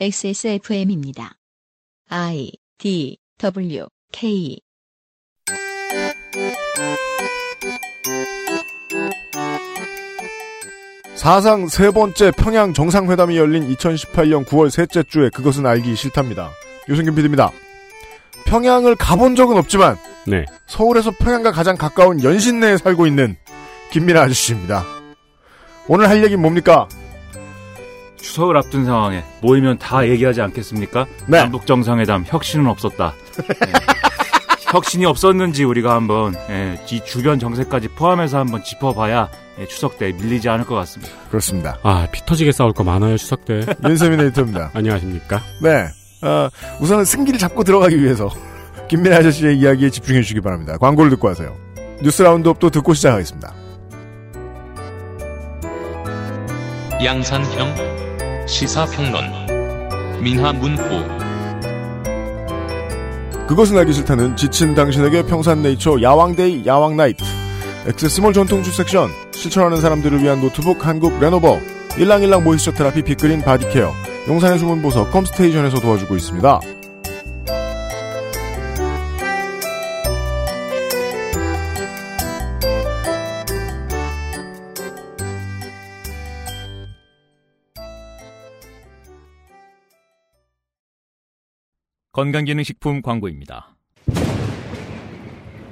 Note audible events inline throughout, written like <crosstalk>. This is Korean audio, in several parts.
XSFM입니다. I D W K 사상 세 번째 평양 정상회담이 열린 2018년 9월 셋째 주에 그것은 알기 싫답니다. 유승균 PD입니다. 평양을 가본 적은 없지만 네. 서울에서 평양과 가장 가까운 연신내에 살고 있는 김민아 아저씨입니다. 오늘 할 얘기는 뭡니까? 추석을 앞둔 상황에 모이면 다 얘기하지 않겠습니까? 네. 남북 정상회담 혁신은 없었다. 예. <laughs> 혁신이 없었는지 우리가 한번 예, 이 주변 정세까지 포함해서 한번 짚어봐야 예, 추석 때 밀리지 않을 것 같습니다. 그렇습니다. 아, 피 터지게 싸울 거 많아요, 추석 때. <laughs> 윤세민 에디터입니다. 안녕하십니까? 네. 어, 우선은 승기를 잡고 들어가기 위해서 <laughs> 김민아 아저씨의 이야기에 집중해 주시기 바랍니다. 광고를 듣고 하세요. 뉴스 roundup도 듣고 시작하겠습니다. 양산형 시사평론 민하문구. 그것은 알기 싫다는 지친 당신에게 평산네이처 야왕데이 야왕나이트. 엑세스몰 전통주 섹션 실천하는 사람들을 위한 노트북 한국 레노버. 일랑일랑 모이스처 테라피 빅그린 바디케어. 용산의 숨은 보석 컴스테이션에서 도와주고 있습니다. 건강기능식품 광고입니다.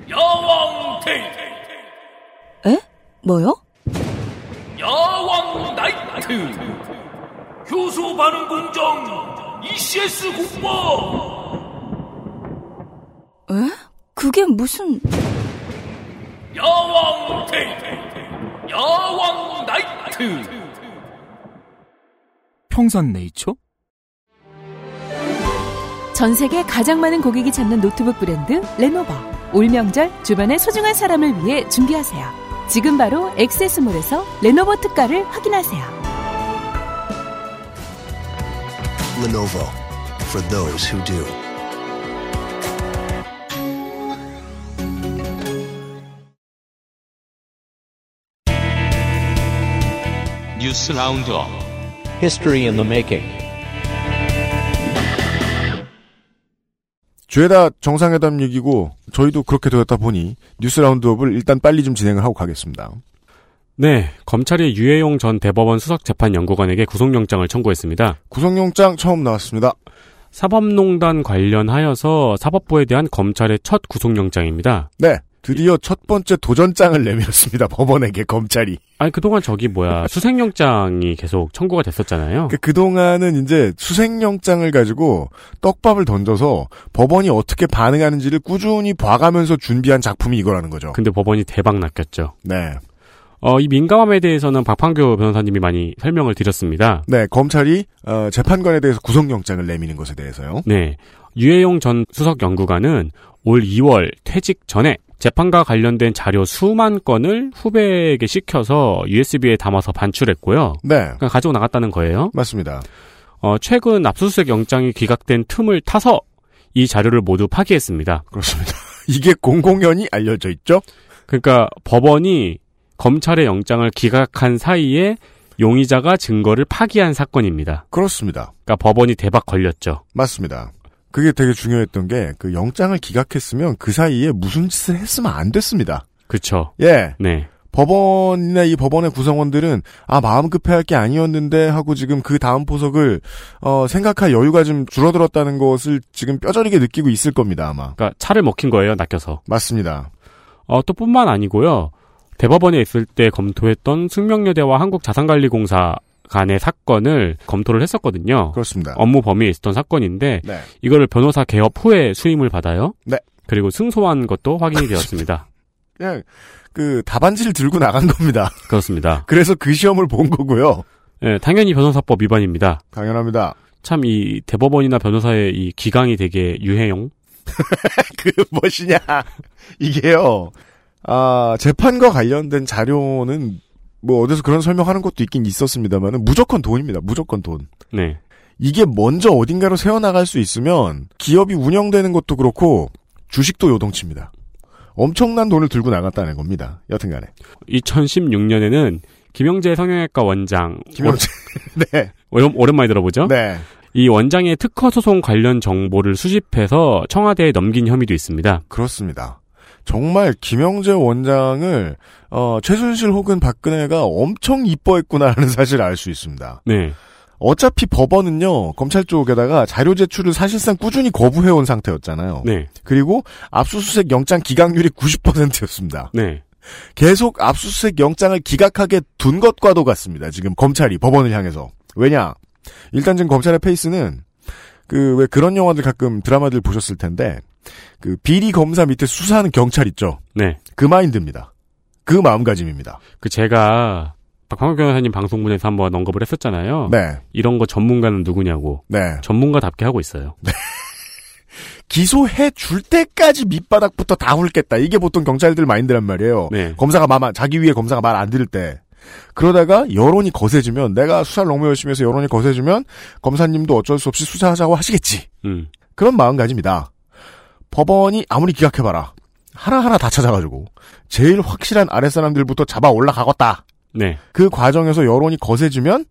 야왕 데이 에? 뭐요? 야왕 나이트 효소 반응 공정 ECS 공모 에? 그게 무슨... 야왕 데이 야왕 나이트 평산 네이처? 전 세계 가장 많은 고객이 찾는 노트북 브랜드 레노버. 올 명절 주변의 소중한 사람을 위해 준비하세요. 지금 바로 엑세스몰에서 레노버 특가를 확인하세요. Lenovo for those who do. 뉴스 roundup History in the making. 죄다 정상회담 얘기고 저희도 그렇게 되었다 보니 뉴스 roundup을 일단 빨리 좀 진행을 하고 가겠습니다. 네, 검찰이 유해용 전 대법원 수석재판연구관에게 구속영장을 청구했습니다. 구속영장 처음 나왔습니다. 사법농단 관련하여서 사법부에 대한 검찰의 첫 구속영장입니다. 네, 드디어 첫 번째 도전장을 내밀었습니다. 법원에게 검찰이. 아니, 그동안 저기 뭐야, 수색영장이 계속 청구가 됐었잖아요. 그, 그동안은 이제 수색영장을 가지고 떡밥을 던져서 법원이 어떻게 반응하는지를 꾸준히 봐가면서 준비한 작품이 이거라는 거죠. 근데 법원이 대박 낚였죠. 네. 어, 이 민감함에 대해서는 박판교 변호사님이 많이 설명을 드렸습니다. 네, 검찰이, 어, 재판관에 대해서 구속영장을 내미는 것에 대해서요. 네. 유해용 전 수석 연구관은 올 2월 퇴직 전에 재판과 관련된 자료 수만 건을 후배에게 시켜서 USB에 담아서 반출했고요. 네. 그러니까 가지고 나갔다는 거예요. 맞습니다. 어, 최근 압수수색 영장이 기각된 틈을 타서 이 자료를 모두 파기했습니다. 그렇습니다. <laughs> 이게 공공연히 알려져 있죠? 그러니까 법원이 검찰의 영장을 기각한 사이에 용의자가 증거를 파기한 사건입니다. 그렇습니다. 그러니까 법원이 대박 걸렸죠. 맞습니다. 그게 되게 중요했던 게 그 영장을 기각했으면 그 사이에 무슨 짓을 했으면 안 됐습니다. 그렇죠. 예. 네. 법원이나 이 법원의 구성원들은 아 마음 급해할 게 아니었는데 하고 지금 그 다음 포석을 어 생각할 여유가 좀 줄어들었다는 것을 지금 뼈저리게 느끼고 있을 겁니다 아마. 그러니까 차를 먹힌 거예요, 낚여서. 맞습니다. 어, 또 뿐만 아니고요. 대법원에 있을 때 검토했던 숙명여대와 한국자산관리공사 간의 사건을 검토를 했었거든요. 그렇습니다. 업무 범위에 있었던 사건인데 네. 이거를 변호사 개업 후에 수임을 받아요. 네. 그리고 승소한 것도 확인이 <laughs> 되었습니다. 그냥 그 답안지를 들고 나간 겁니다. 그렇습니다. <laughs> 그래서 그 시험을 본 거고요. 예, 당연히 변호사법 위반입니다. 당연합니다. 참 이 대법원이나 변호사의 이 기강이 되게 유해용. <laughs> 그 무엇이냐 이게요. 아 재판과 관련된 자료는 뭐 어디서 그런 설명하는 것도 있긴 있었습니다만은 무조건 돈입니다. 무조건 돈. 네. 이게 먼저 어딘가로 새어나갈 수 있으면 기업이 운영되는 것도 그렇고 주식도 요동칩니다. 엄청난 돈을 들고 나갔다는 겁니다. 여튼간에. 2016년에는 김영재 성형외과 원장. 김영재. <laughs> 네. 오랜, 오랜만에 들어보죠? 네. 이 원장의 특허 소송 관련 정보를 수집해서 청와대에 넘긴 혐의도 있습니다. 그렇습니다. 정말 김영재 원장을 어, 최순실 혹은 박근혜가 엄청 이뻐했구나라는 <laughs> 사실을 알 수 있습니다. 네. 어차피 법원은요 검찰 쪽에다가 자료 제출을 사실상 꾸준히 거부해온 상태였잖아요. 네. 그리고 압수수색 영장 기각률이 90%였습니다. 네. 계속 압수수색 영장을 기각하게 둔 것과도 같습니다. 지금 검찰이 법원을 향해서 왜냐? 일단 지금 검찰의 페이스는 그 왜 그런 영화들 가끔 드라마들 보셨을 텐데 그 비리 검사 밑에 수사하는 경찰 있죠. 네. 그 마인드입니다. 그 마음가짐입니다. 그 제가 박광호 변호사님 방송분에서 한번 언급을 했었잖아요. 네. 이런 거 전문가는 누구냐고. 네. 전문가답게 하고 있어요. 기소해 줄 때까지 밑바닥부터 다 훑겠다. 이게 보통 경찰들 마인드란 말이에요. 네. 검사가 말, 자기 위에 검사가 말 안 들을 때. 그러다가 여론이 거세지면 내가 수사를 너무 열심히 해서 여론이 거세지면 검사님도 어쩔 수 없이 수사하자고 하시겠지. 음. 그런 마음가짐이다. 법원이 아무리 기각해봐라. 하나하나 다 찾아가지고 제일 확실한 아랫사람들부터 잡아 올라가겠다. 네. 그 과정에서 여론이 거세지면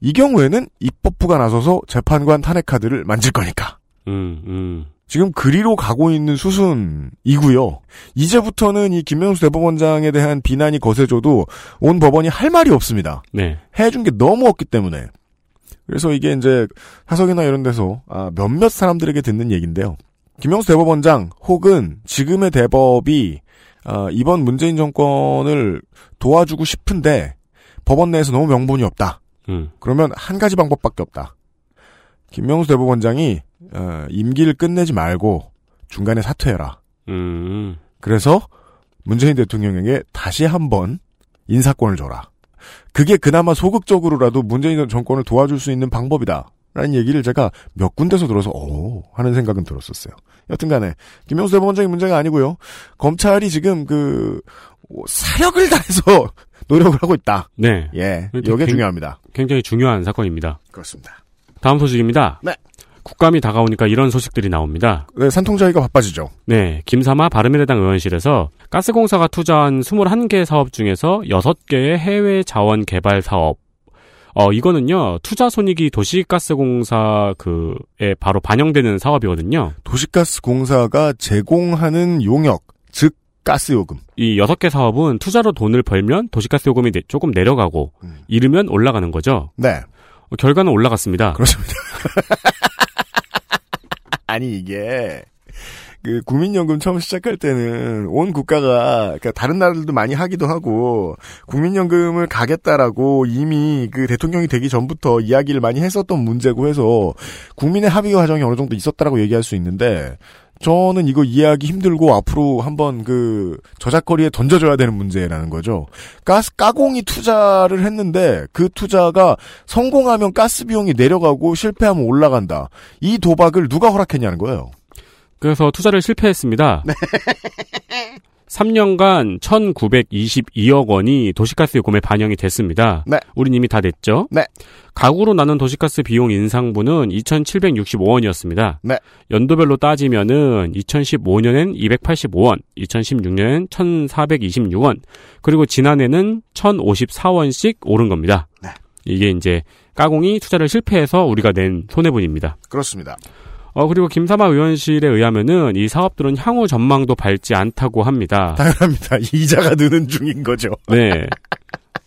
이 경우에는 입법부가 나서서 재판관 탄핵 카드를 만질 거니까. 음, 음. 지금 그리로 가고 있는 수순이고요. 이제부터는 이 김명수 대법원장에 대한 비난이 거세져도 온 법원이 할 말이 없습니다. 네. 해준 게 너무 없기 때문에. 그래서 이게 이제 사석이나 이런 데서 아, 몇몇 사람들에게 듣는 얘기인데요. 김명수 대법원장 혹은 지금의 대법이 아, 이번 문재인 정권을 도와주고 싶은데 법원 내에서 너무 명분이 없다. 음. 그러면 한 가지 방법밖에 없다. 김명수 대법원장이 어, 임기를 끝내지 말고 중간에 사퇴해라. 음. 그래서 문재인 대통령에게 다시 한번 인사권을 줘라. 그게 그나마 소극적으로라도 문재인 정권을 도와줄 수 있는 방법이다. 라는 얘기를 제가 몇 군데서 들어서 오 하는 생각은 들었었어요. 여튼간에 김명수 대법원장이 문제가 아니고요. 검찰이 지금 그 사력을 다해서 <laughs> 노력을 하고 있다. 네. 예, 이게 중요합니다. 굉장히 중요한 사건입니다. 그렇습니다. 다음 소식입니다. 네. 국감이 다가오니까 이런 소식들이 나옵니다. 네, 산통자위가 바빠지죠. 네, 김사마 바른미래당 의원실에서 가스공사가 투자한 21개 사업 중에서 6개의 해외 자원 개발 사업. 어, 이거는요, 투자 손익이 도시가스공사 그에 바로 반영되는 사업이거든요. 도시가스 공사가 제공하는 용역, 즉 가스 요금. 이 6개 사업은 투자로 돈을 벌면 도시가스 요금이 내- 조금 내려가고, 음. 이르면 올라가는 거죠. 네. 어, 결과는 올라갔습니다. 그렇습니다. <laughs> 아니 이게 그 국민연금 처음 시작할 때는 온 국가가 그러니까 다른 나라들도 많이 하기도 하고 국민연금을 가겠다라고 이미 그 대통령이 되기 전부터 이야기를 많이 했었던 문제고 해서 국민의 합의 과정이 어느 정도 있었다라고 얘기할 수 있는데 저는 이거 이해하기 힘들고 앞으로 한번 그 저작거리에 던져줘야 되는 문제라는 거죠. 가스 까공이 투자를 했는데 그 투자가 성공하면 가스 비용이 내려가고 실패하면 올라간다. 이 도박을 누가 허락했냐는 거예요. 그래서 투자를 실패했습니다. <laughs> 네. 3년간 1,922억 원이 도시가스 요금에 반영이 됐습니다. 네. 우린 이미 다 냈죠? 네. 가구로 나눈 도시가스 비용 인상분은 2,765원이었습니다. 네. 연도별로 따지면은 2015년엔 285원, 2016년엔 1,426원, 그리고 지난해는 1,054원씩 오른 겁니다. 네. 이게 이제 까공이 투자를 실패해서 우리가 낸 손해분입니다. 그렇습니다. 어, 그리고 김사마 의원실에 의하면은 이 사업들은 향후 전망도 밝지 않다고 합니다. 당연합니다. 이자가 느는 중인 거죠. 네.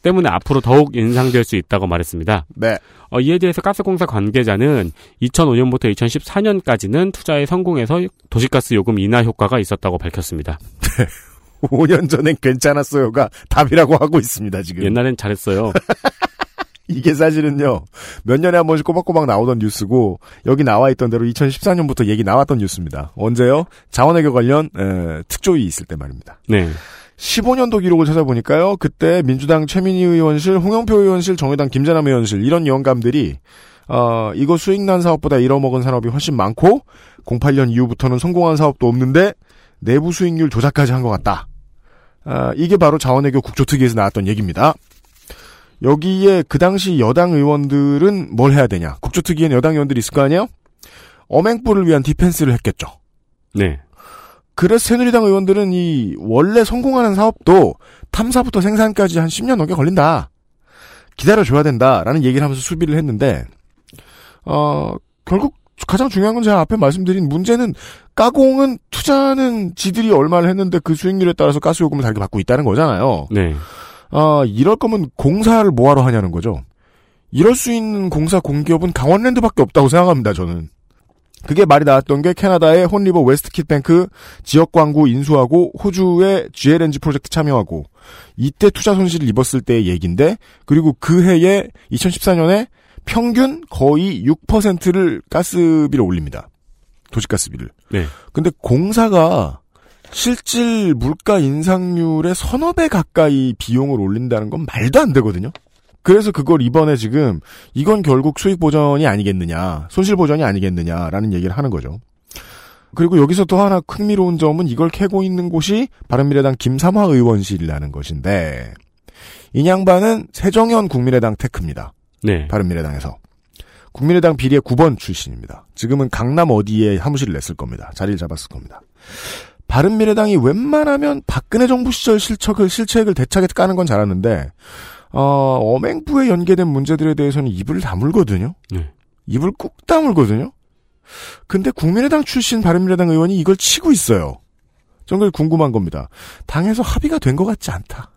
때문에 앞으로 더욱 인상될 수 있다고 말했습니다. 네. 어, 이에 대해서 가스공사 관계자는 2005년부터 2014년까지는 투자에 성공해서 도시가스 요금 인하 효과가 있었다고 밝혔습니다. <laughs> 5년 전엔 괜찮았어요가 답이라고 하고 있습니다, 지금. 옛날엔 잘했어요. <laughs> 이게 사실은요, 몇 년에 한 번씩 꼬박꼬박 나오던 뉴스고, 여기 나와 있던 대로 2014년부터 얘기 나왔던 뉴스입니다. 언제요? 자원외교 관련, 에, 특조위 있을 때 말입니다. 네. 15년도 기록을 찾아보니까요, 그때 민주당 최민희 의원실, 홍영표 의원실, 정의당 김재남 의원실, 이런 영감들이, 어, 이거 수익난 사업보다 잃어먹은 산업이 훨씬 많고, 08년 이후부터는 성공한 사업도 없는데, 내부 수익률 조작까지 한 것 같다. 아, 이게 바로 자원외교 국조특위에서 나왔던 얘기입니다. 여기에 그 당시 여당 의원들은 뭘 해야 되냐. 국조특위엔 여당 의원들이 있을 거 아니에요? 어맹불을 위한 디펜스를 했겠죠. 네. 그래서 새누리당 의원들은 이 원래 성공하는 사업도 탐사부터 생산까지 한 10년 넘게 걸린다. 기다려줘야 된다라는 얘기를 하면서 수비를 했는데 어 결국 가장 중요한 건 제가 앞에 말씀드린 문제는 가공은 투자는 지들이 얼마를 했는데 그 수익률에 따라서 가스요금을 다르게 받고 있다는 거잖아요. 네. 아, 이럴 거면 공사를 뭐하러 하냐는 거죠. 이럴 수 있는 공사 공기업은 강원랜드밖에 없다고 생각합니다, 저는. 그게 말이 나왔던 게 캐나다의 혼리버 웨스트컷뱅크 지역 광구 인수하고 호주의 GLNG 프로젝트 참여하고 이때 투자 손실을 입었을 때의 얘기인데 그리고 그 해에 2014년에 평균 거의 6%를 가스비를 올립니다. 도시가스비를. 네. 근데 공사가 실질 물가 인상률의 서너 배 가까이 비용을 올린다는 건 말도 안 되거든요. 그래서 그걸 이번에 지금 이건 결국 수익 보전이 아니겠느냐, 손실 보전이 아니겠느냐라는 얘기를 하는 거죠. 그리고 여기서 또 하나 흥미로운 점은 이걸 캐고 있는 곳이 바른미래당 김삼화 의원실이라는 것인데 인양반은 세정현 국민의당 테크입니다. 네. 바른미래당에서. 국민의당 비리의 9번 출신입니다. 지금은 강남 어디에 사무실을 냈을 겁니다. 자리를 잡았을 겁니다. 바른미래당이 웬만하면 박근혜 정부 시절 실책을, 실책을 대차게 까는 건 잘하는데, 어, 엄행부에 연계된 문제들에 대해서는 입을 다물거든요? 네. 입을 꾹 다물거든요? 근데 국민의당 출신 바른미래당 의원이 이걸 치고 있어요. 정말 궁금한 겁니다. 당에서 합의가 된 것 같지 않다.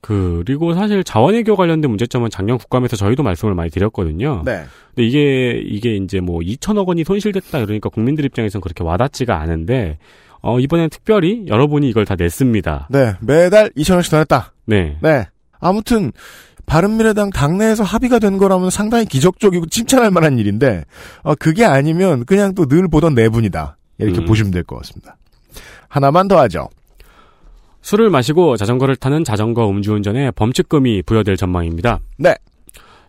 그리고 사실 자원외교 관련된 문제점은 작년 국감에서 저희도 말씀을 많이 드렸거든요. 네. 근데 이게 이게 이제 뭐 2천억 원이 손실됐다 그러니까 국민들 입장에서는 그렇게 와닿지가 않은데 어 이번엔 특별히 여러분이 이걸 다 냈습니다. 네. 매달 2천원씩 더 냈다. 네. 네. 아무튼 바른미래당 당내에서 합의가 된 거라면 상당히 기적적이고 칭찬할 만한 일인데 어, 그게 아니면 그냥 또 늘 보던 내분이다 이렇게 음. 보시면 될 것 같습니다. 하나만 더 하죠. 술을 마시고 자전거를 타는 자전거 음주운전에 범칙금이 부여될 전망입니다. 네.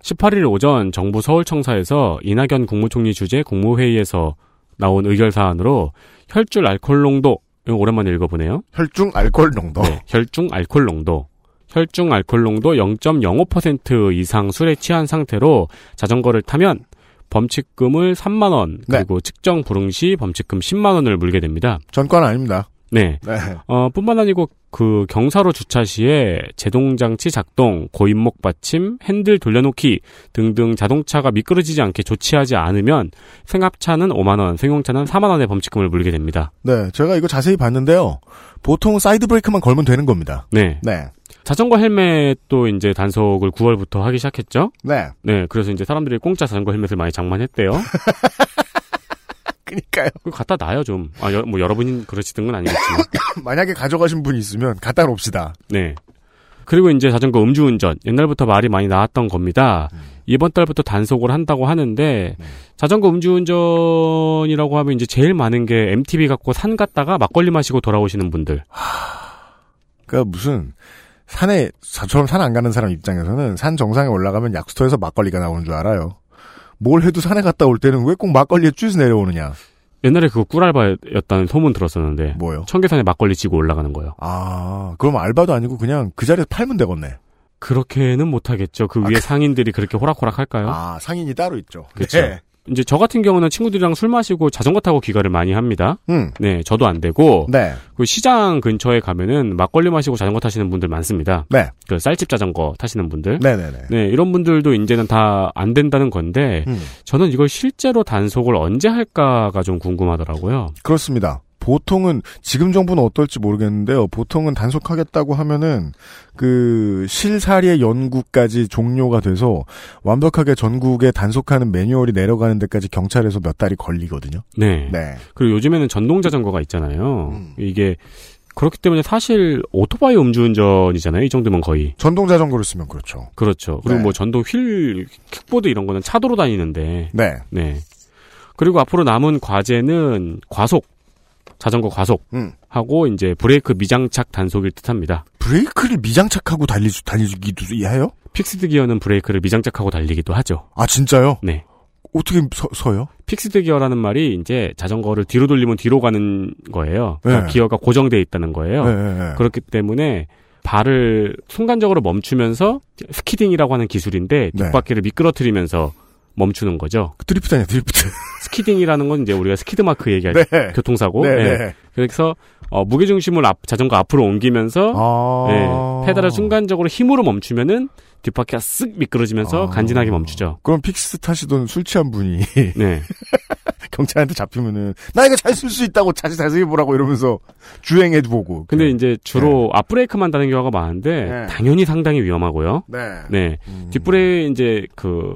18일 오전 정부 서울청사에서 이낙연 국무총리 주재 국무회의에서 나온 의결 사안으로 혈중 알코올 농도 오랜만에 읽어보네요. 혈중 알코올 농도. 네, 혈중 알코올 농도. 혈중 알코올 농도 0.05% 이상 술에 취한 상태로 자전거를 타면 범칙금을 3만 원 그리고 측정 불응 시 범칙금 10만 원을 물게 됩니다. 전과는 아닙니다. 네. 네. 어, 뿐만 아니고 그 경사로 주차 시에 제동장치 작동, 고인목 받침, 핸들 돌려놓기 등등 자동차가 미끄러지지 않게 조치하지 않으면 승합차는 5만 원, 승용차는 4만 원의 범칙금을 물게 됩니다. 네, 제가 이거 자세히 봤는데요. 보통 사이드 브레이크만 걸면 되는 겁니다. 네. 네. 자전거 헬멧도 이제 단속을 9월부터 하기 시작했죠. 네. 네, 그래서 이제 사람들이 공짜 자전거 헬멧을 많이 장만했대요. <laughs> 그니까요. 그거 갖다 놔요 좀. 아, 여, 뭐 여러분이 그러시던 건 아니겠지만. <laughs> 만약에 가져가신 분이 있으면 갖다 놓읍시다. 네. 그리고 이제 자전거 음주운전 옛날부터 말이 많이 나왔던 겁니다. 이번 달부터 단속을 한다고 하는데 자전거 음주운전이라고 하면 이제 제일 많은 게 MTB 갖고 산 갔다가 막걸리 마시고 돌아오시는 분들. 그러니까 무슨 산에 저처럼 산 안 가는 사람 입장에서는 산 정상에 올라가면 약수터에서 막걸리가 나오는 줄 알아요. 뭘 해도 산에 갔다 올 때는 왜 꼭 막걸리에 쭈서 내려오느냐. 옛날에 그거 꿀알바였다는 소문 들었었는데 뭐요? 청계산에 막걸리 지고 올라가는 거요. 아, 그럼 알바도 아니고 그냥 그 자리에서 팔면 되겠네. 그렇게는 못하겠죠. 그 위에 상인들이 그렇게 호락호락 할까요? 아, 상인이 따로 있죠. 그렇죠. 네. 이제 저 같은 경우는 친구들이랑 술 마시고 자전거 타고 귀가를 많이 합니다. 음. 네, 저도 안 되고. 네. 그 시장 근처에 가면은 막걸리 마시고 자전거 타시는 분들 많습니다. 네. 그 쌀집 자전거 타시는 분들. 네네네. 네, 이런 분들도 이제는 다 안 된다는 건데 음. 저는 이걸 실제로 단속을 언제 할까가 좀 궁금하더라고요. 그렇습니다. 보통은 지금 정부는 어떨지 모르겠는데요. 보통은 단속하겠다고 하면은 그 실사례 연구까지 종료가 돼서 완벽하게 전국에 단속하는 매뉴얼이 내려가는 데까지 경찰에서 몇 달이 걸리거든요. 네. 네. 그리고 요즘에는 전동 자전거가 있잖아요. 음. 이게 그렇기 때문에 사실 오토바이 음주운전이잖아요. 이 정도면 거의. 전동 자전거를 쓰면 그렇죠. 그렇죠. 그리고 네. 뭐 전동 휠, 킥보드 이런 거는 차도로 다니는데. 네. 네. 그리고 앞으로 남은 과제는 과속, 자전거 과속 음. 하고 이제 브레이크 미장착 단속일 듯합니다. 브레이크를 미장착하고 달리 달리기도 해요? fixed gear는 브레이크를 미장착하고 달리기도 하죠. 아 진짜요? 네. 어떻게 서, 서요? fixed gear라는 말이 이제 자전거를 뒤로 돌리면 뒤로 가는 거예요. 그러니까 네. 기어가 고정돼 있다는 거예요. 네, 네, 네. 그렇기 때문에 발을 순간적으로 멈추면서 skidding이라고 하는 기술인데 네. 뒷바퀴를 미끄러뜨리면서 멈추는 거죠. 드리프트 아니야 <laughs> 드리프트. skidding이라는 건 이제 우리가 스키드 마크 얘기할 네. 때 교통사고. 네, 네. 네. 그래서 어, 무게 중심을 앞 자전거 앞으로 옮기면서 아. 네, 페달을 순간적으로 힘으로 멈추면은 뒷바퀴가 쓱 미끄러지면서 아. 간지나게 멈추죠. 그럼 픽시 타시던 술 취한 분이 <laughs> 네. <laughs> 경찰한테 잡히면은 나 이거 잘 설 수 있다고 자세히 자세히 보라고 이러면서 주행해 보고. 근데 이제 주로 앞브레이크만 다는 경우가 많은데 네. 당연히 상당히 위험하고요. 네. 네. 뒷브레 이제 그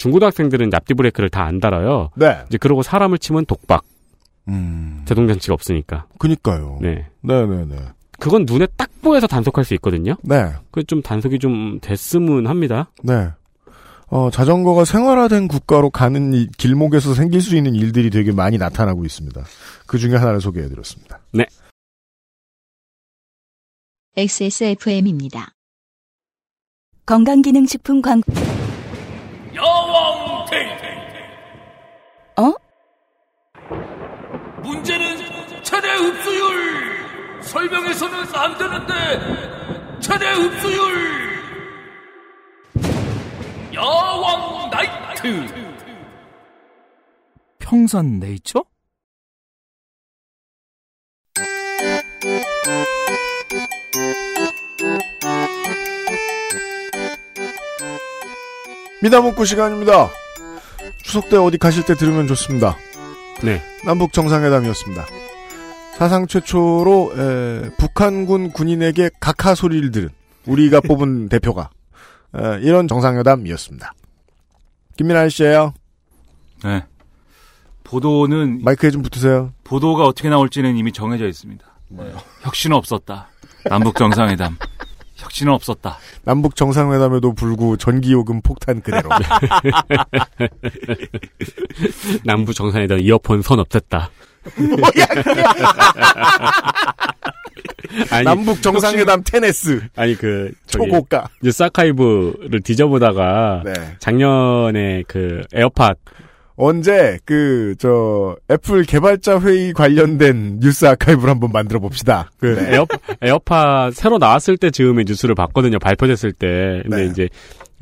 중고등학생들은 앞뒤 브레이크를 다 안 달아요. 네. 이제 그러고 사람을 치면 독박. 음. 제동장치가 없으니까. 그니까요. 네. 네네네. 그건 눈에 딱 보여서 단속할 수 있거든요. 네. 그 좀 단속이 좀 됐으면 합니다. 네. 어, 자전거가 생활화된 국가로 가는 이 길목에서 생길 수 있는 일들이 되게 많이 나타나고 있습니다. 그 중에 하나를 소개해드렸습니다. 네. XSFM입니다. 건강기능식품 광 야왕 데이트. 어? 문제는 최대 흡수율. 설명해서는 안 되는데 최대 흡수율. 야왕 나이트. 평산 네이처? 미담먹고 시간입니다. 추석 때 어디 가실 때 들으면 좋습니다. 네. 남북 정상회담이었습니다. 사상 최초로 에, 북한군 군인에게 각하 소리를 들은 우리가 <laughs> 뽑은 대표가 에, 이런 정상회담이었습니다. 김민아 씨예요. 네. 보도는 마이크에 좀 붙으세요. 보도가 어떻게 나올지는 이미 정해져 있습니다. 혁신은 없었다. 남북 정상회담. 혁신은 없었다. 남북 정상회담에도 불구 전기요금 폭탄 그대로. <laughs> 남북 정상회담 이어폰 선 없앴다. <laughs> 아니, 남북 정상회담 ten S. 아니 그 초고가. 뉴스 아카이브를 뒤져보다가 네. 작년에 그 에어팟 언제 그 저 애플 개발자 회의 관련된 뉴스 아카이브를 한번 만들어 봅시다. 그 에어 에어팟 새로 나왔을 때 즈음에 뉴스를 봤거든요. 발표됐을 때. 근데 네. 이제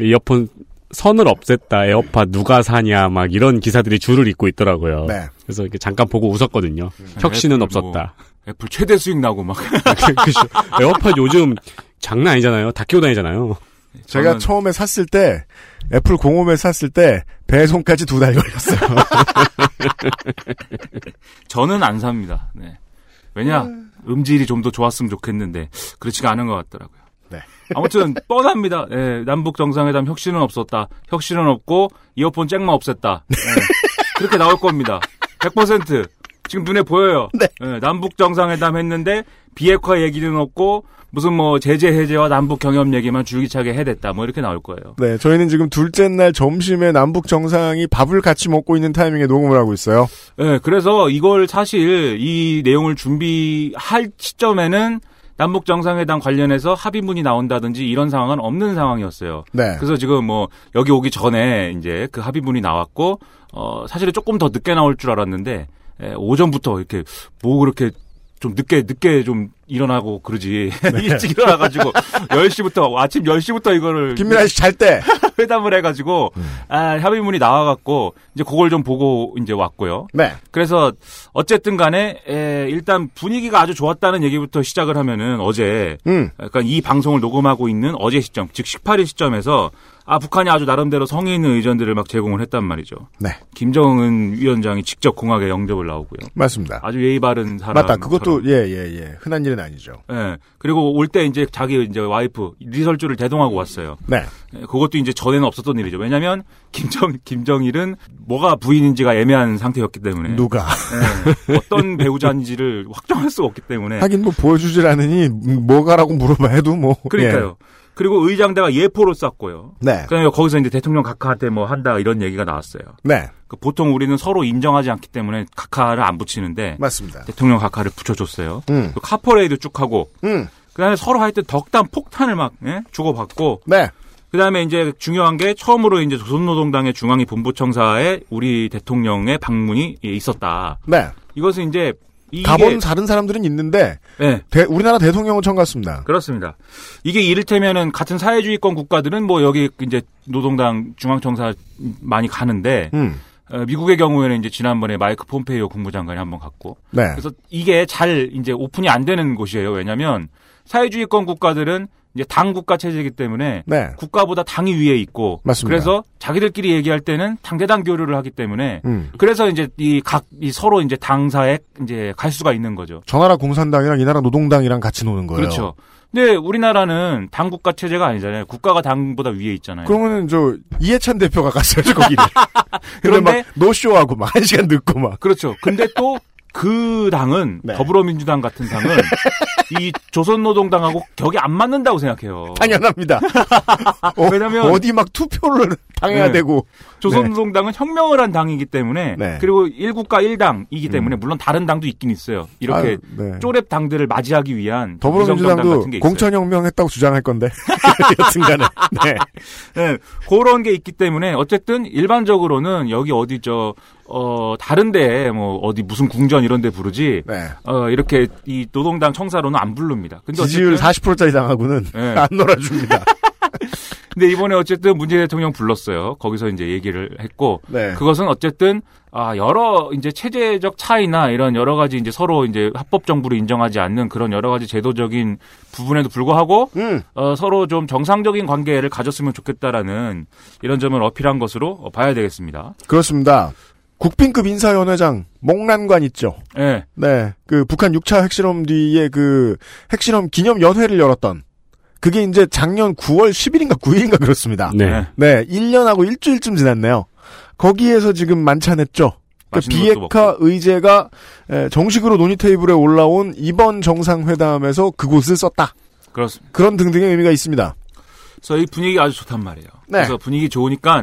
이어폰 선을 없앴다. 에어팟 누가 사냐 막 이런 기사들이 줄을 잇고 있더라고요. 네. 그래서 이렇게 잠깐 보고 웃었거든요. 혁신은 애플 없었다. 뭐 애플 최대 수익 나고 막. <laughs> 그죠. 에어팟 요즘 장난 아니잖아요. 다 끼고 다니잖아요. 제가 저는- 처음에 샀을 때 애플 공홈에 샀을 때 배송까지 두 달 걸렸어요. <laughs> 저는 안 삽니다. 네. 왜냐 음질이 좀 더 좋았으면 좋겠는데 그렇지가 않은 것 같더라고요. 네. 아무튼 <laughs> 뻔합니다. 예, 남북 정상회담 혁신은 없었다. 혁신은 없고 이어폰 잭만 없앴다. 예, <laughs> 그렇게 나올 겁니다. 100% 지금 눈에 보여요. 예, 남북 정상회담 했는데 비핵화 얘기는 없고 무슨 뭐 제재 해제와 남북 경협 얘기만 줄기차게 해댔다. 뭐 이렇게 나올 거예요. 네, 저희는 지금 둘째 날 점심에 남북 정상이 밥을 같이 먹고 있는 타이밍에 녹음을 하고 있어요. 네, 그래서 이걸 사실 이 내용을 준비할 시점에는 남북 정상회담 관련해서 합의문이 나온다든지 이런 상황은 없는 상황이었어요. 네. 그래서 지금 뭐 여기 오기 전에 이제 그 합의문이 나왔고 어 사실은 조금 더 늦게 나올 줄 알았는데 에, 오전부터 이렇게 뭐 그렇게 좀 늦게 늦게 좀 일어나고 그러지 <laughs> 일찍 일어나가지고 <laughs> 10시부터 아침 10시부터 이거를 김민아 씨 잘 때. <laughs> 회담을 해가지고 아 합의문이 나와갖고 이제 그걸 좀 보고 이제 왔고요. 네. 그래서 어쨌든 간에 에, 일단 분위기가 아주 좋았다는 얘기부터 시작을 하면은 어제 음. 그러니까 이 방송을 녹음하고 있는 어제 시점 즉 18일 시점에서 아 북한이 아주 나름대로 성의 있는 의전들을 막 제공을 했단 말이죠. 네. 김정은 위원장이 직접 공항에 영접을 나오고요. 맞습니다. 아주 예의 바른 사람. 맞다. 그것도 예, 예, 예. 흔한 일은 아니죠. 예. 그리고 올 때 이제 자기 이제 와이프 리설주를 대동하고 왔어요. 네. 예, 그것도 이제 전에는 없었던 일이죠. 왜냐하면 김정 김정일은 뭐가 부인인지가 애매한 상태였기 때문에 누가. 예, 어떤 배우자인지를 확정할 수가 없기 때문에 하긴 뭐 보여주질 않으니 음, 뭐가라고 물어봐 해도 뭐. 그러니까요. 그리고 의장대가 예포로 쐈고요. 네. 그다음에 거기서 이제 대통령 각하한테 뭐 한다 이런 얘기가 나왔어요. 네. 그 보통 우리는 서로 인정하지 않기 때문에 각하를 안 붙이는데 맞습니다. 대통령 각하를 붙여줬어요. 음. 그 카퍼레이드 쭉 하고 음. 그다음에 서로 하여튼 덕담 폭탄을 막 예? 주고받고 네. 그다음에 이제 중요한 게 처음으로 이제 조선노동당의 중앙위 본부청사에 우리 대통령의 방문이 예, 있었다. 네. 이것은 이제 가본 다른 사람들은 있는데 네. 대- 우리나라 대통령은 처음 갔습니다. 그렇습니다. 이게 이를테면은 같은 사회주의권 국가들은 뭐 여기 이제 노동당 중앙청사 많이 가는데 음. 어, 미국의 경우에는 이제 지난번에 마이크 폼페이오 국무장관이 한번 갔고 네. 그래서 이게 잘 이제 오픈이 안 되는 곳이에요. 왜냐하면 사회주의권 국가들은 이제 당 국가 체제이기 때문에 네. 국가보다 당이 위에 있고 맞습니다. 그래서 자기들끼리 얘기할 때는 당대당 교류를 하기 때문에 음. 그래서 이제 이각이 서로 이제 당사에 이제 갈 수가 있는 거죠. 저 나라 공산당이랑 이 나라 노동당이랑 같이 노는 거예요. 그렇죠. 근데 우리나라는 당 국가 체제가 아니잖아요. 국가가 당보다 위에 있잖아요. 그러면은 저 이해찬 대표가 갔어야죠 거기를. <laughs> 그런데- <laughs> 막 노쇼하고 막 한 시간 늦고 막. 그렇죠. 근데 또 그 당은 네. 더불어민주당 같은 당은 <laughs> 이 조선노동당하고 격이 안 맞는다고 생각해요. 당연합니다. <laughs> 어, 왜냐면 어디 막 투표를 당해야 네. 되고. 조선노동당은 혁명을 한 당이기 때문에 네. 그리고 일국가 일당이기 때문에 물론 다른 당도 있긴 있어요. 이렇게 아유, 네. 쪼렙 당들을 맞이하기 위한 더불어민주당도 같은 게 있어요. 공천혁명 했다고 주장할 건데. <laughs> 여튼간에. 네. 네, 그런 게 있기 때문에 어쨌든 일반적으로는 여기 어디 저 어, 다른데 뭐 어디 무슨 궁전 이런 데 부르지 네. 어, 이렇게 이 노동당 청사로는 안 부릅니다. 근데 지지율 어쨌든 40%짜리 당하고는 네. <laughs> 안 놀아줍니다. <laughs> 근데 이번에 어쨌든 문재인 대통령 불렀어요. 거기서 이제 얘기를 했고 네. 그것은 어쨌든 아 여러 이제 체제적 차이나 이런 여러 가지 이제 서로 이제 합법 정부를 인정하지 않는 그런 여러 가지 제도적인 부분에도 불구하고 음. 어, 서로 좀 정상적인 관계를 가졌으면 좋겠다라는 이런 점을 어필한 것으로 어, 봐야 되겠습니다. 그렇습니다. 국빈급 인사연회장 목란관 있죠. 예. 네. 그 북한 6차 핵실험 뒤에 그 핵실험 기념 연회를 열었던 그게 이제 작년 9월 10일인가 9일인가 그렇습니다. 네. 네, 1년하고 일주일쯤 지났네요. 거기에서 지금 만찬했죠. 그 것도 비핵화 의제가 에, 정식으로 논의 테이블에 올라온 이번 정상회담에서 그곳을 썼다. 그렇습니다. 그런 등등의 의미가 있습니다. 그래서 이 분위기가 아주 좋단 말이에요. 네. 그래서 분위기 좋으니까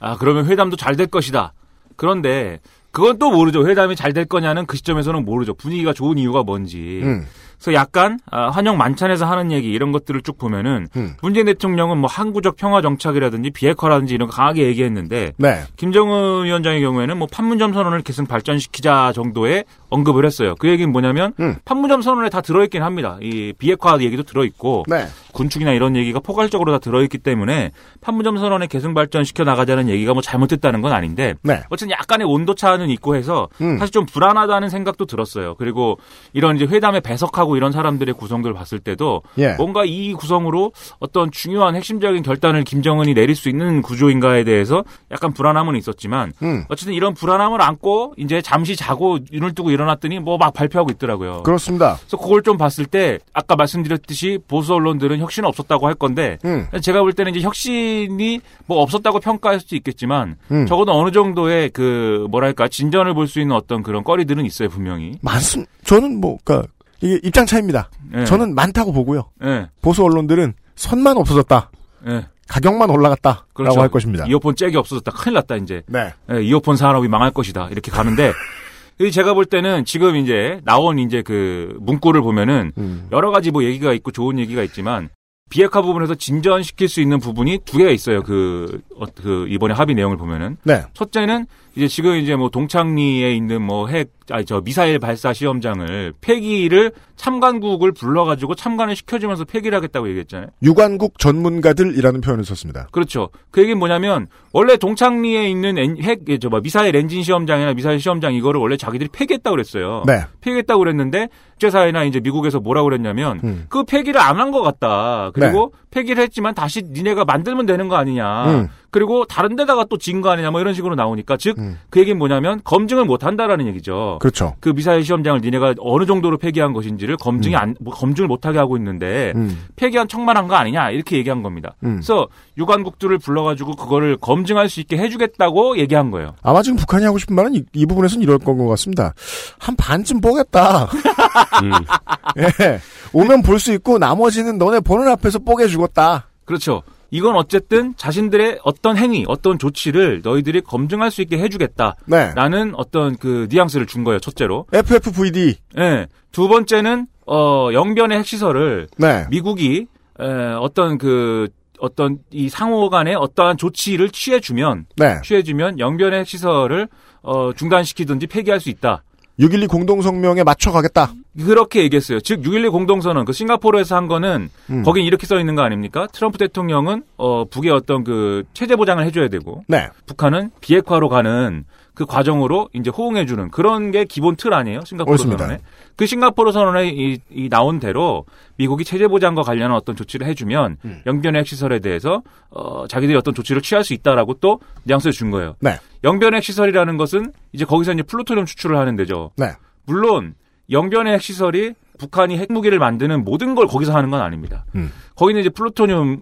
아 그러면 회담도 잘 될 것이다. 그런데 그건 또 모르죠. 회담이 잘 될 거냐는 그 시점에서는 모르죠. 분위기가 좋은 이유가 뭔지. 음. 그래서 약간 아, 환영 만찬에서 하는 얘기 이런 것들을 쭉 보면은 음. 문재인 대통령은 뭐 항구적 평화 정착이라든지 비핵화라든지 이런 거 강하게 얘기했는데 네. 김정은 위원장의 경우에는 뭐 판문점 선언을 계속 발전시키자 정도의 언급을 했어요. 그 얘기는 뭐냐면 음. 판문점 선언에 다 들어있긴 합니다. 이 비핵화 얘기도 들어있고 네. 군축이나 이런 얘기가 포괄적으로 다 들어있기 때문에 판문점 선언에 계승 발전시켜 나가자는 얘기가 뭐 잘못됐다는 건 아닌데 네. 어쨌든 약간의 온도 차는 있고 해서 음. 사실 좀 불안하다는 생각도 들었어요. 그리고 이런 이제 회담에 배석하고 이런 사람들의 구성들을 봤을 때도 예. 뭔가 이 구성으로 어떤 중요한 핵심적인 결단을 김정은이 내릴 수 있는 구조인가에 대해서 약간 불안함은 있었지만 음. 어쨌든 이런 불안함을 안고 이제 잠시 자고 눈을 뜨고 일어 났더니 뭐 막 발표하고 있더라고요. 그렇습니다. 그래서 그걸 좀 봤을 때 아까 말씀드렸듯이 보수 언론들은 혁신 없었다고 할 건데 음. 제가 볼 때는 이제 혁신이 뭐 없었다고 평가할 수도 있겠지만 음. 적어도 어느 정도의 그 뭐랄까 진전을 볼 수 있는 어떤 그런 거리들은 있어요 분명히. 많습. 저는 뭐, 그니까, 이게 입장 차입니다. 예. 저는 많다고 보고요. 예. 보수 언론들은 선만 없어졌다. 예. 가격만 올라갔다. 그렇죠. 할 것입니다. 이어폰 잭이 없어졌다. 큰일 났다 이제. 네. 예, 이어폰 산업이 망할 것이다. 이렇게 가는데 이 <laughs> 제가 볼 때는 지금 이제 나온 이제 그 문구를 보면은 음. 여러 가지 뭐 얘기가 있고 좋은 얘기가 있지만 비핵화 부분에서 진전시킬 수 있는 부분이 두 개가 있어요. 그, 어, 그 이번에 합의 내용을 보면은 네. 첫째는 이제 지금 이제 뭐 동창리에 있는 뭐 핵, 아니 저 미사일 발사 시험장을 폐기를 참관국을 불러가지고 참관을 시켜주면서 폐기를 하겠다고 얘기했잖아요. 유관국 전문가들이라는 표현을 썼습니다. 그렇죠. 그 얘기는 뭐냐면 원래 동창리에 있는 엔- 핵, 예, 저뭐 미사일 엔진 시험장이나 미사일 시험장 이거를 원래 자기들이 폐기했다고 그랬어요. 네. 폐기했다고 그랬는데 국제사회나 이제 미국에서 뭐라고 그랬냐면 음. 그 폐기를 안 한 것 같다. 그리고 폐기를 했지만 다시 니네가 만들면 되는 거 아니냐. 음. 그리고 다른 데다가 또 진 거 아니냐 뭐 이런 식으로 나오니까 즉 음. 그 얘기는 뭐냐면 검증을 못 한다라는 얘기죠. 그렇죠. 그 미사일 시험장을 니네가 어느 정도로 폐기한 것인지를 검증이 안뭐 검증을 못 하게 하고 있는데 음. 폐기한 척만 한 거 아니냐 이렇게 얘기한 겁니다. 음. 그래서 유관국들을 불러가지고 그거를 검증할 수 있게 해주겠다고 얘기한 거예요. 아마 지금 북한이 하고 싶은 말은 이, 이 부분에서는 이럴 건 것 같습니다. 한 반쯤 뽀겠다. 음. <laughs> 예. 오면 볼 수 있고 나머지는 너네 보는 앞에서 뽀개 주겠다. 그렇죠. 이건 어쨌든 자신들의 어떤 행위, 어떤 조치를 너희들이 검증할 수 있게 해주겠다 라는 네. 어떤 그 뉘앙스를 준 거예요. 첫째로. FFVD. 예. 두 번째는 어 영변의 핵시설을 네. 미국이 에, 어떤 그 어떤 이 상호 간의 어떠한 조치를 취해주면 네. 취해주면 영변의 핵시설을 어 중단시키든지 폐기할 수 있다. 6.12 공동성명에 맞춰 가겠다. 그렇게 얘기했어요. 즉, 6.12 공동선언, 그 싱가포르에서 한 거는, 음. 거긴 이렇게 써 있는 거 아닙니까? 트럼프 대통령은, 어, 북의 어떤 그, 체제 보장을 해줘야 되고, 네. 북한은 비핵화로 가는 그 과정으로 이제 호응해주는 그런 게 기본 틀 아니에요? 싱가포르 옳습니다. 선언에. 그 싱가포르 선언에 이, 이 나온 대로 미국이 체제 보장과 관련한 어떤 조치를 해주면 음. 영변의 핵시설에 대해서 어, 자기들이 어떤 조치를 취할 수 있다라고 또 뉘앙스를 준 거예요. 네. 영변의 핵시설이라는 것은 이제 거기서 이제 플루토늄 추출을 하는 데죠. 네. 물론 영변의 핵시설이 북한이 핵무기를 만드는 모든 걸 거기서 하는 건 아닙니다. 음. 거기는 이제 플루토늄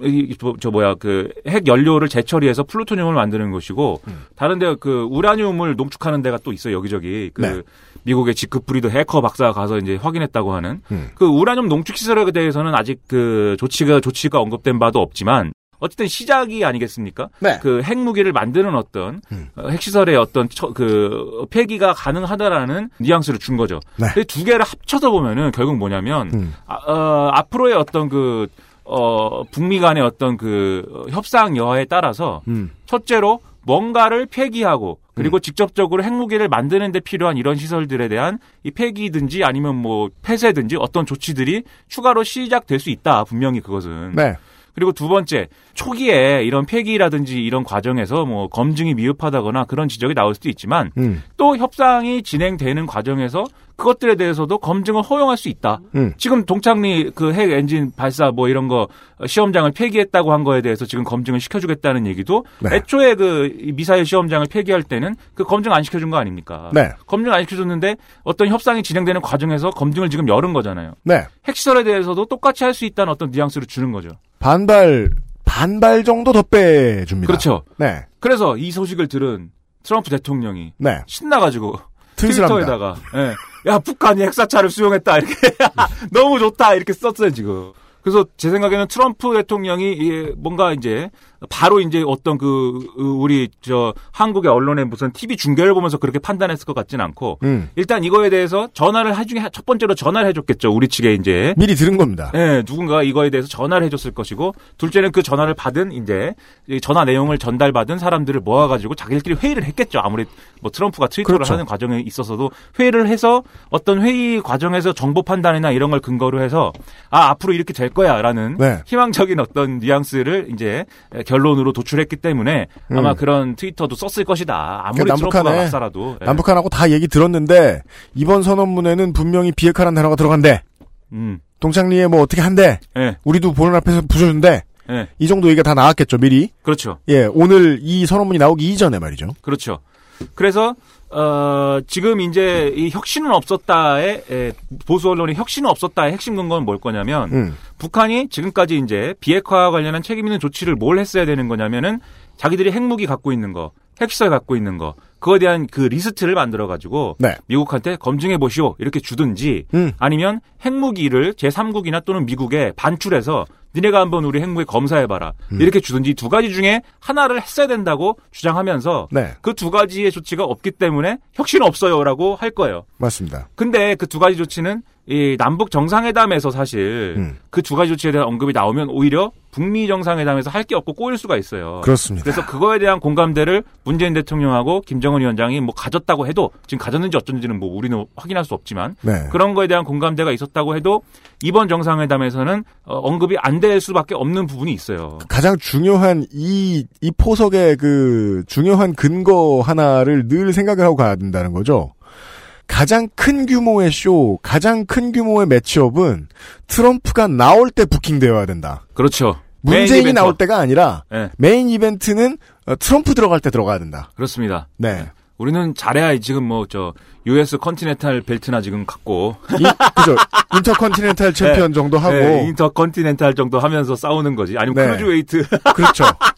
저 뭐야 그 핵 연료를 재처리해서 플루토늄을 만드는 것이고 음. 다른데 그 우라늄을 농축하는 데가 또 있어요 여기저기 그 네. 미국의 지크프리드 해커 박사가 가서 이제 확인했다고 하는 음. 그 우라늄 농축 시설에 대해서는 아직 그 조치가 조치가 언급된 바도 없지만 어쨌든 시작이 아니겠습니까? 네. 그 핵무기를 만드는 어떤 음. 어, 핵시설의 어떤 처- 그 폐기가 가능하다라는 뉘앙스를 준 거죠. 네. 근데 두 개를 합쳐서 보면은 결국 뭐냐면 음. 아, 어, 앞으로의 어떤 그 어, 북미 간의 어떤 그 어, 협상 여하에 따라서 음. 첫째로 뭔가를 폐기하고 그리고 직접적으로 핵무기를 만드는 데 필요한 이런 시설들에 대한 이 폐기든지 아니면 뭐 폐쇄든지 어떤 조치들이 추가로 시작될 수 있다. 분명히 그것은. 네. 그리고 두 번째, 초기에 이런 폐기라든지 이런 과정에서 뭐 검증이 미흡하다거나 그런 지적이 나올 수도 있지만 음. 또 협상이 진행되는 과정에서 그것들에 대해서도 검증을 허용할 수 있다. 음. 지금 동창리 그 핵 엔진 발사 뭐 이런 거 시험장을 폐기했다고 한 거에 대해서 지금 검증을 시켜주겠다는 얘기도 네. 애초에 그이 미사일 시험장을 폐기할 때는 그 검증 안 시켜준 거 아닙니까? 네. 검증 안 시켜줬는데 어떤 협상이 진행되는 과정에서 검증을 지금 열은 거잖아요. 네. 핵시설에 대해서도 똑같이 할 수 있다는 어떤 뉘앙스를 주는 거죠. 반발 반발 정도 더 빼줍니다. 그렇죠. 네. 그래서 이 소식을 들은 트럼프 대통령이 네. 신나가지고 트윗을. 트위터에다가 예, 야 북한이 핵사찰을 수용했다. 이렇게. <laughs> 너무 좋다. 이렇게 썼어요 지금. 그래서 제 생각에는 트럼프 대통령이 이 뭔가 이제 바로 이제 어떤 그 우리 저 한국의 언론의 무슨 TV 중계를 보면서 그렇게 판단했을 것 같진 않고 음. 일단 이거에 대해서 전화를 해중에 첫 번째로 전화를 해줬겠죠 우리 측에 이제 미리 들은 겁니다. 예, 누군가가 이거에 대해서 전화를 해줬을 것이고, 둘째는 그 전화를 받은, 이제, 이 전화 내용을 전달받은 사람들을 모아가지고 자기들끼리 회의를 했겠죠. 아무리 뭐 트럼프가 트위터를 그렇죠. 하는 과정에 있어서도 회의를 해서 어떤 회의 과정에서 정보 판단이나 이런 걸 근거로 해서, 아, 앞으로 이렇게 될 거야. 라는 네. 희망적인 어떤 뉘앙스를 이제 결론으로 도출했기 때문에 아마 음. 그런 트위터도 썼을 것이다. 아무리 그러니까 트럼프가 막사라도. 예. 남북한하고 다 얘기 들었는데 이번 선언문에는 분명히 비핵화라는 단어가 들어간대. 음, 동창리에 뭐 어떻게 한대. 예, 우리도 보는 앞에서 부셔준대. 예. 이 정도 얘기가 다 나왔겠죠 미리. 그렇죠. 예, 오늘 이 선언문이 나오기 이전에 말이죠. 그렇죠. 그래서 어 지금 이제 이 혁신은 없었다의 에, 보수 언론의 혁신은 없었다의 핵심 근거는 뭘 거냐면 음. 북한이 지금까지 이제 비핵화와 관련한 책임 있는 조치를 뭘 했어야 되는 거냐면은 자기들이 핵무기 갖고 있는 거, 핵시설 갖고 있는 거, 그거에 대한 그 리스트를 만들어 가지고 네. 미국한테 검증해 보시오 이렇게 주든지 음. 아니면 핵무기를 제3국이나 또는 미국에 반출해서 니네가 한번 우리 핵무기 검사해봐라 음. 이렇게 주든지 두 가지 중에 하나를 했어야 된다고 주장하면서 네. 그두 가지의 조치가 없기 때문에 혁신 없어요라고 할 거예요. 맞습니다. 근데 그 두 가지 조치는 이 남북 정상회담에서 사실 음. 그두 가지 조치에 대한 언급이 나오면 오히려 북미 정상회담에서 할 게 없고 꼬일 수가 있어요. 그렇습니다. 그래서 그거에 대한 공감대를 문재인 대통령하고 김정은 위원장이 뭐 가졌다고 해도 지금 가졌는지 어쩐지는 뭐 우리는 확인할 수 없지만 네. 그런 거에 대한 공감대가 있었다고 해도 이번 정상회담에서는 어, 언급이 안 될 수밖에 없는 부분이 있어요. 가장 중요한 이, 이 포석의 그 중요한 근거 하나를 늘 생각을 하고 가야 된다는 거죠. 가장 큰 규모의 쇼, 가장 큰 규모의 매치업은 트럼프가 나올 때 부킹되어야 된다. 그렇죠. 문재인이. 나올 때가 아니라 네, 메인 이벤트는 어, 트럼프 들어갈 때 들어가야 된다. 그렇습니다. 네. 우리는 잘해야 지금 뭐 저 US continental 벨트나 지금 갖고 이, 그죠. intercontinental 챔피언 정도 하고. 네, inter continental 정도 하면서 싸우는 거지. 아니면 네. cruiserweight 그렇죠. <laughs>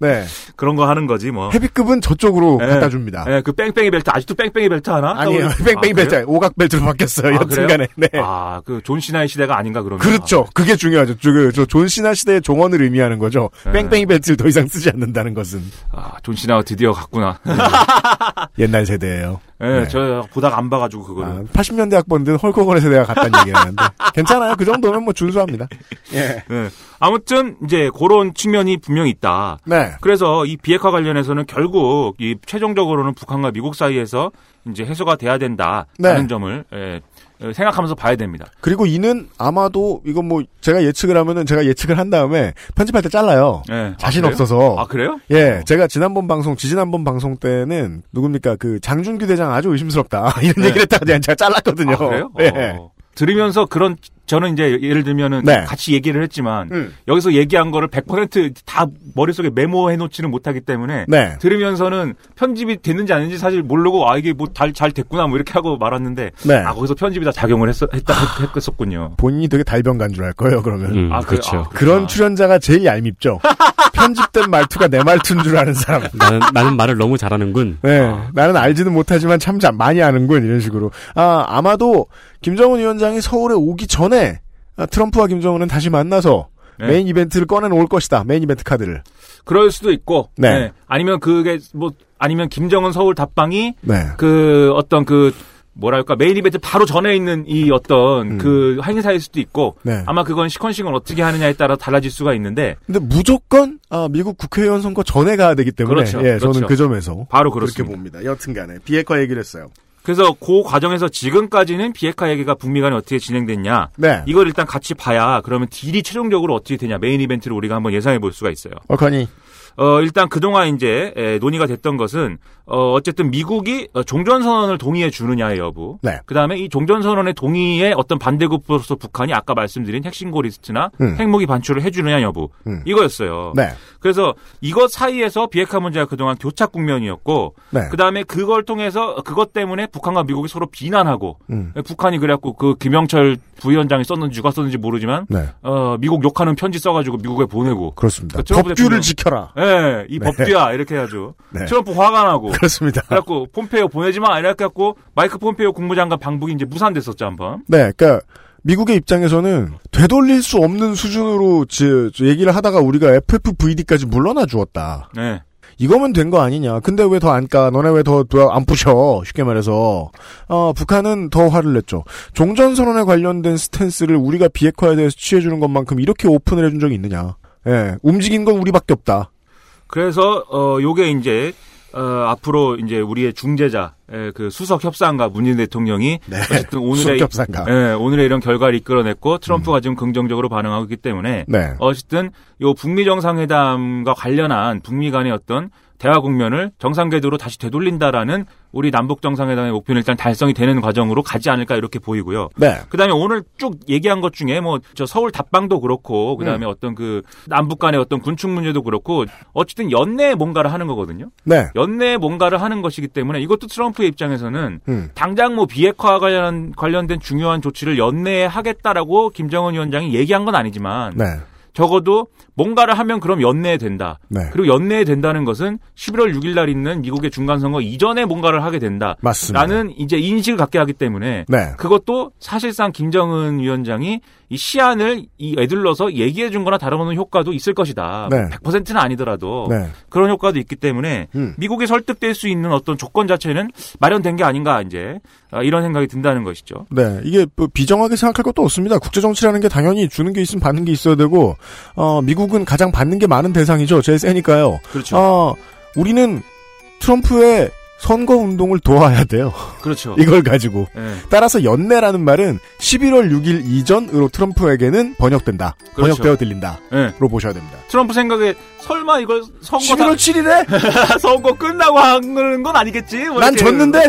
네. <laughs> 그런 거 하는 거지 뭐. 헤비급은 저쪽으로 네. 갖다 줍니다. 네, 그 뺑뺑이 벨트 아직도 뺑뺑이 벨트 하나? 아니에요. 떠오르- 뺑뺑이 아, 벨트? 오각 벨트로 바뀌었어요. 아, 여튼간에. 네. 아, 그 존 시나의 시대가 아닌가 그러면. 그렇죠. 그게 중요하죠. 저, 그, 저, 존 시나 시대의 종언을 의미하는 거죠. 네. 뺑뺑이 벨트를 더 이상 쓰지 않는다는 것은. 아, 존 시나가 드디어 갔구나. <laughs> 옛날 세대예요 예, 네. 저 보다가 안 봐가지고 그거를. 아, 80년대 학번들 Hulk Hogan의 세대가 같다는 얘기를 하는데. 괜찮아요. 그 정도면 뭐 준수합니다. 예. 예. 아무튼 이제 그런 측면이 분명히 있다. 네. 그래서 이 비핵화 관련해서는 결국 이 최종적으로는 북한과 미국 사이에서 이제 해소가 돼야 된다라는 네. 점을 예, 예, 생각하면서 봐야 됩니다. 그리고 이는 아마도 이건 뭐 제가 예측을 하면은 제가 예측을 한 다음에 편집할 때 잘라요. 예. 자신 아? 없어서. 아 그래요? 예, 제가 지난번 방송, 지지난번 방송 때는 누굽니까 그 장준규 대장 아주 의심스럽다 <laughs> 이런 네. 얘기를 했다가 그냥 제가 잘랐거든요. 아, 그래요? 예. 어. 들으면서 그런 저는 이제 예를 들면은 네. 같이 얘기를 했지만 음. 여기서 얘기한 거를 100%다 머릿속에 메모해 놓지는 못하기 때문에 네. 들으면서는 편집이 됐는지 아닌지 사실 모르고 아 이게 뭐 잘 잘 됐구나 뭐 이렇게 하고 말았는데 네. 아 거기서 편집이 다 작용을 했어 했다 했, 했었군요. 본인이 되게 달변간 줄 알 거예요. 그러면 음, 아? 그렇죠. 아, 그런 출연자가 제일 얄밉죠. <laughs> 편집된 말투가 내 말투인 줄 아는 사람. 나는, 나는 말을 너무 잘하는군. 네, 나는 알지는 못하지만 참 잘 많이 아는군 이런 식으로. 아 아마도 김정은 위원장이 서울에 오기 전에 아, 트럼프와 김정은은 다시 만나서 네. 메인 이벤트를 꺼내 놓을 것이다. 메인 이벤트 카드를. 그럴 수도 있고 네. 네. 아니면 그게 뭐 아니면 김정은 서울 답방이 네. 그 어떤 그 뭐랄까 메인 이벤트 바로 전에 있는 이 어떤 그 행사일 수도 있고 음. 네. 아마 그건 sequencing을 어떻게 하느냐에 따라 달라질 수가 있는데 근데 무조건 아, 미국 국회의원 선거 전에 가야 되기 때문에 그렇죠. 예, 저는 그렇죠. 그 점에서 바로 그렇게 그렇습니다. 봅니다. 여튼간에 비핵화 얘기를 했어요. 그래서 그 과정에서 지금까지는 비핵화 얘기가 북미 간에 어떻게 진행됐냐 네. 이걸 일단 같이 봐야 그러면 deal이 최종적으로 어떻게 되냐 메인 이벤트를 우리가 한번 예상해 볼 수가 있어요. 얼커니. 어, 일단 그동안 이제 에, 논의가 됐던 것은 어, 어쨌든 미국이 어, 종전선언을 동의해 주느냐의 여부. 네. 그다음에 이 종전선언의 동의에 어떤 반대급부로서 북한이 아까 말씀드린 핵신고 리스트나 음. 핵무기 반출을 해 주느냐 여부. 음. 이거였어요. 네. 그래서 이것 사이에서 비핵화 문제가 그동안 교착 국면이었고 네. 그다음에 그걸 통해서 그것 때문에 북한과 미국이 서로 비난하고 음. 북한이 그래갖고 그 김영철 부위원장이 썼는지 누가 썼는지 모르지만 네. 어, 미국 욕하는 편지 써가지고 미국에 보내고 그렇습니다. 그 트럼프 법규를 대통령- 지켜라. 예, 이 네. 법규야 이렇게 해야죠. 네. 트럼프 화가 나고. 그렇습니다. 그래갖고 폼페이오 보내지 마 이렇게 해갖고 마이크 폼페이오 국무장관 방북이 이제 무산됐었죠 한번. 네, 그러니까 미국의 입장에서는 되돌릴 수 없는 수준으로 지, 얘기를 하다가 우리가 FFVD까지 물러나 주었다. 네. 이거면 된 거 아니냐. 근데 왜 더 안 까? 너네 왜 더 안 부셔? 쉽게 말해서. 어, 북한은 더 화를 냈죠. 종전선언에 관련된 스탠스를 우리가 비핵화에 대해서 취해주는 것만큼 이렇게 오픈을 해준 적이 있느냐. 예, 움직인 건 우리밖에 없다. 그래서 어 요게 이제 어 앞으로 이제 우리의 중재자 예, 그 수석 협상가 문재인 대통령이 <laughs> 어쨌든 오늘의 수석 협상가. 예, 오늘의 이런 결과를 이끌어냈고 트럼프가 지금 긍정적으로 반응하고 있기 때문에 네. 어쨌든 요 북미 정상회담과 관련한 북미 간의 어떤 대화 국면을 정상 궤도로 다시 되돌린다라는 우리 남북 정상회담의 목표는 일단 달성이 되는 과정으로 가지 않을까 이렇게 보이고요. 네. 그다음에 오늘 쭉 얘기한 것 중에 뭐 저 서울 답방도 그렇고 그다음에 어떤 그 남북 간의 어떤 군축 문제도 그렇고 어쨌든 연내에 뭔가를 하는 거거든요. 네. 연내에 뭔가를 하는 것이기 때문에 이것도 트럼프의 입장에서는 음. 당장 뭐 비핵화 관련 관련된 중요한 조치를 연내에 하겠다라고 김정은 위원장이 얘기한 건 아니지만 네. 적어도 뭔가를 하면 그럼 연내에 된다. 네. 그리고 연내에 된다는 것은 11월 6일 날 있는 미국의 중간 선거 이전에 뭔가를 하게 된다. 맞습니다. 라는 이제 인식을 갖게 하기 때문에 네. 그것도 사실상 김정은 위원장이 이 시안을 이 애들러서 얘기해 준 거나 다름없는 효과도 있을 것이다. 네. 100%는 아니더라도 네. 그런 효과도 있기 때문에 음. 미국이 설득될 수 있는 어떤 조건 자체는 마련된 게 아닌가 이제 아, 이런 생각이 든다는 것이죠. 네, 이게 뭐 비정하게 생각할 것도 없습니다. 국제 정치라는 게 당연히 주는 게 있으면 받는 게 있어야 되고, 어, 미국 은 가장 받는 게 많은 대상이죠. 제일 세니까요. 그렇죠. 어, 우리는 트럼프의 선거 운동을 도와야 돼요. 그렇죠. <laughs> 이걸 가지고. 예. 따라서 연내라는 말은 11월 6일 이전으로 트럼프에게는 번역된다. 그렇죠. 번역되어 들린다. 예. 로 보셔야 됩니다. 트럼프 생각에 설마 이걸 선거 11월 7일에? 선거 끝나고 하는 건 아니겠지? 뭐난 이렇게. 졌는데?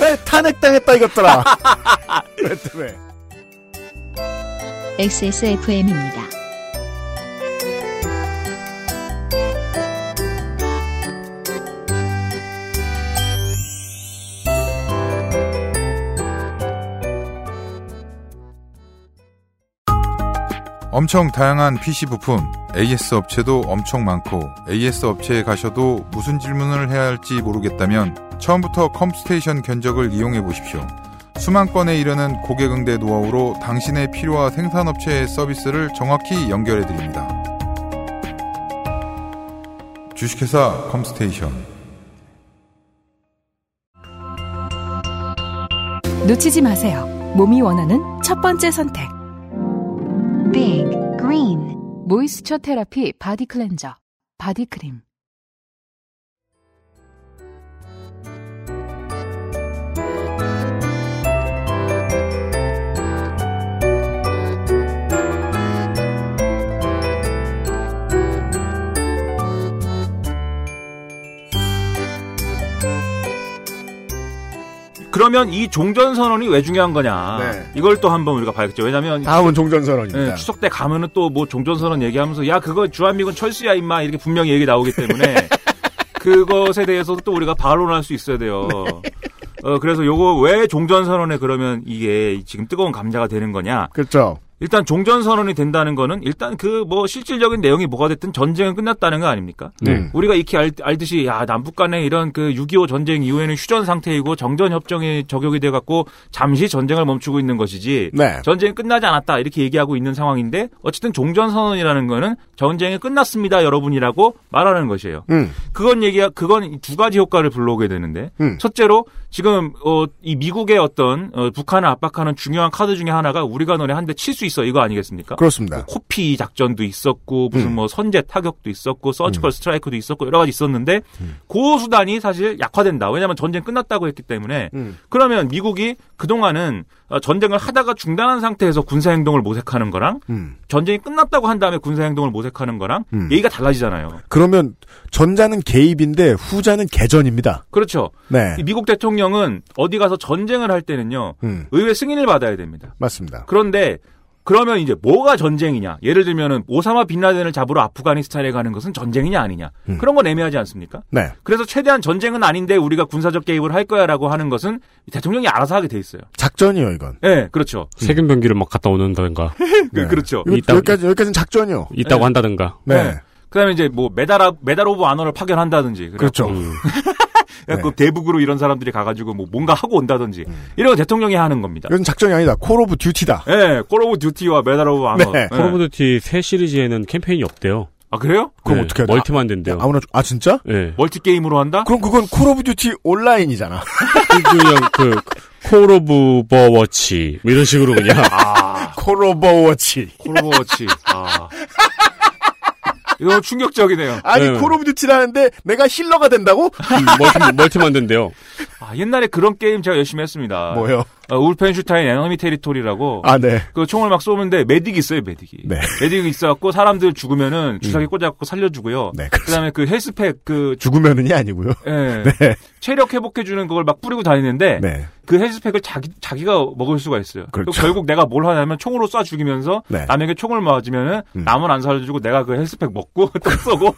에, <laughs> 탄핵당했다 이것들아. <laughs> 왜, 왜? XSFM입니다. 엄청 다양한 PC 부품, AS 업체도 엄청 많고 AS 업체에 가셔도 무슨 질문을 해야 할지 모르겠다면 처음부터 컴스테이션 견적을 이용해 보십시오. 수만 건에 이르는 고객 응대 노하우로 당신의 필요와 생산업체의 서비스를 정확히 연결해 드립니다. 주식회사 컴스테이션 놓치지 마세요. 몸이 원하는 첫 번째 선택. Big Green Moisture Therapy Body Cleanser. Body Cream. 그러면 이 종전 선언이 왜 중요한 거냐. 네. 이걸 또 한번 우리가 봐야겠죠. 왜냐면 다음은 종전 선언입니다. 예, 추석 때 가면은 또 뭐 종전 선언 얘기하면서 야 그거 주한미군 철수야 임마 이렇게 분명히 얘기 나오기 때문에 <laughs> 그것에 대해서도 또 우리가 반론할 수 있어야 돼요. 어 그래서 요거 왜 종전선언에 그러면 이게 지금 뜨거운 감자가 되는 거냐? 그렇죠. 일단 종전선언이 된다는 거는 일단 그 뭐 실질적인 내용이 뭐가 됐든 전쟁은 끝났다는 거 아닙니까? 네. 우리가 익히 알, 알듯이 야 남북 간에 이런 그 6.25 전쟁 이후에는 휴전 상태이고 정전 협정이 적용이 돼 갖고 잠시 전쟁을 멈추고 있는 것이지 네. 전쟁이 끝나지 않았다 이렇게 얘기하고 있는 상황인데 어쨌든 종전 선언이라는 거는 전쟁이 끝났습니다 여러분이라고 말하는 것이에요. 음. 그건 얘기야 그건 두 가지 효과를 불러오게 되는데 음. 첫째로 지금 어, 이 미국의 어떤 어, 북한을 압박하는 중요한 카드 중에 하나가 우리가 너네 한 대 칠수 있어 이거 아니겠습니까? 그렇습니다. 뭐 코피 작전도 있었고 무슨 음. 뭐 선제 타격도 있었고 서지컬 스트라이크도 있었고 여러 가지 있었는데 그 수단이 사실 약화된다. 왜냐하면 전쟁 끝났다고 했기 때문에 음. 그러면 미국이 그 동안은 어, 전쟁을 하다가 중단한 상태에서 군사 행동을 모색하는 거랑 음. 전쟁이 끝났다고 한 다음에 군사 행동을 모색하는 거랑 음. 얘기가 달라지잖아요. 그러면 전자는 개입인데 후자는 개전입니다. 그렇죠. 네. 이 미국 대통령은 어디 가서 전쟁을 할 때는요. 음. 의회 승인을 받아야 됩니다. 맞습니다. 그런데 그러면 이제 뭐가 전쟁이냐? 예를 들면은 오사마 빈라덴을 잡으러 아프가니스탄에 가는 것은 전쟁이냐 아니냐? 음. 그런 건 애매하지 않습니까? 네. 그래서 최대한 전쟁은 아닌데 우리가 군사적 개입을 할 거야라고 하는 것은 대통령이 알아서 하게 돼 있어요. 작전이요, 이건. 예, 네, 그렇죠. 세균 병기를 막 갖다 오는다든가 <laughs> 그, 그렇죠. 이따- 여기까지, 여기까지는 작전이요. 있다고 네. 한다든가. 네. 네. 그다음에 이제 뭐 Medal Medal of Honor를 파견한다든지 그래갖고 그렇죠. 음. <laughs> 그래갖고 대북으로 이런 사람들이 가가지고 뭐 뭔가 하고 온다든지 이런 거 대통령이 하는 겁니다. 이건 작전이 아니다. Call of Duty다. 예, Call of Duty와 Medal of Honor. 네. 예. Call of Duty 새 시리즈에는 캠페인이 없대요. 아 그래요? 그럼 네, 어떻게 해야 돼? multi만 된대요. 아무나, 좀- 아, 진짜? 네. multi 게임으로 한다? 그럼 그건 Call of Duty 온라인이잖아. <laughs> 그냥 그, Call of Overwatch. 뭐 이런 식으로 그냥. 아, Call of Watch. Call of Watch. 아. 이거 충격적이네요. 아니, 네. Call of Duty라는데 내가 healer가 된다고? multi, multi만 된대요. 아, 옛날에 그런 게임 제가 열심히 했습니다. 뭐요? 어, Wolfenstein Enemy Territory라고. 아, 네. 그 총을 막 쏘는데 medic이 있어요, medic이. 네. medic이 있어갖고 사람들 죽으면은 주사기 꽂아갖고 살려주고요. 네, 그 다음에 그 health pack 그, 죽으면은이 아니고요. 예. 네. 체력 회복해주는 그걸 막 뿌리고 다니는데. 네. 그 health pack을 자기, 자기가 먹을 수가 있어요. 그렇죠. 결국 내가 뭘 하냐면 총으로 쏴 죽이면서 네. 남에게 총을 맞으면은 음. 남은 안 살려주고 내가 그 health pack 먹고 <laughs> 또 쏘고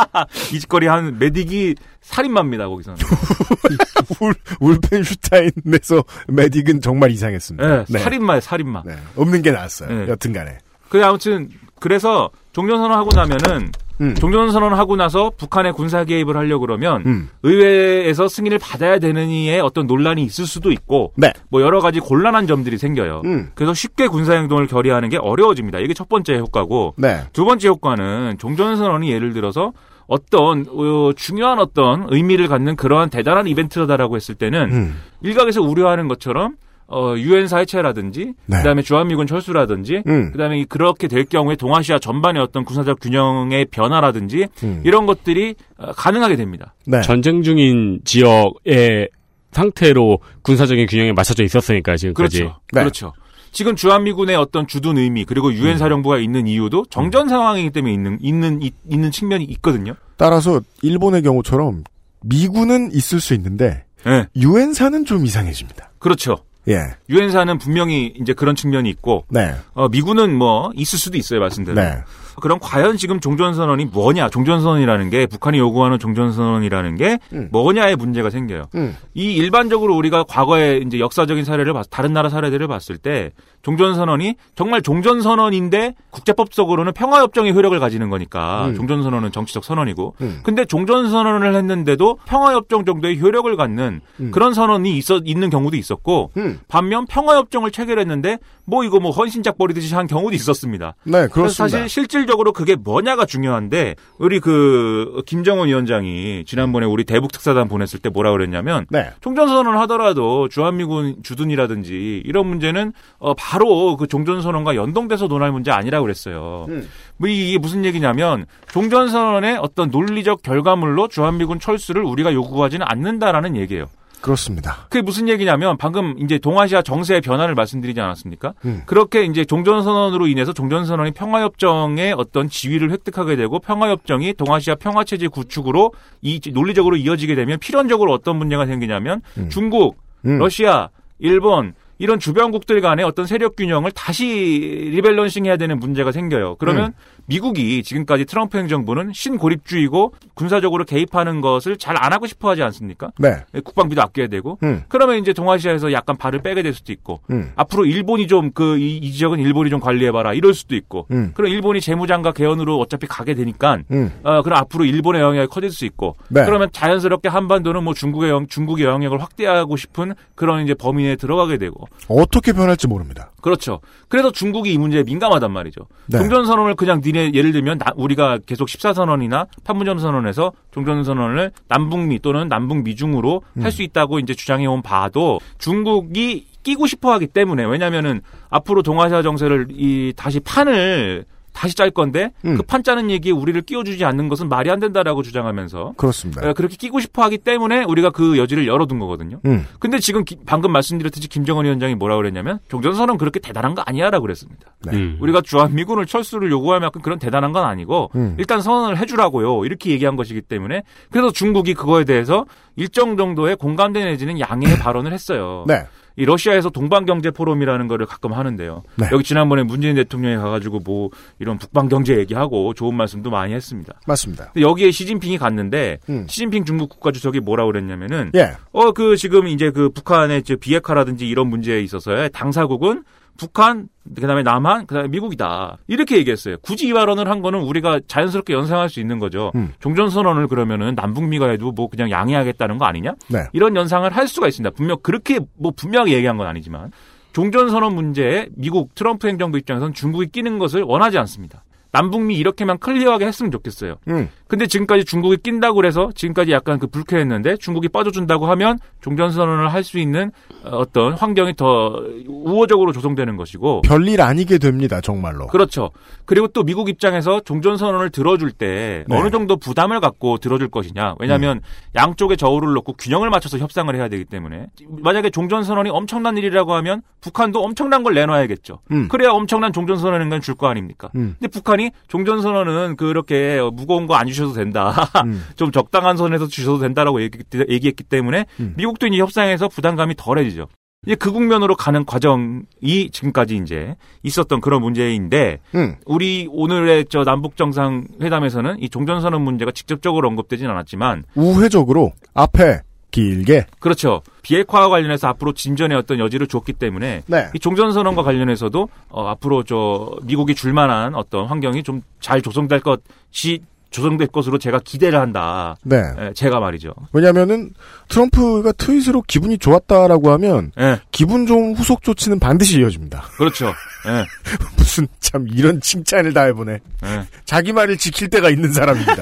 <laughs> 이 짓거리 하는 메딕이 살인마입니다, 거기서는. <laughs> 울, 울펜슈타인에서 메딕은 정말 이상했습니다. 네, 살인마예요, 살인마. 네. 없는 게 나았어요. 네. 여튼 간에. 그래 아무튼 그래서 종전선언 하고 나면은 음. 종전 선언 하고 나서 북한의 군사 개입을 하려고 그러면 음. 의회에서 승인을 받아야 되느니에 어떤 논란이 있을 수도 있고 네. 뭐 여러 가지 곤란한 점들이 생겨요. 음. 그래서 쉽게 군사 행동을 결의하는 게 어려워집니다. 이게 첫 번째 효과고 네. 두 번째 효과는 종전 선언이 예를 들어서 어떤 어, 중요한 어떤 의미를 갖는 그러한 대단한 이벤트다라고 했을 때는 음. 일각에서 우려하는 것처럼 어, 유엔 사 해체라든지, 네. 그다음에 주한미군 철수라든지, 음. 그다음에 그렇게 될 경우에 동아시아 전반의 어떤 군사적 균형의 변화라든지 음. 이런 것들이 어, 가능하게 됩니다. 네. 전쟁 중인 지역의 상태로 군사적인 균형에 맞춰져 있었으니까 지금까지. 그렇죠. 네. 그렇죠. 지금 주한미군의 어떤 주둔 의미 그리고 유엔 사령부가 있는 이유도 정전 상황이기 때문에 있는 있는 이- 있는 측면이 있거든요. 따라서 일본의 경우처럼 미군은 있을 수 있는데 예. 유엔사는 좀 이상해집니다. 그렇죠. 예. 유엔사는 분명히 이제 그런 측면이 있고 네. 어, 미군은 뭐 있을 수도 있어요 말씀대로. 네. 그럼 과연 지금 종전선언이 뭐냐? 종전선언이라는 게 북한이 요구하는 종전선언이라는 게 음. 뭐냐의 문제가 생겨요. 음. 이 일반적으로 우리가 과거에 이제 역사적인 사례를 봤, 다른 나라 사례들을 봤을 때 종전선언이 정말 종전선언인데 국제법적으로는 평화협정의 효력을 가지는 거니까 음. 종전선언은 정치적 선언이고 음. 근데 종전선언을 했는데도 평화협정 정도의 효력을 갖는 음. 그런 선언이 있어 있는 경우도 있었고 음. 반면 평화협정을 체결했는데 뭐 이거 뭐 헌신작 버리듯이 한 경우도 있었습니다. 네, 그렇습니다. 사실 실질 적으로 그게 뭐냐가 중요한데 우리 그 김정은 위원장이 지난번에 우리 대북 특사단 보냈을 때 뭐라 그랬냐면 네. 종전선언을 하더라도 주한미군 주둔이라든지 이런 문제는 어 바로 그 종전선언과 연동돼서 논할 문제 아니라고 그랬어요. 음. 뭐 이게 무슨 얘기냐면 종전선언의 어떤 논리적 결과물로 주한미군 철수를 우리가 요구하지는 않는다라는 얘기예요. 그렇습니다. 그게 무슨 얘기냐면 방금 이제 동아시아 정세의 변화를 말씀드리지 않았습니까? 음. 그렇게 이제 종전선언으로 인해서 종전선언이 평화협정의 어떤 지위를 획득하게 되고 평화협정이 동아시아 평화체제 구축으로 이 논리적으로 이어지게 되면 필연적으로 어떤 문제가 생기냐면 중국, 음. 러시아, 일본 이런 주변국들 간의 어떤 세력 균형을 다시 리밸런싱 해야 되는 문제가 생겨요. 그러면 음. 미국이 지금까지 트럼프 행정부는 신고립주의고 군사적으로 개입하는 것을 잘 안 하고 싶어 하지 않습니까? 네. 국방비도 아껴야 되고. 음. 그러면 이제 동아시아에서 약간 발을 빼게 될 수도 있고. 음. 앞으로 일본이 좀 그이 지역은 일본이 좀 관리해봐라 이럴 수도 있고. 음. 그럼 일본이 재무장과 개헌으로 어차피 가게 되니까. 음. 어, 그럼 앞으로 일본의 영향이 커질 수 있고. 네. 그러면 자연스럽게 한반도는 뭐 중국의 영, 중국의 영향력을 확대하고 싶은 그런 이제 범위 내에 들어가게 되고. 어떻게 변할지 모릅니다. 그렇죠. 그래서 중국이 이 문제에 민감하단 말이죠. 네. 종전선언을 그냥 니네 예를 들면 나- 우리가 계속 14선언이나 판문점 선언에서 종전선언을 남북미 또는 남북미중으로 음. 할수 있다고 이제 주장해온 바도 중국이 끼고 싶어 하기 때문에 왜냐면은 앞으로 동아시아 정세를 이 다시 판을 다시 짤 건데 음. 그판 짜는 얘기에 우리를 끼워주지 않는 것은 말이 안 된다라고 주장하면서 그렇습니다. 어, 그렇게 끼고 싶어 하기 때문에 우리가 그 여지를 열어둔 거거든요. 음. 근데 지금 기- 방금 말씀드렸듯이 김정은 위원장이 뭐라 그랬냐면 종전선언 그렇게 대단한 거 아니야라고 그랬습니다. 네. 음. 우리가 주한미군을 철수를 요구하면 약간 그런 대단한 건 아니고 음. 일단 선언을 해주라고요. 이렇게 얘기한 것이기 때문에 그래서 중국이 그거에 대해서 일정 정도의 공감대 내지는 양해의 <coughs> 발언을 했어요. 네. 이 러시아에서 동방경제 포럼이라는 거를 가끔 하는데요. 네. 여기 지난번에 문재인 대통령이 가가지고 뭐 이런 북방경제 얘기하고 좋은 말씀도 많이 했습니다. 맞습니다. 여기에 시진핑이 갔는데 음. 시진핑 중국 국가주석이 뭐라 그랬냐면은 예. 어그 지금 이제 그 북한의 저 비핵화라든지 이런 문제에 있어서의 당사국은 북한 그다음에 남한 그다음에 미국이다 이렇게 얘기했어요. 굳이 이 발언을 한 거는 우리가 자연스럽게 연상할 수 있는 거죠. 음. 종전 선언을 그러면은 남북미가 해도 뭐 그냥 양해하겠다는 거 아니냐? 네. 이런 연상을 할 수가 있습니다. 분명 그렇게 뭐 분명히 얘기한 건 아니지만 종전 선언 문제에 미국 트럼프 행정부 입장에서는 중국이 끼는 것을 원하지 않습니다. 남북미 이렇게만 클리어하게 했으면 좋겠어요. 음. 근데 지금까지 중국이 낀다고 그래서 지금까지 약간 그 불쾌했는데 중국이 빠져준다고 하면 종전선언을 할 수 있는 어떤 환경이 더 우호적으로 조성되는 것이고 별일 아니게 됩니다. 정말로. 그렇죠. 그리고 또 미국 입장에서 종전선언을 들어줄 때 네. 어느 정도 부담을 갖고 들어줄 것이냐. 왜냐하면 양쪽의 저울을 놓고 균형을 맞춰서 협상을 해야 되기 때문에 만약에 종전선언이 엄청난 일이라고 하면 북한도 엄청난 걸 내놔야겠죠. 음. 그래야 엄청난 종전선언인 줄거 아닙니까? 음. 근데 북한이 종전선언은 그렇게 무거운 거 안 주셔 도 된다. <laughs> 음. 좀 적당한 선에서 주셔도 된다라고 얘기, 얘기 했기 때문에 음. 미국도 이제 협상에서 부담감이 덜해지죠. 이제 그 국면으로 가는 과정이 지금까지 이제 있었던 그런 문제인데 음. 우리 오늘의 저 남북 정상 회담에서는 이 종전선언 문제가 직접적으로 언급되진 않았지만 우회적으로 앞에 길게 그렇죠. 비핵화와 관련해서 앞으로 진전의 어떤 여지를 줬기 때문에 네. 이 종전선언과 관련해서도 어, 앞으로 저 미국이 줄만한 어떤 환경이 좀 잘 조성될 것이 조성될 것으로 제가 기대를 한다. 네. 예, 제가 말이죠. 왜냐하면은 트럼프가 트윗으로 기분이 좋았다라고 하면 예, 기분 좋은 후속 조치는 반드시 이어집니다. 그렇죠. 예, <laughs> 무슨 참 이런 칭찬을 다 해보네. 예, 자기 말을 지킬 때가 있는 사람입니다.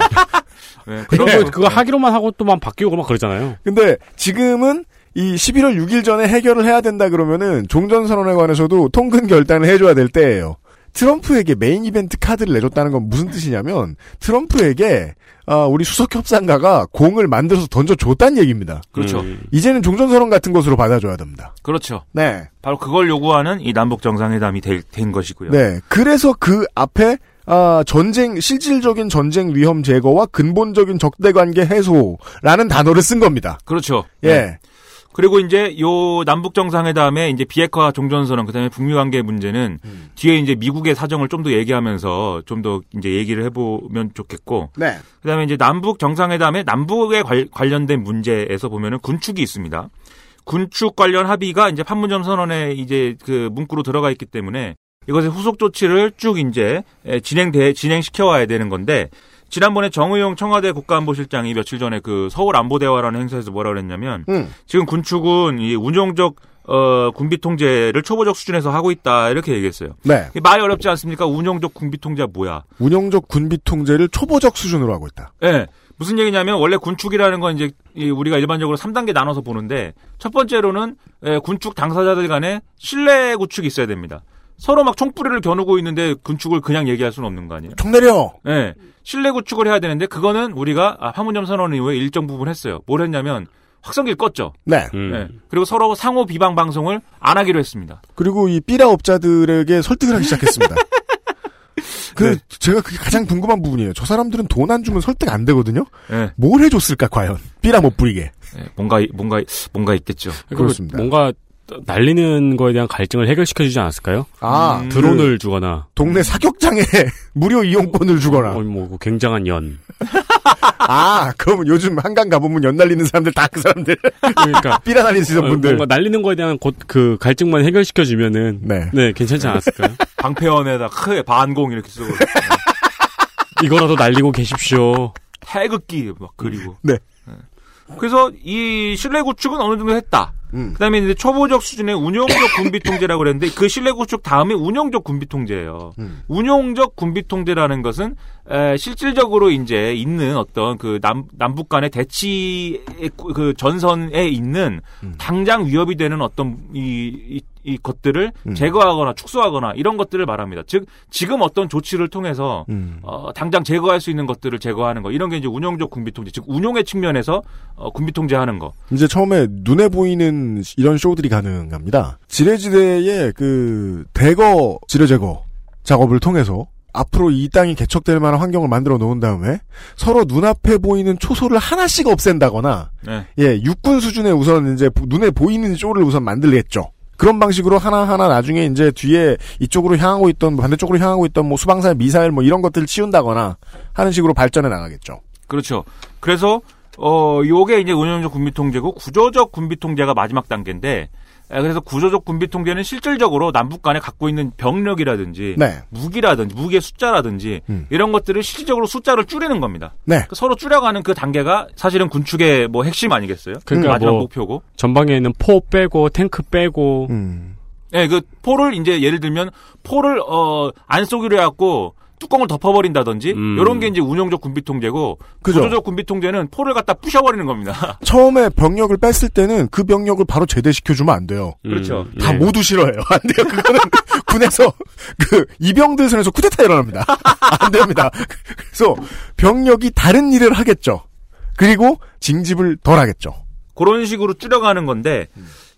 예. <laughs> 그거 그런 거- 그거 하기로만 하고 또만 바뀌고 막 그러잖아요. 근데 지금은 이 11월 6일 전에 해결을 해야 된다 그러면은 종전선언에 관해서도 통근 결단을 해줘야 될 때예요. 트럼프에게 메인 이벤트 카드를 내줬다는 건 무슨 뜻이냐면 트럼프에게 아, 우리 수석 협상가가 공을 만들어서 던져줬다는 얘기입니다. 그렇죠. 음. 이제는 종전선언 같은 것으로 받아줘야 됩니다. 그렇죠. 네. 바로 그걸 요구하는 이 남북 정상회담이 될- 된 것이고요. 네. 그래서 그 앞에 아, 전쟁, 실질적인 전쟁 위험 제거와 근본적인 적대 관계 해소라는 단어를 쓴 겁니다. 그렇죠. 예. 네. 그리고 이제 요 남북 정상회담에 이제 비핵화 종전 선언 그다음에 북미 관계 문제는 음. 뒤에 이제 미국의 사정을 좀 더 얘기하면서 좀 더 이제 얘기를 해보면 좋겠고 네. 그다음에 이제 남북 정상회담에 남북에 관- 관련된 문제에서 보면은 군축이 있습니다. 군축 관련 합의가 이제 판문점 선언에 이제 그 문구로 들어가 있기 때문에 이것의 후속 조치를 쭉 이제 에, 진행돼 진행시켜 와야 되는 건데 지난번에 정의용 청와대 국가안보실장이 며칠 전에 그 서울 안보대화라는 행사에서 뭐라 그랬냐면 음. 지금 군축은 이 운용적 어, 군비 통제를 초보적 수준에서 하고 있다 이렇게 얘기했어요. 네. 말이 어렵지 않습니까? 운용적 군비 통제가 뭐야? 운용적 군비 통제를 초보적 수준으로 하고 있다. 예. 네. 무슨 얘기냐면 원래 군축이라는 건 이제 우리가 일반적으로 3단계 나눠서 보는데 첫 번째로는 예, 군축 당사자들 간에 신뢰 구축이 있어야 됩니다. 서로 막 총뿌리를 겨누고 있는데 군축을 그냥 얘기할 수는 없는 거 아니에요? 총 내려. 예. 네. 신뢰 구축을 해야 되는데 그거는 우리가 아, 판문점 선언 이후에 일정 부분 했어요. 뭘 했냐면 확성기를 껐죠. 네. 음. 네. 그리고 서로 상호 비방 방송을 안 하기로 했습니다. 그리고 이 삐라 업자들에게 설득을 하기 시작했습니다. <laughs> 그 네. 제가 그게 가장 궁금한 부분이에요. 저 사람들은 돈 안 주면 설득 안 되거든요. 네. 뭘 해줬을까 과연 삐라 못 부리게. 네, 뭔가 뭔가 뭔가 있겠죠. 그렇습니다. 뭔가 날리는 거에 대한 갈증을 해결시켜 주지 않았을까요? 아 음. 드론을 주거나 동네 사격장에 <laughs> 무료 이용권을 주거나. 어, 뭐 굉장한 연. <laughs> 아 그러면 요즘 한강 가보면 연 날리는 사람들 다 그 사람들. 그러니까 <laughs> 삐라 날리시는 어, 분들. 뭔가 날리는 거에 대한 곧 그 갈증만 해결시켜 주면은 네. 네 괜찮지 않았을까요? 방패원에다 크게 반공 이렇게 쓰고 이거라도 날리고 계십시오. 태극기 막 그리고. 네. 그래서 이 신뢰 구축은 어느 정도 했다. 음. 그다음에 이제 초보적 수준의 운용적 군비 통제라고 그랬는데 그 신뢰 구축 다음에 운용적 군비 통제예요. 음. 운용적 군비 통제라는 것은 에, 실질적으로 이제 있는 어떤 그 남, 남북 간의 대치 그 전선에 있는 음. 당장 위협이 되는 어떤 이, 이, 이 것들을 음. 제거하거나 축소하거나 이런 것들을 말합니다. 즉 지금 어떤 조치를 통해서 음. 어, 당장 제거할 수 있는 것들을 제거하는 거 이런 게 이제 운용적 군비 통제, 즉 운용의 측면에서 어, 군비 통제하는 거. 이제 처음에 눈에 보이는 이런 쇼들이 가능합니다. 지뢰지대의 그 대거 지뢰 제거 작업을 통해서 앞으로 이 땅이 개척될 만한 환경을 만들어 놓은 다음에 서로 눈앞에 보이는 초소를 하나씩 없앤다거나 네. 예 육군 수준의 우선 이제 눈에 보이는 쇼를 우선 만들겠죠. 그런 방식으로 하나하나 나중에 이제 뒤에 이쪽으로 향하고 있던 반대쪽으로 향하고 있던 뭐 수방사 미사일 뭐 이런 것들을 치운다거나 하는 식으로 발전해 나가겠죠. 그렇죠. 그래서 어 요게 이제 운영적 군비 통제고 구조적 군비 통제가 마지막 단계인데 에, 그래서 구조적 군비 통제는 실질적으로 남북 간에 갖고 있는 병력이라든지 네. 무기라든지 무기의 숫자라든지 음. 이런 것들을 실질적으로 숫자를 줄이는 겁니다. 네. 그 서로 줄여가는 그 단계가 사실은 군축의 뭐 핵심 아니겠어요? 그러니까 마지막 뭐 목표고. 전방에는 포 빼고 탱크 빼고 음. 예, 그 포를 이제 예를 들면 포를 어 안 쏘기로 해갖고 뚜껑을 덮어버린다든지 음. 이런 게 이제 운용적 군비 통제고 그죠. 구조적 군비 통제는 포를 갖다 부셔버리는 겁니다. <laughs> 처음에 병력을 뺐을 때는 그 병력을 바로 제대시켜주면 안 돼요. 그렇죠. 음, 다 네. 모두 싫어해요. <laughs> 안 돼요. 그거는 <laughs> 군에서 그 이병들 선에서 쿠데타 일어납니다. 안 됩니다. 그래서 병력이 다른 일을 하겠죠. 그리고 징집을 덜 하겠죠. 그런 식으로 줄여가는 건데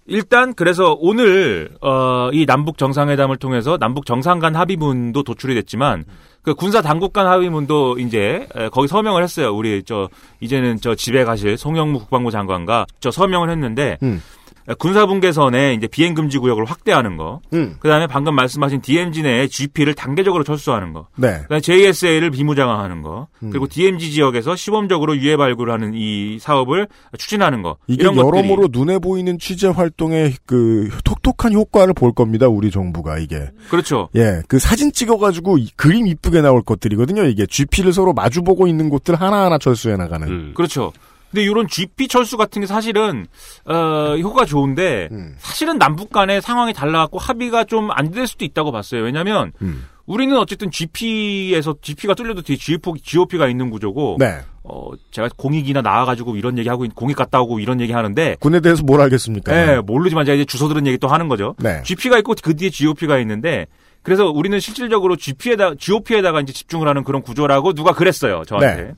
일단 그래서 오늘 어, 이 남북 정상회담을 통해서 남북 정상 간 합의문도 도출이 됐지만 그 군사 당국 간 합의문도 이제 에, 거기 서명을 했어요. 우리 저 이제는 저 집에 가실 송영무 국방부 장관과 저 서명을 했는데 음. 에, 군사분계선에 이제 비행 금지 구역을 확대하는 거. 음. 그다음에 방금 말씀하신 DMZ 내에 GP를 단계적으로 철수하는 거. 네. 그다음에 JSA를 비무장화하는 거. 음. 그리고 DMZ 지역에서 시범적으로 유해 발굴하는 이 사업을 추진하는 거. 이게 이런 것들이 여러모로 눈에 보이는 취재 활동의 그 톡톡한 효과를 볼 겁니다. 우리 정부가 이게. 그렇죠. 예, 그 사진 찍어 가지고 이- 그림 이쁘게 나올 것들이거든요. 이게 GP를 서로 마주 보고 있는 곳들 하나하나 철수해 나가는. 음. 그렇죠. 근데 이런 GP 철수 같은 게 사실은 어, 효과 좋은데 음. 사실은 남북 간의 상황이 달라갖고 합의가 좀 안 될 수도 있다고 봤어요. 왜냐하면 음. 우리는 어쨌든 GP에서 GP가 뚫려도 뒤에 GOP, GOP가 있는 구조고 네. 어, 제가 공익이나 나와가지고 이런 얘기하고 있- 공익 갔다 오고 이런 얘기 하는데 군에 대해서 뭘 알겠습니까? 예, 모르지만 제가 이제 주소 들은 얘기 또 하는 거죠. 네. GP가 있고 그 뒤에 GOP가 있는데 그래서 우리는 실질적으로 GP에다 GOP에다가 이제 집중을 하는 그런 구조라고 누가 그랬어요 저한테. 네.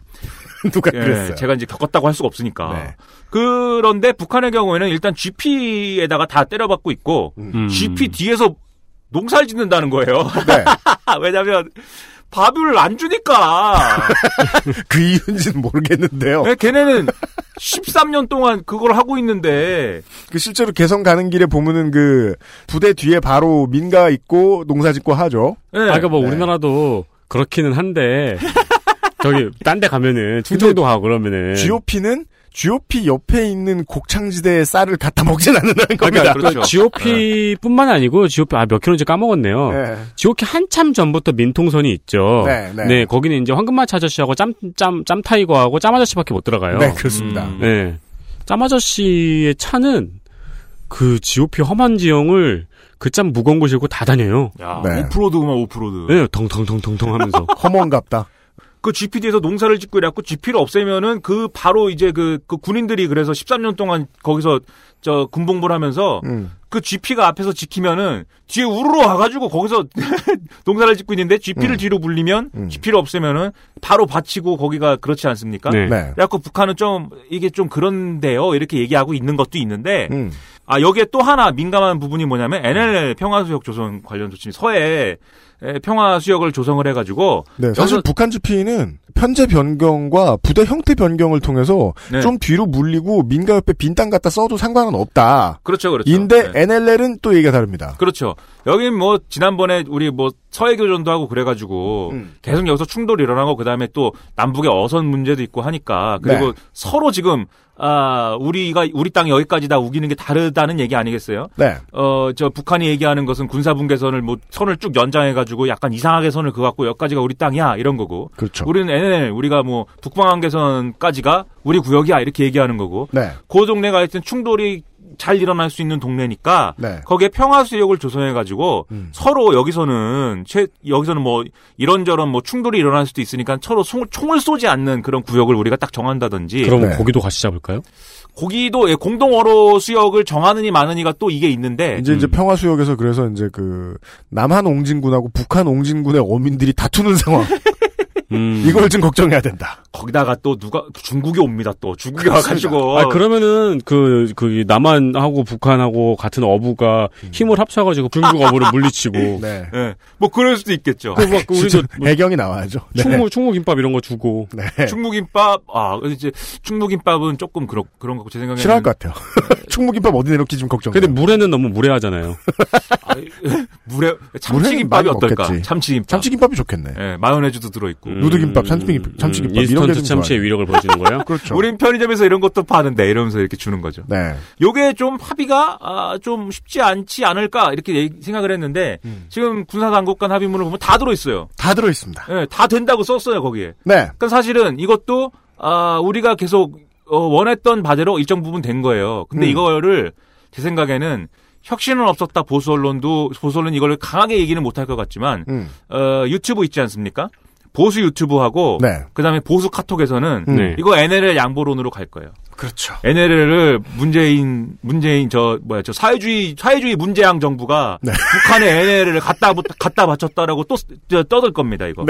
<laughs> 누가 예, 그랬어요. 제가 이제 겪었다고 할 수가 없으니까. 네. 그런데 북한의 경우에는 일단 GP에다가 다 때려박고 있고 음. GP 뒤에서 농사를 짓는다는 거예요. 네. <laughs> 왜냐하면 밥을 안 주니까. <laughs> 그 이유인지는 모르겠는데요. 예, 걔네는 13년 동안 그걸 하고 있는데 그 실제로 개성 가는 길에 보면은 그 부대 뒤에 바로 민가 있고 농사 짓고 하죠. 예. 아, 그러니까 뭐 네. 우리나라도 그렇기는 한데 저기 딴 데 가면은 충청도 가고 그러면은 GOP는 GOP 옆에 있는 곡창지대의 쌀을 갖다 먹진 않는다는 겁니다. 그러니까 그렇죠. 그 GOP뿐만 아니고 GOP 아몇 킬로인지 까먹었네요. 네. GOP 한참 전부터 민통선이 있죠. 네, 네. 거기는 이제 황금마차 아저씨하고 짬짬 짬타이거하고 짬 아저씨밖에 못 들어가요. 네, 그렇습니다. 음. 네. 짬 아저씨의 차는 그 GOP 험한 지형을 그짬 무거운 거 싣고 다 다녀요. 야, 네. 오프로드구만 오프로드. 네, 덩덩덩덩덩 하면서. <laughs> 험원갑다. 그 GPD에서 농사를 짓고 이래갖고 GP를 없애면은 그 바로 이제 그, 그 군인들이 그래서 13년 동안 거기서 저 군복무를 하면서 음. 그 GP가 앞에서 지키면은 뒤에 우르르 와가지고 거기서 <laughs> 농사를 짓고 있는데 GP를 음. 뒤로 불리면 음. GP를 없애면은 바로 바치고 거기가 그렇지 않습니까? 네. 네. 그래갖고 북한은 좀 이게 좀 그런데요 이렇게 얘기하고 있는 것도 있는데 음. 아 여기에 또 하나 민감한 부분이 뭐냐면 NLL 평화수역 조성 관련 조치 서해 에, 평화 수역을 조성을 해가지고 네, 사실 여기서- 북한 GP는 편제 변경과 부대 형태 변경을 통해서 네. 좀 뒤로 물리고 민가 옆에 빈 땅 갖다 써도 상관은 없다. 그렇죠 그렇죠. 인데 네. NLL은 또 얘기가 다릅니다. 그렇죠. 여긴 뭐 지난번에 우리 뭐 서해 교전도 하고 그래가지고 음. 계속 여기서 충돌이 일어나고 그 다음에 또 남북의 어선 문제도 있고 하니까 그리고 네. 서로 지금 아 우리가 우리 땅이 여기까지다 우기는 게 다르다는 얘기 아니겠어요? 네. 어저 북한이 얘기하는 것은 군사 분계선을 뭐 선을 쭉 연장해가지고 약간 이상하게 선을 그어갖고 여기까지가 우리 땅이야 이런 거고. 그렇죠. 우리는 NL 우리가 뭐 북방한계선까지가 우리 구역이야 이렇게 얘기하는 거고. 네. 그 동네가 하여튼 충돌이 잘 일어날 수 있는 동네니까 네. 거기에 평화 수역을 조성해 가지고 음. 서로 여기서는 최 여기서는 뭐 이런저런 뭐 충돌이 일어날 수도 있으니까 서로 총, 총을 쏘지 않는 그런 구역을 우리가 딱 정한다든지 그럼 네. 거기도 같이 잡을까요? 거기도 예, 공동어로 수역을 정하느니 마느니가 또 이게 있는데 이제 이제 음. 평화 수역에서 그래서 이제 그 남한 옹진군하고 북한 옹진군의 어민들이 다투는 상황. <laughs> 음. 이걸 좀 걱정해야 된다. 거기다가 또 누가 중국이 옵니다 또 중국이 와가지고 아, 그러면은, 그, 그, 남한하고 북한하고 같은 어부가 힘을 합쳐가지고 중국 어부를 물리치고. <laughs> 네. 예, 뭐 그럴 수도 있겠죠. 그, 막, 우리도 진짜 배경이 나와야죠. 네. 충무, 충무김밥 이런 거 주고. 네. 충무김밥 아 이제 충무김밥은 조금 그런 그런 거고 제 생각에는 싫어할 것 같아요. <laughs> 충무김밥 어디 내놓기 좀 걱정. 근데 물에는 너무 무례하잖아요. <laughs> 아, 물에 참치김밥이 어떨까? 참치김밥. 참치김밥이 좋겠네. 예, 마요네즈도 들어있고. 음, 누드김밥, 참치김- 참치김밥 이런 좀 참치의 좋아요. 위력을 보여주는 거예요? <laughs> 그렇죠. 우린 편의점에서 이런 것도 파는데 이러면서 이렇게 주는 거죠. 네. 요게 좀 합의가 아, 좀 쉽지 않지 않을까 이렇게 생각을 했는데 음. 지금 군사당국 간 합의문을 보면 다 들어있어요. 다 들어있습니다. 예, 다 된다고 썼어요 거기에. 네. 그러니까 사실은 이것도 아, 우리가 계속 어, 원했던 바대로 일정 부분 된 거예요. 근데 음. 이거를 제 생각에는 혁신은 없었다 보수 언론도 보수 언론 이걸 강하게 얘기는 못할 것 같지만 음. 어, 유튜브 있지 않습니까? 보수 유튜브하고 네. 그다음에 보수 카톡에서는 음. 네. 이거 NLL 양보론으로 갈 거예요. 그렇죠. NLL을 문재인 문재인 저 뭐야 저 사회주의 사회주의 문재양 정부가 네. 북한에 NLL을 갖다 붙- 갖다 바쳤다라고 또 저, 떠들 겁니다 이거.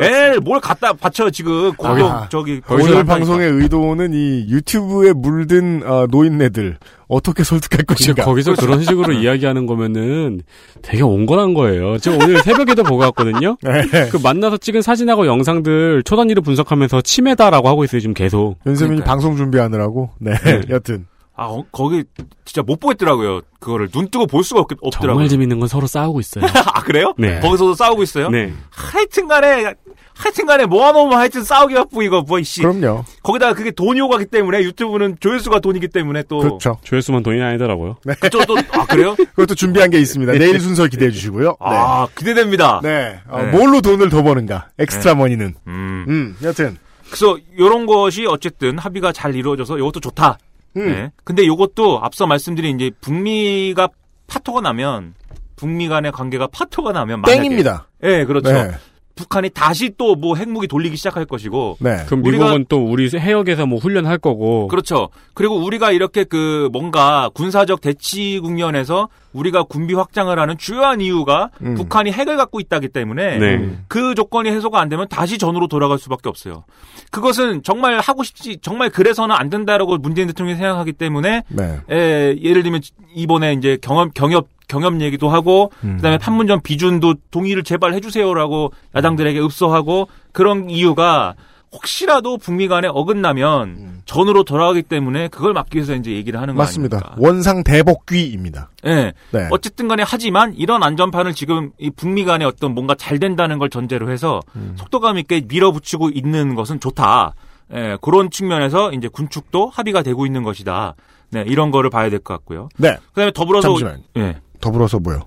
네. NLL 뭘 갖다 바쳐 지금 공동 아, 저기 오늘. 방송의 의도는 이 유튜브에 물든 어, 노인네들 어떻게 설득할 것인가. 거기서 그런 식으로 <laughs> 이야기하는 거면은 되게 온건한 거예요. 제가 오늘 새벽에도 보고 왔거든요. <laughs> 네. 그 만나서 찍은 사진하고 영상들 초단위로 분석하면서 치매다라고 하고 있어요, 지금 계속. 윤세민이 그러니까요. 방송 준비하느라고. 네. 네. 여튼. 아 어, 거기 진짜 못 보겠더라고요. 그거를 눈 뜨고 볼 수가 없, 없더라고요. 정말 재밌는 건 서로 싸우고 있어요. <laughs> 아 그래요? 네. 거기서도 싸우고 있어요? 네. 하여튼간에 하여튼간에 모아놓으면 하여튼 싸우기 바쁘이고 뭐이씨. 그럼요. 거기다가 그게 돈이 오가기 때문에 유튜브는 조회수가 돈이기 때문에 또 그렇죠. 조회수만 돈이 아니더라고요. 그쪽도 아 그래요? <laughs> 그것도 준비한 게 있습니다. 내일 순서 기대해 주시고요. 네. 아 기대됩니다. 네. 어, 네. 뭘로 돈을 더 버는가. 엑스트라 머니는. 음. 음, 여튼. 그래서 요런 것이 어쨌든 합의가 잘 이루어져서 이것도 좋다. 음. 네. 근데 요것도 앞서 말씀드린 이제 북미가 파토가 나면 북미 간의 관계가 파토가 나면 만약에 땡입니다. 예, 그렇죠. 네. 북한이 다시 또 뭐 핵무기 돌리기 시작할 것이고 네. 그럼 우리가- 미국은 또 우리 해역에서 뭐 훈련할 거고. 그렇죠. 그리고 우리가 이렇게 그 뭔가 군사적 대치 국면에서 우리가 군비 확장을 하는 주요한 이유가 음. 북한이 핵을 갖고 있다기 때문에 네. 그 조건이 해소가 안 되면 다시 전으로 돌아갈 수밖에 없어요. 그것은 정말 하고 싶지 정말 그래서는 안 된다라고 문재인 대통령이 생각하기 때문에 네. 에, 예를 들면 이번에 이제 경험 경협 경협 얘기도 하고 음. 그다음에 판문점 비준도 동의를 제발 해주세요라고 야당들에게 읍소하고 그런 이유가 혹시라도 북미 간에 어긋나면 전으로 돌아가기 때문에 그걸 막기 위해서 이제 얘기를 하는 거 음. 맞습니다. 원상 대복귀입니다. 예. 네. 어쨌든 간에 하지만 이런 안전판을 지금 이 북미 간에 어떤 뭔가 잘 된다는 걸 전제로 해서 음. 속도감 있게 밀어붙이고 있는 것은 좋다. 예, 그런 측면에서 이제 군축도 합의가 되고 있는 것이다. 네, 이런 거를 봐야 될 것 같고요. 네. 그다음에 더불어서 잠시만. 예. 더불어서 뭐요?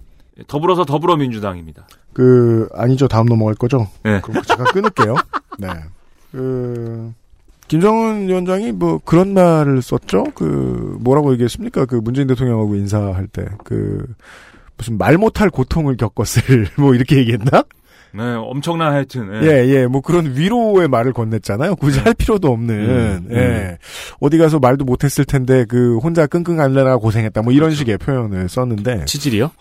더불어서 더불어민주당입니다. 그 아니죠. 다음 넘어갈 거죠? 네. 그럼 제가 끊을게요. <laughs> 네. 그 김정은 위원장이 뭐 그런 말을 썼죠. 그 뭐라고 얘기했습니까? 그 문재인 대통령하고 인사할 때 그 무슨 말 못할 고통을 겪었을 <laughs> 뭐 이렇게 얘기했나? 네, 엄청난 하여튼. 예, 예, 뭐 그런 위로의 말을 건넸잖아요. 굳이 할 필요도 없는. 음, 예. 음. 어디 가서 말도 못했을 텐데 그 혼자 끙끙 앓느라 고생했다. 뭐 이런 식의 표현을 썼는데. 치질이요?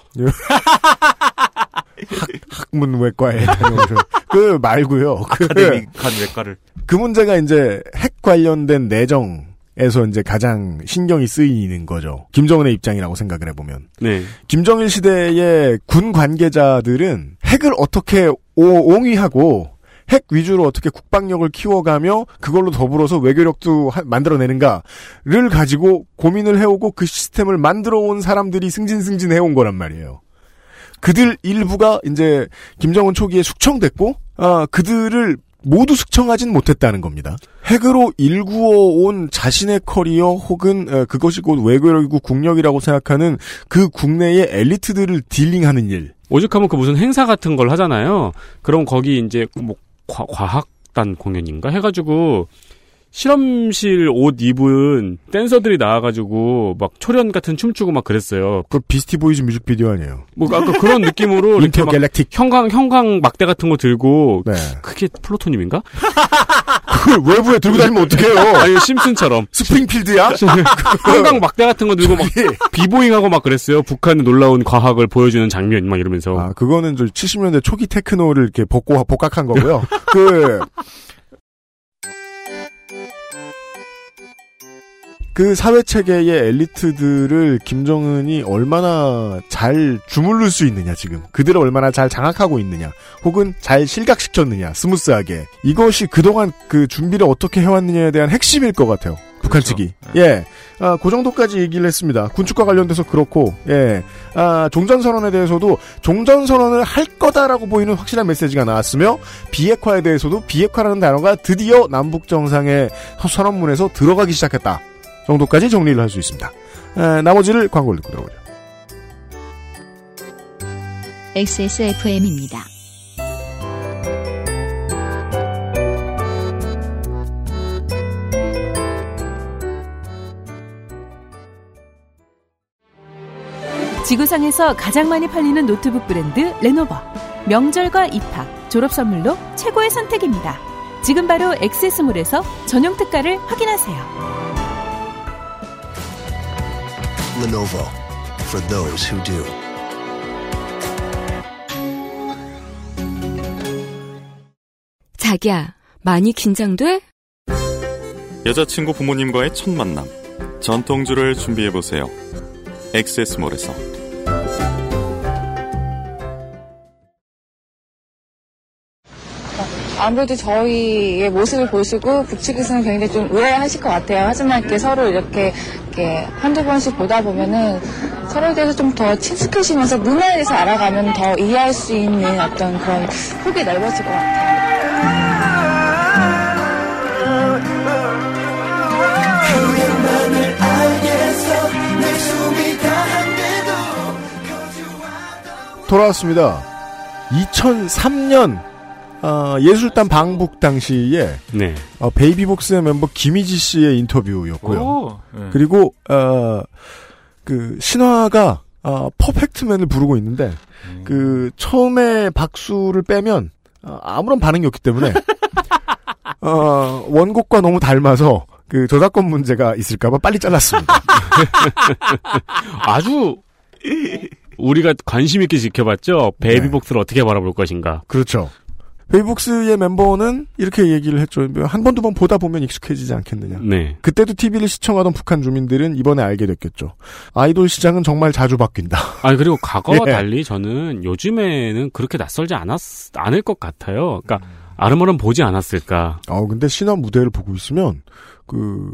학, 학문외과에 다녀오셔. <laughs> 그 말고요. 그, 아카데믹한 외과를. 그 문제가 이제 핵 관련된 내정 에서 이제 가장 신경이 쓰이는 거죠. 김정은의 입장이라고 생각을 해보면. 네. 김정일 시대의 군 관계자들은 핵을 어떻게 오- 옹위하고 핵 위주로 어떻게 국방력을 키워가며 그걸로 더불어서 외교력도 하- 만들어내는가를 가지고 고민을 해오고 그 시스템을 만들어온 사람들이 승진승진 해온 거란 말이에요. 그들 일부가 이제 김정은 초기에 숙청됐고 아, 그들을 모두 숙청하진 못했다는 겁니다. 핵으로 일구어 온 자신의 커리어 혹은 어, 그것이 곧 외교력이고 국력이라고 생각하는 그 국내의 엘리트들을 dealing하는 일. 오죽하면 그 무슨 행사 같은 걸 하잖아요. 그럼 거기 이제 뭐 과, 과학단 공연인가 해가지고 실험실 옷 입은 댄서들이 나와가지고 막 초련 같은 춤추고 막 그랬어요. 그 Beastie Boys 뮤직비디오 아니에요? 뭐 아까 그런 느낌으로 <laughs> 이렇게 막 Intergalactic. 형광 형광 막대 같은 거 들고 네. 그게 플루토늄인가? <laughs> 그걸 외부에 들고 다니면 어떡해요? <laughs> 아니 심슨처럼 스프링필드야? 형광 막대 같은 거 들고 막 b-boying하고 막 그랬어요. 북한의 놀라운 과학을 보여주는 장면 막 이러면서. 아, 그거는 저 70년대 초기 테크노를 이렇게 복고, 복각한 거고요. 그, 그 사회 체계의 엘리트들을 김정은이 얼마나 잘 주물를 수 있느냐 지금. 그들을 얼마나 잘 장악하고 있느냐 혹은 잘 실각시켰느냐 smooth하게. 이것이 그동안 그 준비를 어떻게 해왔느냐에 대한 핵심일 것 같아요. 북한 측이. 예, 아, 그 정도까지 얘기를 했습니다. 군축과 관련돼서 그렇고, 예, 아, 종전 선언에 대해서도 종전 선언을 할 거다라고 보이는 확실한 메시지가 나왔으며, 비핵화에 대해서도 비핵화라는 단어가 드디어 남북 정상의 선언문에서 들어가기 시작했다. 정도까지 정리를 할 수 있습니다. 에, 나머지를 광고를 듣고 들어보죠. XSFM입니다. 지구상에서 가장 많이 팔리는 노트북 브랜드 레노버. 명절과 입학, 졸업 선물로 최고의 선택입니다. 지금 바로 액세스몰에서 전용 특가를 확인하세요. Lenovo for those who do. 자기야, 많이 긴장돼? 여자친구 부모님과의 첫 만남. 전통주를 준비해보세요. 엑세스몰에서. 아무래도 저희의 모습을 보시고 북측에서는 굉장히 좀 의아해하실 것 같아요. 하지만 이렇게 서로 이렇게, 이렇게 한두 번씩 보다 보면은 서로에 대해서 좀 더 친숙해지면서 문화에 대해서 알아가면 더 이해할 수 있는 어떤 그런 폭이 넓어질 것 같아요. 돌아왔습니다. 2003년 아, 예술단 방북 당시에 네. 어, 베이비복스의 멤버 김희지 씨의 인터뷰였고요. 오, 네. 그리고 어, 그 신화가 어, 퍼펙트맨을 부르고 있는데 그 처음에 박수를 빼면 어, 아무런 반응이 없기 때문에 <laughs> 어, 원곡과 너무 닮아서 그 저작권 문제가 있을까봐 빨리 잘랐습니다. <laughs> 아주 우리가 관심 있게 지켜봤죠. 베이비복스를 어떻게 바라볼 것인가. 그렇죠. 베이복스의 멤버는 이렇게 얘기를 했죠. 한 번, 두 번 보다 보면 익숙해지지 않겠느냐. 네. 그때도 TV를 시청하던 북한 주민들은 이번에 알게 됐겠죠. 아이돌 시장은 정말 자주 바뀐다. <laughs> 아니 그리고 과거와 예. 달리 저는 요즘에는 그렇게 낯설지 않았 않을 것 같아요. 그러니까 아름아름 보지 않았을까. 어, 근데 신화 무대를 보고 있으면, 그,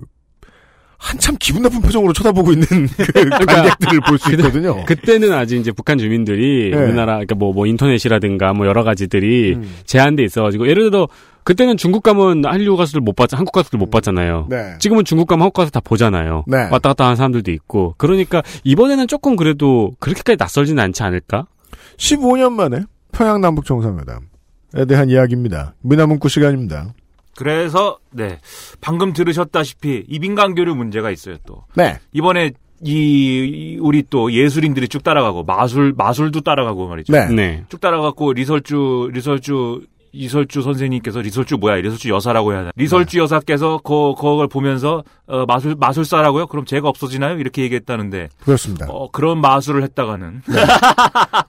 한참 기분 나쁜 표정으로 쳐다보고 있는 <laughs> 그 관객들을 볼 수 있거든요. 그때는 아직 이제 북한 주민들이 네. 우리나라 그러니까 뭐, 뭐 인터넷이라든가 뭐 여러 가지들이 음. 제한돼 있어가지고 예를 들어 그때는 중국 가면 한류 가수들 못 봤, 한국 가수들 못 봤잖아요. 네. 지금은 중국 가면 한국 가수 다 보잖아요. 네. 왔다 갔다 하는 사람들도 있고. 그러니까 이번에는 조금 그래도 그렇게까지 낯설지는 않지 않을까? 15년 만에 평양 남북 정상회담에 대한 이야기입니다. 문화문구 시간입니다. 그래서 네 방금 들으셨다시피 이 민간교류 문제가 있어요 또. 네. 이번에 이 우리 또 예술인들이 쭉 따라가고 마술 마술도 따라가고 말이죠. 네. 네. 쭉 따라가고 리설주 리설주 이설주 선생님께서 리설주 뭐야 리설주 여사라고 해야 하나 리설주 여사께서 그 그걸 보면서 어, 마술 마술사라고요? 그럼 제가 없어지나요? 이렇게 얘기했다는데 그렇습니다. 어, 그런 마술을 했다가는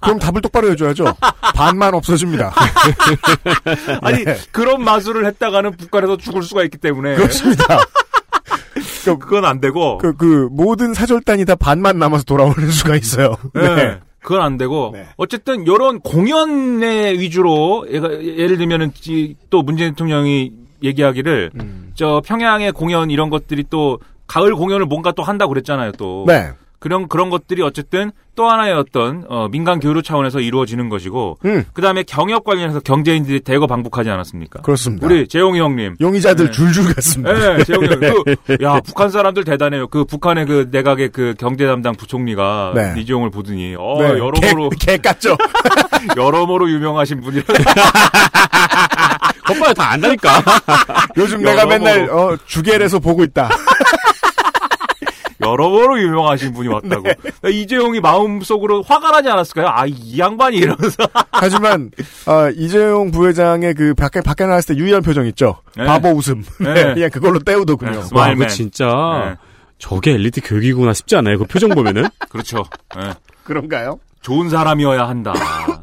그럼 답을 똑바로 해줘야죠. 반만 없어집니다. <laughs> 아니 네. 그런 마술을 했다가는 북한에서 죽을 수가 있기 때문에 그렇습니다. <laughs> 그건 안 되고 그, 그, 모든 사절단이 다 반만 남아서 돌아오는 수가 있어요. 네. 네. 그건 안 되고 어쨌든 이런 공연의 위주로 예를 들면은 지- 또 문재인 대통령이 얘기하기를 음. 저 평양의 공연 이런 것들이 또 가을 공연을 뭔가 또 한다고 그랬잖아요 또 네. 그런 그런 것들이 어쨌든 또 하나의 어떤 어, 민간 교류 차원에서 이루어지는 것이고 음. 그다음에 경협 관련해서 경제인들이 대거 방북하지 않았습니까? 그렇습니다. 우리 재용이 형님 용의자들 네. 줄줄 갔습니다. 네, 재용이 형. 그, <laughs> 야, 북한 사람들 대단해요. 그 북한의 그 내각의 그 경제 담당 부총리가 네. 이재용을 보더니 어, 네, 여러모로 개, 개 깠죠. <laughs> 여러모로 유명하신 분이라. <laughs> 겉봐야 다 안다니까. 요즘 내가 여러모로. 맨날 어, 주겔에서 보고 있다. 여러모로 유명하신 분이 왔다고. <laughs> 네. 이재용이 마음속으로 화가 나지 않았을까요? 아, 이 양반이 이러면서. <laughs> 하지만 어, 이재용 부회장의 그 밖에 밖에 나왔을 때 유일한 표정 있죠. 네. 바보 웃음. 네. <laughs> 네, 그냥 그걸로 때우더군요. 네, 와. 그거 진짜 네. 저게 엘리트 교육이구나 싶지 않아요? 그 표정 보면은. 그렇죠. 예. 그런가요? 좋은 사람이어야 한다.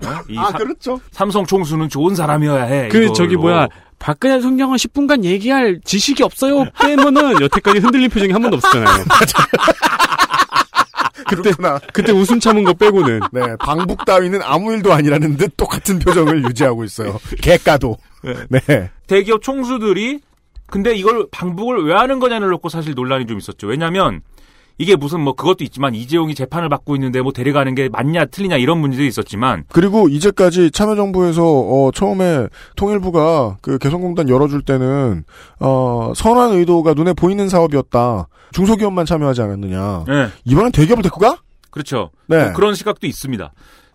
예? 이아 삼- 그렇죠. 삼성 총수는 좋은 사람이어야 해. 그 이걸로. 저기 뭐야 박근혜 대통령은 10분간 얘기할 지식이 없어요 <laughs> 빼면은 여태까지 흔들린 표정이 한 번도 없었잖아요. <laughs> 그렇구나. 그때 웃음 참은 거 빼고는 네, 방북 따위는 아무 일도 아니라는 듯 똑같은 표정을 유지하고 있어요. 개까도. 네. 대기업 총수들이 근데 이걸 방북을 왜 하는 거냐를 놓고 사실 논란이 좀 있었죠. 왜냐하면 이게 무슨 뭐 그것도 있지만 이재용이 재판을 받고 있는데 뭐 데려가는 게 맞냐 틀리냐 이런 문제도 있었지만 그리고 이제까지 참여정부에서 어, 처음에 통일부가 그 개성공단 열어줄 때는 어, 선한 의도가 눈에 보이는 사업이었다. 중소기업만 참여하지 않았느냐. 네. 이번엔 대기업을 데리고 가? 그렇죠. 네. 뭐 그런 시각도 있습니다.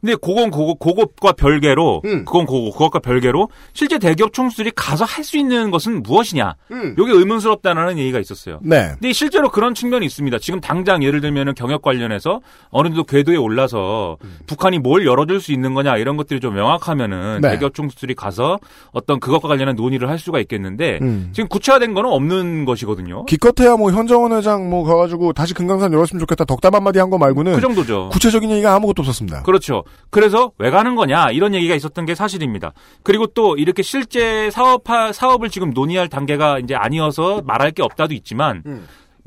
근데 그건 그거 그것과 별개로 음. 그건 그거 그것과 별개로 실제 대기업 총수들이 가서 할 수 있는 것은 무엇이냐 음. 이게 의문스럽다는 얘기가 있었어요. 네. 근데 실제로 그런 측면이 있습니다. 지금 당장 예를 들면 경협 관련해서 어느 정도 궤도에 올라서 북한이 뭘 열어줄 수 있는 거냐 이런 것들이 좀 명확하면은 네. 대기업 총수들이 가서 어떤 그것과 관련한 논의를 할 수가 있겠는데 음. 지금 구체화된 거는 없는 것이거든요. 기껏해야 뭐 현정원 회장 뭐 가가지고 다시 금강산 열었으면 좋겠다 덕담 한마디 한 거 말고는 그 정도죠. 구체적인 얘기가 아무것도 없었습니다. 그렇죠. 그래서 왜 가는 거냐 이런 얘기가 있었던 게 사실입니다. 그리고 또 이렇게 실제 사업화 사업을 지금 논의할 단계가 이제 아니어서 말할 게 없다도 있지만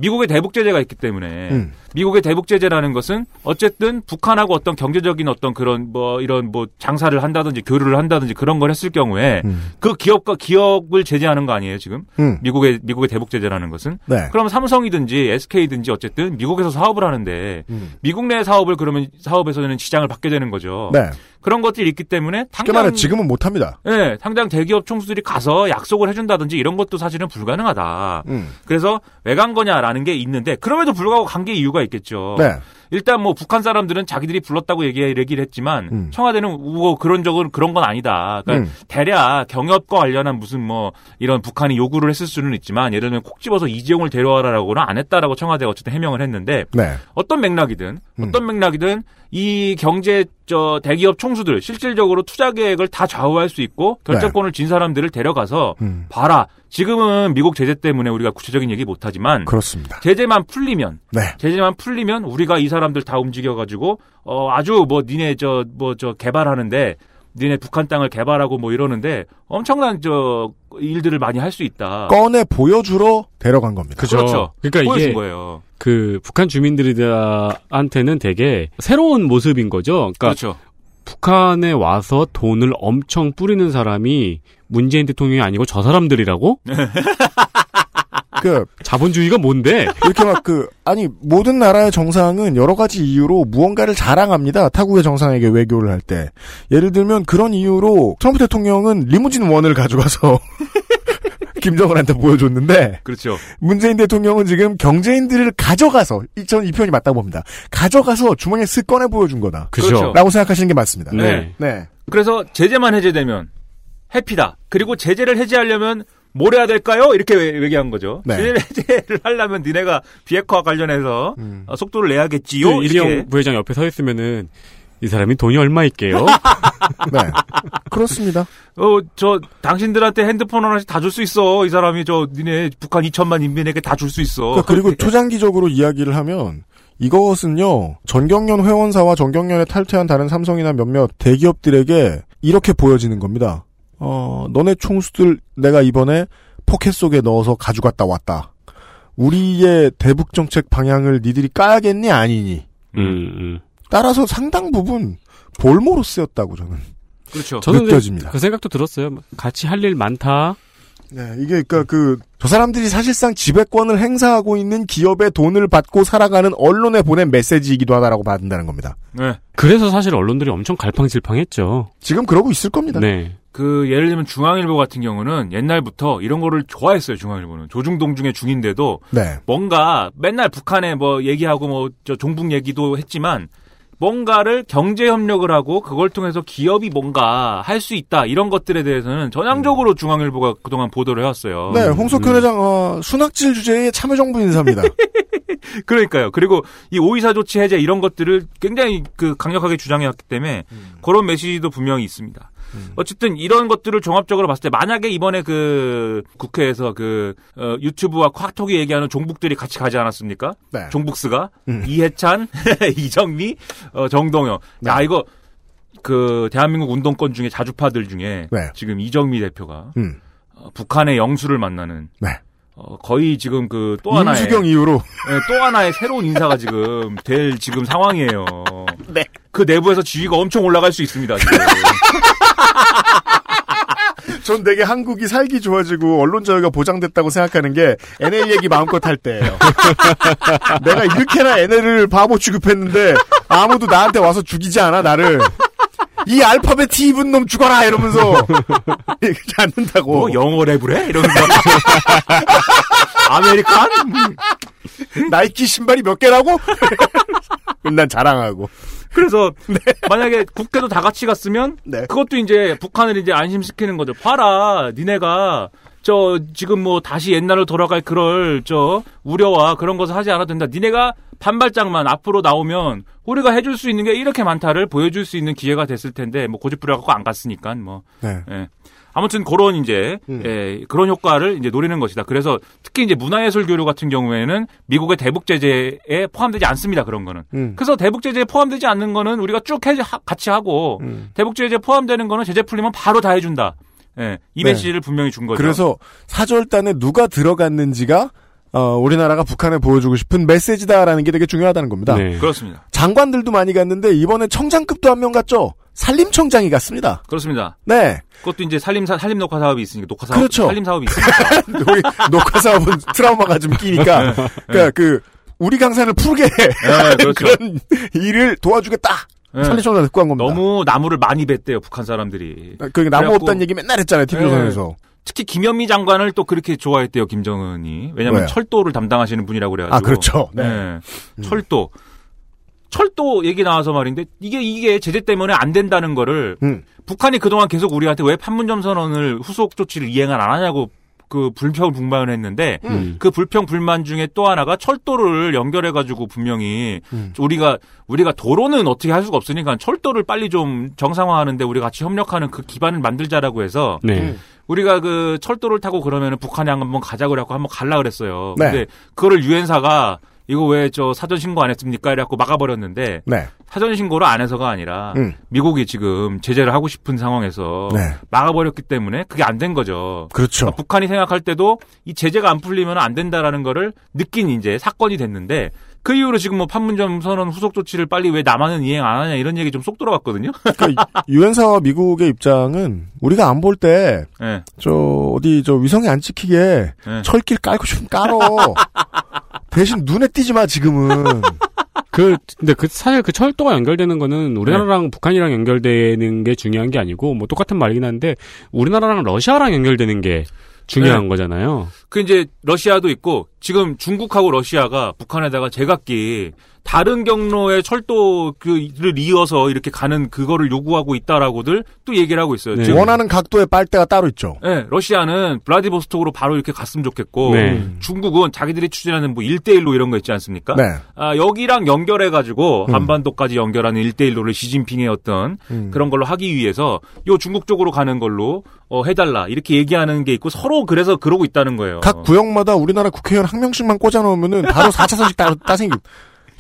미국의 대북 제재가 있기 때문에 음. 미국의 대북 제재라는 것은 어쨌든 북한하고 어떤 경제적인 어떤 그런 뭐 이런 뭐 장사를 한다든지 교류를 한다든지 그런 걸 했을 경우에 그 기업과 기업을 제재하는 거 아니에요 지금 음. 미국의 미국의 대북 제재라는 것은 네. 그럼 삼성이든지 SK든지 어쨌든 미국에서 사업을 하는데 음. 미국 내 사업을 그러면 사업에서는 지장을 받게 되는 거죠. 네. 그런 것들이 있기 때문에 당장 말해 지금은 못 합니다. 네, 당장 대기업 총수들이 가서 약속을 해준다든지 이런 것도 사실은 불가능하다. 음. 그래서 왜 간 거냐라는 게 있는데 그럼에도 불구하고 간 게 이유가 있겠죠. 네. 일단 뭐 북한 사람들은 자기들이 불렀다고 얘기, 얘기를 했지만 음. 청와대는 뭐 그런 적은 그런 건 아니다. 그러니까 음. 대략 경협과 관련한 무슨 뭐 이런 북한이 요구를 했을 수는 있지만 예를 들면 콕 집어서 이재용을 데려와라라고는 안 했다라고 청와대가 어쨌든 해명을 했는데 네. 어떤 맥락이든 음. 어떤 맥락이든 이 경제 저 대기업 총수들 실질적으로 투자 계획을 다 좌우할 수 있고 결정권을 진 사람들을 데려가서 네. 음. 봐라 지금은 미국 제재 때문에 우리가 구체적인 얘기 못하지만 그렇습니다. 제재만 풀리면 네. 제재만 풀리면 우리가 이 사람들 다 움직여가지고 어 아주 뭐 니네 저 뭐 저 개발하는데 니네 북한 땅을 개발하고 뭐 이러는데 엄청난 저 일들을 많이 할 수 있다. 꺼내 보여주러 데려간 겁니다. 그죠. 그렇죠. 그러니까 보여준 이게 거예요. 그 북한 주민들한테는 되게 새로운 모습인 거죠. 그러니까 그렇죠. 북한에 와서 돈을 엄청 뿌리는 사람이 문재인 대통령이 아니고 저 사람들이라고? <laughs> 그 자본주의가 뭔데? 이렇게 막 그 아니 모든 나라의 정상은 여러 가지 이유로 무언가를 자랑합니다. 타국의 정상에게 외교를 할 때 예를 들면 그런 이유로 트럼프 대통령은 리무진 원을 가져가서 <laughs> 김정은한테 보여줬는데 그렇죠. 문재인 대통령은 지금 경제인들을 가져가서 이- 저는 이 표현이 맞다고 봅니다. 가져가서 주머니에 쓱 꺼내 보여준 거다. 그렇죠. 라고 생각하시는 게 맞습니다. 네. 네. 그래서 제재만 해제되면 해피다. 그리고 제재를 해제하려면 뭘 해야 될까요? 이렇게 외- 얘기한 거죠. 네. 실내 해제를 하려면 니네가 비핵화 관련해서 어, 속도를 내야겠지요. 그. 이리영 부회장 옆에 서 있으면은 이 사람이 돈이 얼마 있게요? <laughs> 네. 그렇습니다. 어, 저, 당신들한테 핸드폰 하나씩 다 줄 수 있어. 이 사람이 저, 니네 북한 2천만 인민에게 다 줄 수 있어. 그러니까 그리고 초장기적으로 이야기를 하면 이것은요 전경련 회원사와 전경련에 탈퇴한 다른 삼성이나 몇몇 대기업들에게 이렇게 보여지는 겁니다. 어 너네 총수들 내가 이번에 포켓 속에 넣어서 가져갔다 왔다. 우리의 대북 정책 방향을 니들이 까야겠니 아니니? 음, 음. 따라서 상당 부분 볼모로 쓰였다고 저는. 그렇죠. 저는 근데 느껴집니다. 그 생각도 들었어요. 같이 할 일 많다. 네, 이게 그러니까 그 저 사람들이 사실상 지배권을 행사하고 있는 기업의 돈을 받고 살아가는 언론에 보낸 메시지이기도 하다라고 받는다는 겁니다. 네. 그래서 사실 언론들이 엄청 갈팡질팡했죠. 지금 그러고 있을 겁니다. 네. 그, 예를 들면 중앙일보 같은 경우는 옛날부터 이런 거를 좋아했어요, 중앙일보는. 조중동 중에 중인데도 네. 뭔가 맨날 북한에 뭐 얘기하고 뭐 저 종북 얘기도 했지만 뭔가를 경제 협력을 하고 그걸 통해서 기업이 뭔가 할 수 있다 이런 것들에 대해서는 전향적으로 중앙일보가 그동안 보도를 해왔어요. 네, 홍석현 회장 어, 순학질 주제의 참여정부 인사입니다. <laughs> 그러니까요. 그리고 이 오이사 조치 해제 이런 것들을 굉장히 그 강력하게 주장해왔기 때문에 그런 메시지도 분명히 있습니다. 어쨌든 이런 것들을 종합적으로 봤을 때 만약에 이번에 그 국회에서 그 어, 유튜브와 카톡이 얘기하는 종북들이 같이 가지 않았습니까? 네. 종북스가 음. 이해찬, <laughs> 이정미, 어, 정동영. 네. 야 이거 그 대한민국 운동권 중에 자주파들 중에 네. 지금 이정미 대표가 음. 어, 북한의 영수를 만나는 네. 어, 거의 지금 그 또 하나의 임수경 이후로 네, 또 하나의 새로운 인사가 지금 될 지금 상황이에요. <laughs> 네. 그 내부에서 지위가 엄청 올라갈 수 있습니다. 지금. 전 되게 한국이 살기 좋아지고 언론 자유가 보장됐다고 생각하는 게 NL 얘기 마음껏 할 때예요. <laughs> 내가 이렇게나 NL을 바보 취급했는데 아무도 나한테 와서 죽이지 않아 나를. 이 알파벳 T 입은 놈 죽어라 이러면서 <laughs> 얘기하지 않는다고. 뭐 영어 랩을 해? 이러면서 <laughs> American? 나이키 신발이 몇 개라고? 난 자랑하고. 그래서 만약에 국회도 다 같이 갔으면 네. 그것도 이제 북한을 이제 안심시키는 거죠. 봐라, 니네가 저 지금 뭐 다시 옛날로 돌아갈 그럴 저 우려와 그런 것을 하지 않아도 된다. 니네가 반발장만 앞으로 나오면 우리가 해줄 수 있는 게 이렇게 많다를 보여줄 수 있는 기회가 됐을 텐데 뭐 고집부려갖고 안 갔으니까 뭐. 네. 예. 아무튼 그런 이제 음. 예, 그런 효과를 이제 노리는 것이다. 그래서 특히 이제 문화예술 교류 같은 경우에는 미국의 대북 제재에 포함되지 않습니다. 그런 거는. 음. 그래서 대북 제재에 포함되지 않는 거는 우리가 쭉 해, 하- 같이 하고 음. 대북 제재에 포함되는 거는 제재 풀리면 바로 다 해준다. 예, 이 네. 메시지를 분명히 준 거죠. 그래서 사절단에 누가 들어갔는지가 어, 우리나라가 북한에 보여주고 싶은 메시지다라는 게 되게 중요하다는 겁니다. 네. 그렇습니다. 장관들도 많이 갔는데 이번에 청장급도 한 명 갔죠. 산림청장이 갔습니다. 그렇습니다. 네. 그것도 이제 사, 살림 녹화 사업이 있으니까 녹화 사업 그렇죠. 살림 사업이 <laughs> 있으니까 녹화 사업은 트라우마가 좀 끼니까. 그러니까 그 우리 강산을 푸르게 하는 그렇죠. <laughs> 그런 일을 도와주겠다. 네. 산림청장 듣고 한 겁니다. 너무 나무를 많이 뱉대요 북한 사람들이. 그 나무 없다는 얘기 맨날 했잖아요. TV조선에서. 특히 김현미 장관을 또 그렇게 좋아했대요 김정은이. 왜냐하면 왜요? 철도를 담당하시는 분이라고 그래가지고. 아, 그렇죠. 네. 네. 철도. 철도 얘기 나와서 말인데 이게 이게 제재 때문에 안 된다는 거를 음. 북한이 그동안 계속 우리한테 왜 판문점 선언을 후속 조치를 이행을 안 하냐고 그 불평 불만을 했는데 음. 그 불평 불만 중에 또 하나가 철도를 연결해 가지고 분명히 음. 우리가 우리가 도로는 어떻게 할 수가 없으니까 철도를 빨리 좀 정상화하는데 우리 같이 협력하는 그 기반을 만들자라고 해서 네. 우리가 그 철도를 타고 그러면은 북한에 한번 가자 그래갖고 한번 갈라 그랬어요. 네. 근데 그거를 유엔사가 이거 왜 저 사전 신고 안 했습니까? 이래갖고 막아버렸는데 네. 사전 신고를 안 해서가 아니라 음. 미국이 지금 제재를 하고 싶은 상황에서 네. 막아버렸기 때문에 그게 안 된 거죠. 그렇죠. 그러니까 북한이 생각할 때도 이 제재가 안 풀리면 안 된다라는 거를 느낀 이제 사건이 됐는데 그 이후로 지금 뭐 판문점 선언 후속 조치를 빨리 왜 남한은 이행 안 하냐 이런 얘기 좀 쏙 들어갔거든요. <laughs> 그러니까 유엔사와 미국의 입장은 우리가 안 볼때 네. 저 어디 저 위성이 안 찍히게 네. 철길 깔고 좀 깔어. <laughs> 대신 눈에 띄지 마 지금은. <laughs> 그 근데 그 사실 그 철도가 연결되는 거는 우리나라랑 북한이랑 연결되는 게 중요한 게 아니고 뭐 똑같은 말이긴 한데 우리나라랑 러시아랑 연결되는 게 중요한 네. 거잖아요. 그 이제 러시아도 있고 지금 중국하고 러시아가 북한에다가 제각기 다른 경로의 철도 그를 이어서 이렇게 가는 그거를 요구하고 있다라고들 또 얘기를 하고 있어요. 지금 원하는 각도의 빨대가 따로 있죠. 네, 러시아는 블라디보스톡으로 바로 이렇게 갔으면 좋겠고 네. 중국은 자기들이 추진하는 뭐 1대1로 이런 거 있지 않습니까? 네. 아, 여기랑 연결해 가지고 음. 한반도까지 연결하는 1대1로를 시진핑의 어떤 음. 그런 걸로 하기 위해서 요 중국 쪽으로 가는 걸로 어, 해달라 이렇게 얘기하는 게 있고 서로 그래서 그러고 있다는 거예요. 각 구역마다 우리나라 국회의원 한 명씩만 꽂아 놓으면은 바로 4차선씩 따, 따 생기.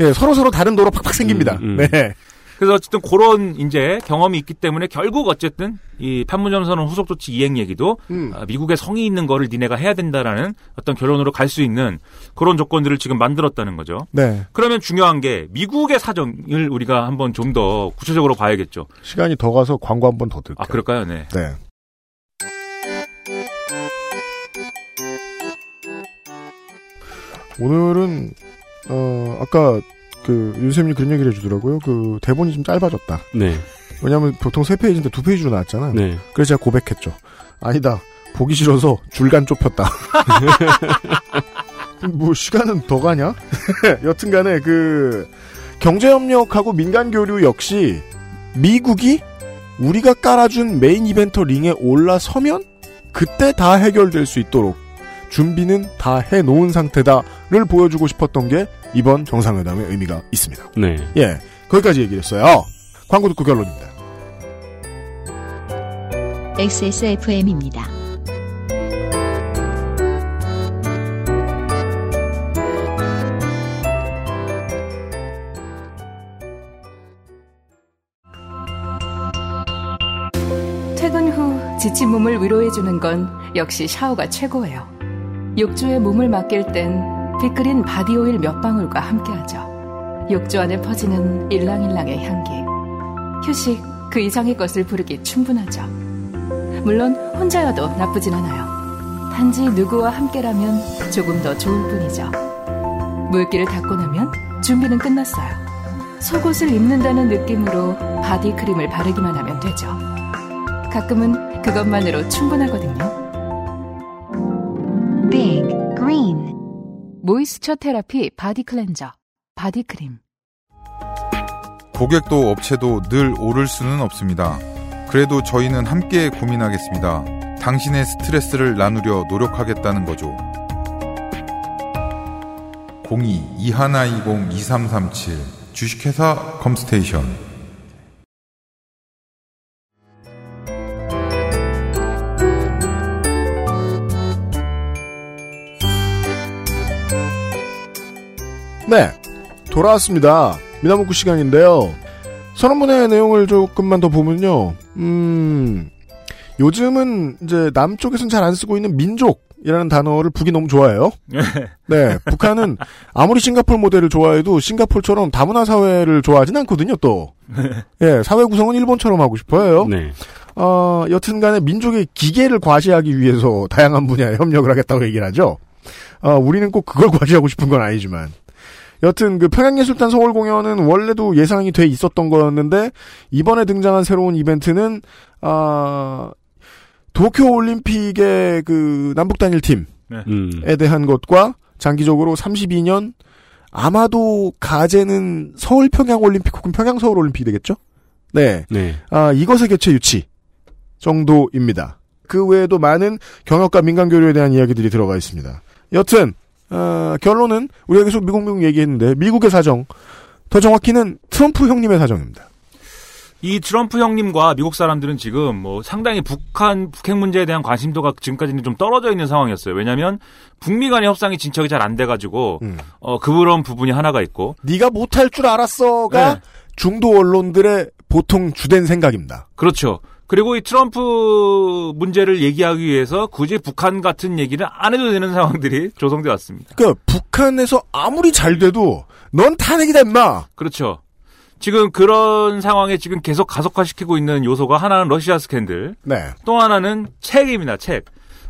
예, 서로 서로 다른 도로 팍팍 생깁니다. 음, 음. 네. 그래서 어쨌든 그런 이제 경험이 있기 때문에 결국 어쨌든 이 판문점 선언 후속 조치 이행 얘기도 음. 아, 미국의 성이 있는 거를 니네가 해야 된다라는 어떤 결론으로 갈 수 있는 그런 조건들을 지금 만들었다는 거죠. 네. 그러면 중요한 게 미국의 사정을 우리가 한번 좀 더 구체적으로 봐야겠죠. 시간이 더 가서 광고 한번 더 들게요. 아 그럴까요? 네. 네. 오늘은 어 아까 그 윤쌤이 그런 얘기를 해주더라고요. 그 대본이 좀 짧아졌다. 네. 왜냐하면 보통 세 페이지인데 두 페이지로 나왔잖아. 네. 그래서 제가 고백했죠. 아니다. 보기 싫어서 줄간 좁혔다. <laughs> 뭐 시간은 더 가냐? <laughs> 여튼간에 그 경제협력하고 민간교류 역시 미국이 우리가 깔아준 메인 이벤터 링에 올라서면 그때 다 해결될 수 있도록 준비는 다 해놓은 상태다를 보여주고 싶었던 게 이번 정상회담의 의미가 있습니다. 네. 예, 거기까지 얘기를 했어요. 광고 듣고 결론입니다. XSFM입니다. 퇴근 후 지친 몸을 위로해주는 건 역시 샤워가 최고예요. 욕조에 몸을 맡길 땐 Big Green Body Oil 몇 방울과 함께하죠. 욕조 안에 퍼지는 일랑일랑의 향기. 휴식 그 이상의 것을 부르기 충분하죠. 물론 혼자여도 나쁘진 않아요. 단지 누구와 함께라면 조금 더 좋을 뿐이죠. 물기를 닦고 나면 준비는 끝났어요. 속옷을 입는다는 느낌으로 body cream을 바르기만 하면 되죠. 가끔은 그것만으로 충분하거든요. Big Green Moisture Therapy Body Cleanser Body Cream 고객도 업체도 늘 오를 수는 없습니다. 그래도 저희는 함께 고민하겠습니다. 당신의 스트레스를 나누려 노력하겠다는 거죠. 02-2120-2337 주식회사 컴스테이션 네, 돌아왔습니다. 미나문구 시간인데요. 선언문의 내용을 조금만 더 보면요. 음, 요즘은 이제 남쪽에서는 잘 안 쓰고 있는 민족이라는 단어를 북이 너무 좋아해요. 네, 북한은 아무리 싱가폴 모델을 좋아해도 싱가폴처럼 다문화 사회를 좋아하진 않거든요, 또. 예, 사회 구성은 일본처럼 하고 싶어요. 네. 어, 여튼 간에 민족의 기계를 과시하기 위해서 다양한 분야에 협력을 하겠다고 얘기를 하죠. 어, 우리는 꼭 그걸 <laughs> 과시하고 싶은 건 아니지만. 여튼 그 평양예술단 서울 공연은 원래도 예상이 돼 있었던 거였는데 이번에 등장한 새로운 이벤트는 아 도쿄 올림픽의 그 남북 단일 팀에 음. 대한 것과 장기적으로 32년 아마도 가제는 서울 평양 올림픽 혹은 평양 서울 올림픽이 되겠죠? 네. 네. 아, 이것의 교체 유치 정도입니다. 그 외에도 많은 경역과 민간 교류에 대한 이야기들이 들어가 있습니다. 여튼 어, 결론은 우리가 계속 미국 미국 얘기했는데 미국의 사정 더 정확히는 트럼프 형님의 사정입니다. 이 트럼프 형님과 미국 사람들은 지금 뭐 상당히 북한 북핵 문제에 대한 관심도가 지금까지는 좀 떨어져 있는 상황이었어요. 왜냐하면 북미 간의 협상이 진척이 잘 안 돼가지고 어 그런 부분이 하나가 있고 네가 못할 줄 알았어가 네. 중도 언론들의 보통 주된 생각입니다. 그렇죠. 그리고 이 트럼프 문제를 얘기하기 위해서 굳이 북한 같은 얘기를 안 해도 되는 상황들이 조성돼 왔습니다. 그러니까 북한에서 아무리 잘 돼도 넌 탄핵이다 임마. 그렇죠. 지금 그런 상황에 지금 계속 가속화시키고 있는 요소가 하나는 러시아 스캔들, 네. 또 하나는 책입니다. 책.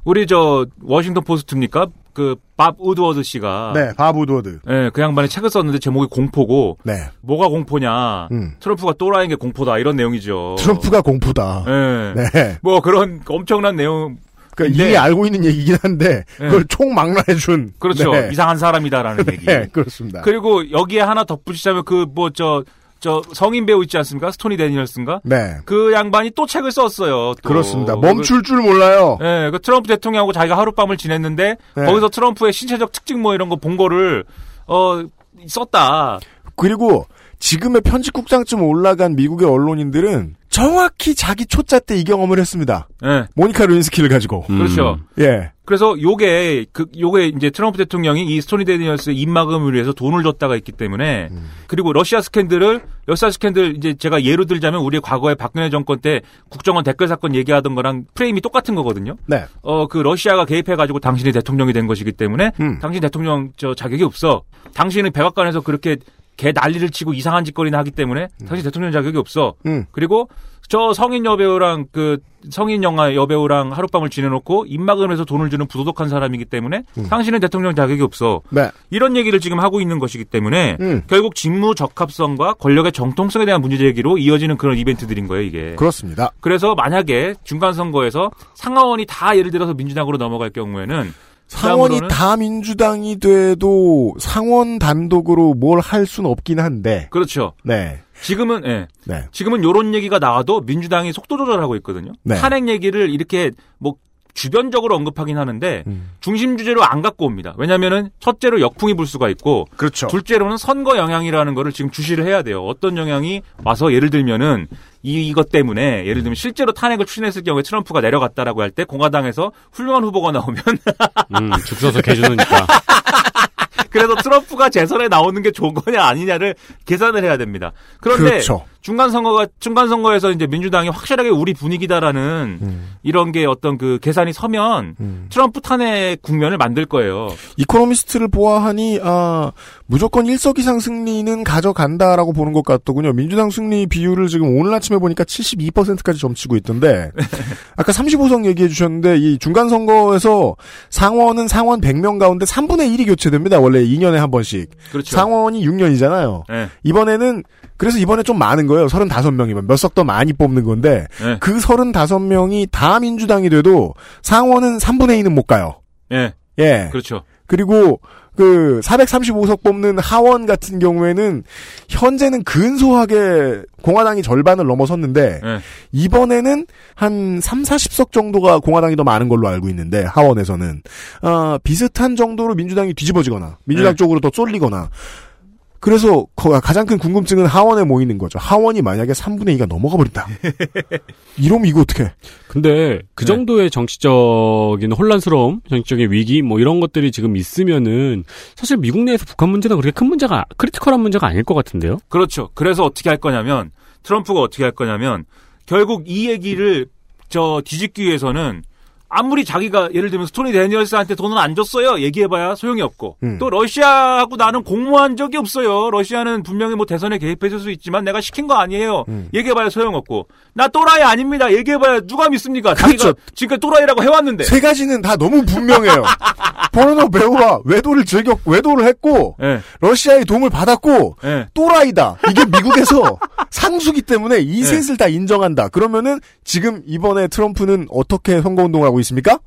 우리 저 워싱턴 포스트입니까? 그 밥 우드워드 씨가 네, 밥 우드워드. 예, 그 양반이 책을 썼는데 제목이 공포고 네. 뭐가 공포냐? 음. 트럼프가 또라이인 게 공포다 이런 내용이죠. 트럼프가 공포다. 예. 네. 뭐 그런 엄청난 내용 그러니까 이미 알고 있는 얘기긴 한데 그걸 총망라해준 네. 그렇죠. 네. 이상한 사람이다라는 얘기. 네, 그렇습니다. 그리고 여기에 하나 덧붙이자면 그 뭐 저 저 성인 배우 있지 않습니까? 스토니 데니얼슨가? 네. 그 양반이 또 책을 썼어요. 또. 그렇습니다. 멈출 줄 몰라요. 네, 그 트럼프 대통령하고 자기가 하룻밤을 지냈는데 네. 거기서 트럼프의 신체적 특징 뭐 이런 거 본 거를 어 썼다. 그리고 지금의 편집국장쯤 올라간 미국의 언론인들은 정확히 자기 초짜 때 이 경험을 했습니다. 네. 모니카 루인스키를 가지고. 그렇죠. 예. 그래서 요게 그 요게 이제 트럼프 대통령이 이 스토니 데니얼스의 입막음을 위해서 돈을 줬다가 있기 때문에 그리고 러시아 스캔들을 러시아 스캔들 이제 제가 예로 들자면 우리의 과거에 박근혜 정권 때 국정원 댓글 사건 얘기하던 거랑 프레임이 똑같은 거거든요. 네. 어그 러시아가 개입해 가지고 당신이 대통령이 된 것이기 때문에 당신 대통령 저 자격이 없어. 당신은 백악관에서 그렇게 개 난리를 치고 이상한 짓거리나 하기 때문에 당신 대통령 자격이 없어. 음. 그리고 저 성인 여배우랑 그 성인 영화 여배우랑 하룻밤을 지내놓고 입막음해서 돈을 주는 부도덕한 사람이기 때문에 당신은 대통령 자격이 없어. 네. 이런 얘기를 지금 하고 있는 것이기 때문에 음. 결국 직무 적합성과 권력의 정통성에 대한 문제 제기로 이어지는 그런 이벤트들인 거예요, 이게. 그렇습니다. 그래서 만약에 중간 선거에서 상하원이 다 예를 들어서 민주당으로 넘어갈 경우에는 상원이 다 민주당이 돼도 상원 단독으로 뭘 할 수는 없긴 한데. 그렇죠. 네. 지금은 예. 네. 지금은 요런 얘기가 나와도 민주당이 속도 조절하고 있거든요. 네. 탄핵 얘기를 이렇게 뭐 주변적으로 언급하긴 하는데 음. 중심 주제로 안 갖고 옵니다. 왜냐면은 첫째로 역풍이 불 수가 있고 그렇죠. 둘째로는 선거 영향이라는 거를 지금 주시를 해야 돼요. 어떤 영향이 와서 예를 들면은 이 이것 때문에 예를 들면 실제로 탄핵을 추진했을 경우에 트럼프가 내려갔다라고 할 때 공화당에서 훌륭한 후보가 나오면 음, 죽 써서 개주니까. <laughs> 그래서 트럼프가 재선에 나오는 게 좋은 거냐 아니냐를 계산을 해야 됩니다. 그런데 그렇죠. 중간 선거가 중간 선거에서 이제 민주당이 확실하게 우리 분위기다라는 음. 이런 게 어떤 그 계산이 서면 트럼프 탄핵 국면을 만들 거예요. 이코노미스트를 보아하니 아 무조건 일석 이상 승리는 가져간다라고 보는 것 같더군요. 민주당 승리 비율을 지금 오늘 아침에 보니까 72%까지 점치고 있던데 <laughs> 아까 35석 얘기해 주셨는데 이 중간 선거에서 상원은 상원 100명 가운데 3분의 1이 교체됩니다. 원래 2년에 한 번씩. 그렇죠. 상원이 6년이잖아요. 네. 이번에는 그래서 이번에 좀 많은 거예요. 35명이면 몇 석 더 많이 뽑는 건데 네. 그 35명이 다 민주당이 돼도 상원은 3분의 2는 못 가요. 예. 예. 그렇죠. 그리고 그 435석 뽑는 하원 같은 경우에는 현재는 근소하게 공화당이 절반을 넘어섰는데 예. 이번에는 한 3, 40석 정도가 공화당이 더 많은 걸로 알고 있는데 하원에서는 어, 비슷한 정도로 민주당이 뒤집어지거나 민주당 네. 쪽으로 더 쏠리거나 그래서 거- 가장 큰 궁금증은 하원에 모이는 거죠. 하원이 만약에 3분의 2가 넘어가 버린다. <laughs> 이러면 이거 어떻게? 근데 그 네. 정도의 정치적인 혼란스러움, 정치적인 위기 뭐 이런 것들이 지금 있으면은 사실 미국 내에서 북한 문제는 그렇게 큰 문제가 critical한 문제가 아닐 것 같은데요. 그렇죠. 그래서 어떻게 할 거냐면 트럼프가 어떻게 할 거냐면 결국 이 얘기를 저 뒤집기 위해서는 아무리 자기가 예를 들면 스토미 대니얼스한테 돈을 안 줬어요. 얘기해봐야 소용이 없고 음. 또 러시아하고 나는 공모한 적이 없어요. 러시아는 분명히 뭐 대선에 개입했을 수 있지만 내가 시킨 거 아니에요. 음. 얘기해봐야 소용없고 나 또라이 아닙니다. 얘기해봐야 누가 믿습니까? 자기가 그렇죠. 지금까지 또라이라고 해왔는데. 세 가지는 다 너무 분명해요. <laughs> 포르노 배우와 외도를 즐겼 외도를 했고 예. 러시아의 도움을 받았고 예. 또라이다. 이게 <laughs> 미국에서 상수기 때문에 이 네. 셋을 다 인정한다. 그러면은 지금 이번에 트럼프는 어떻게 선거운동을 하고 있습니까?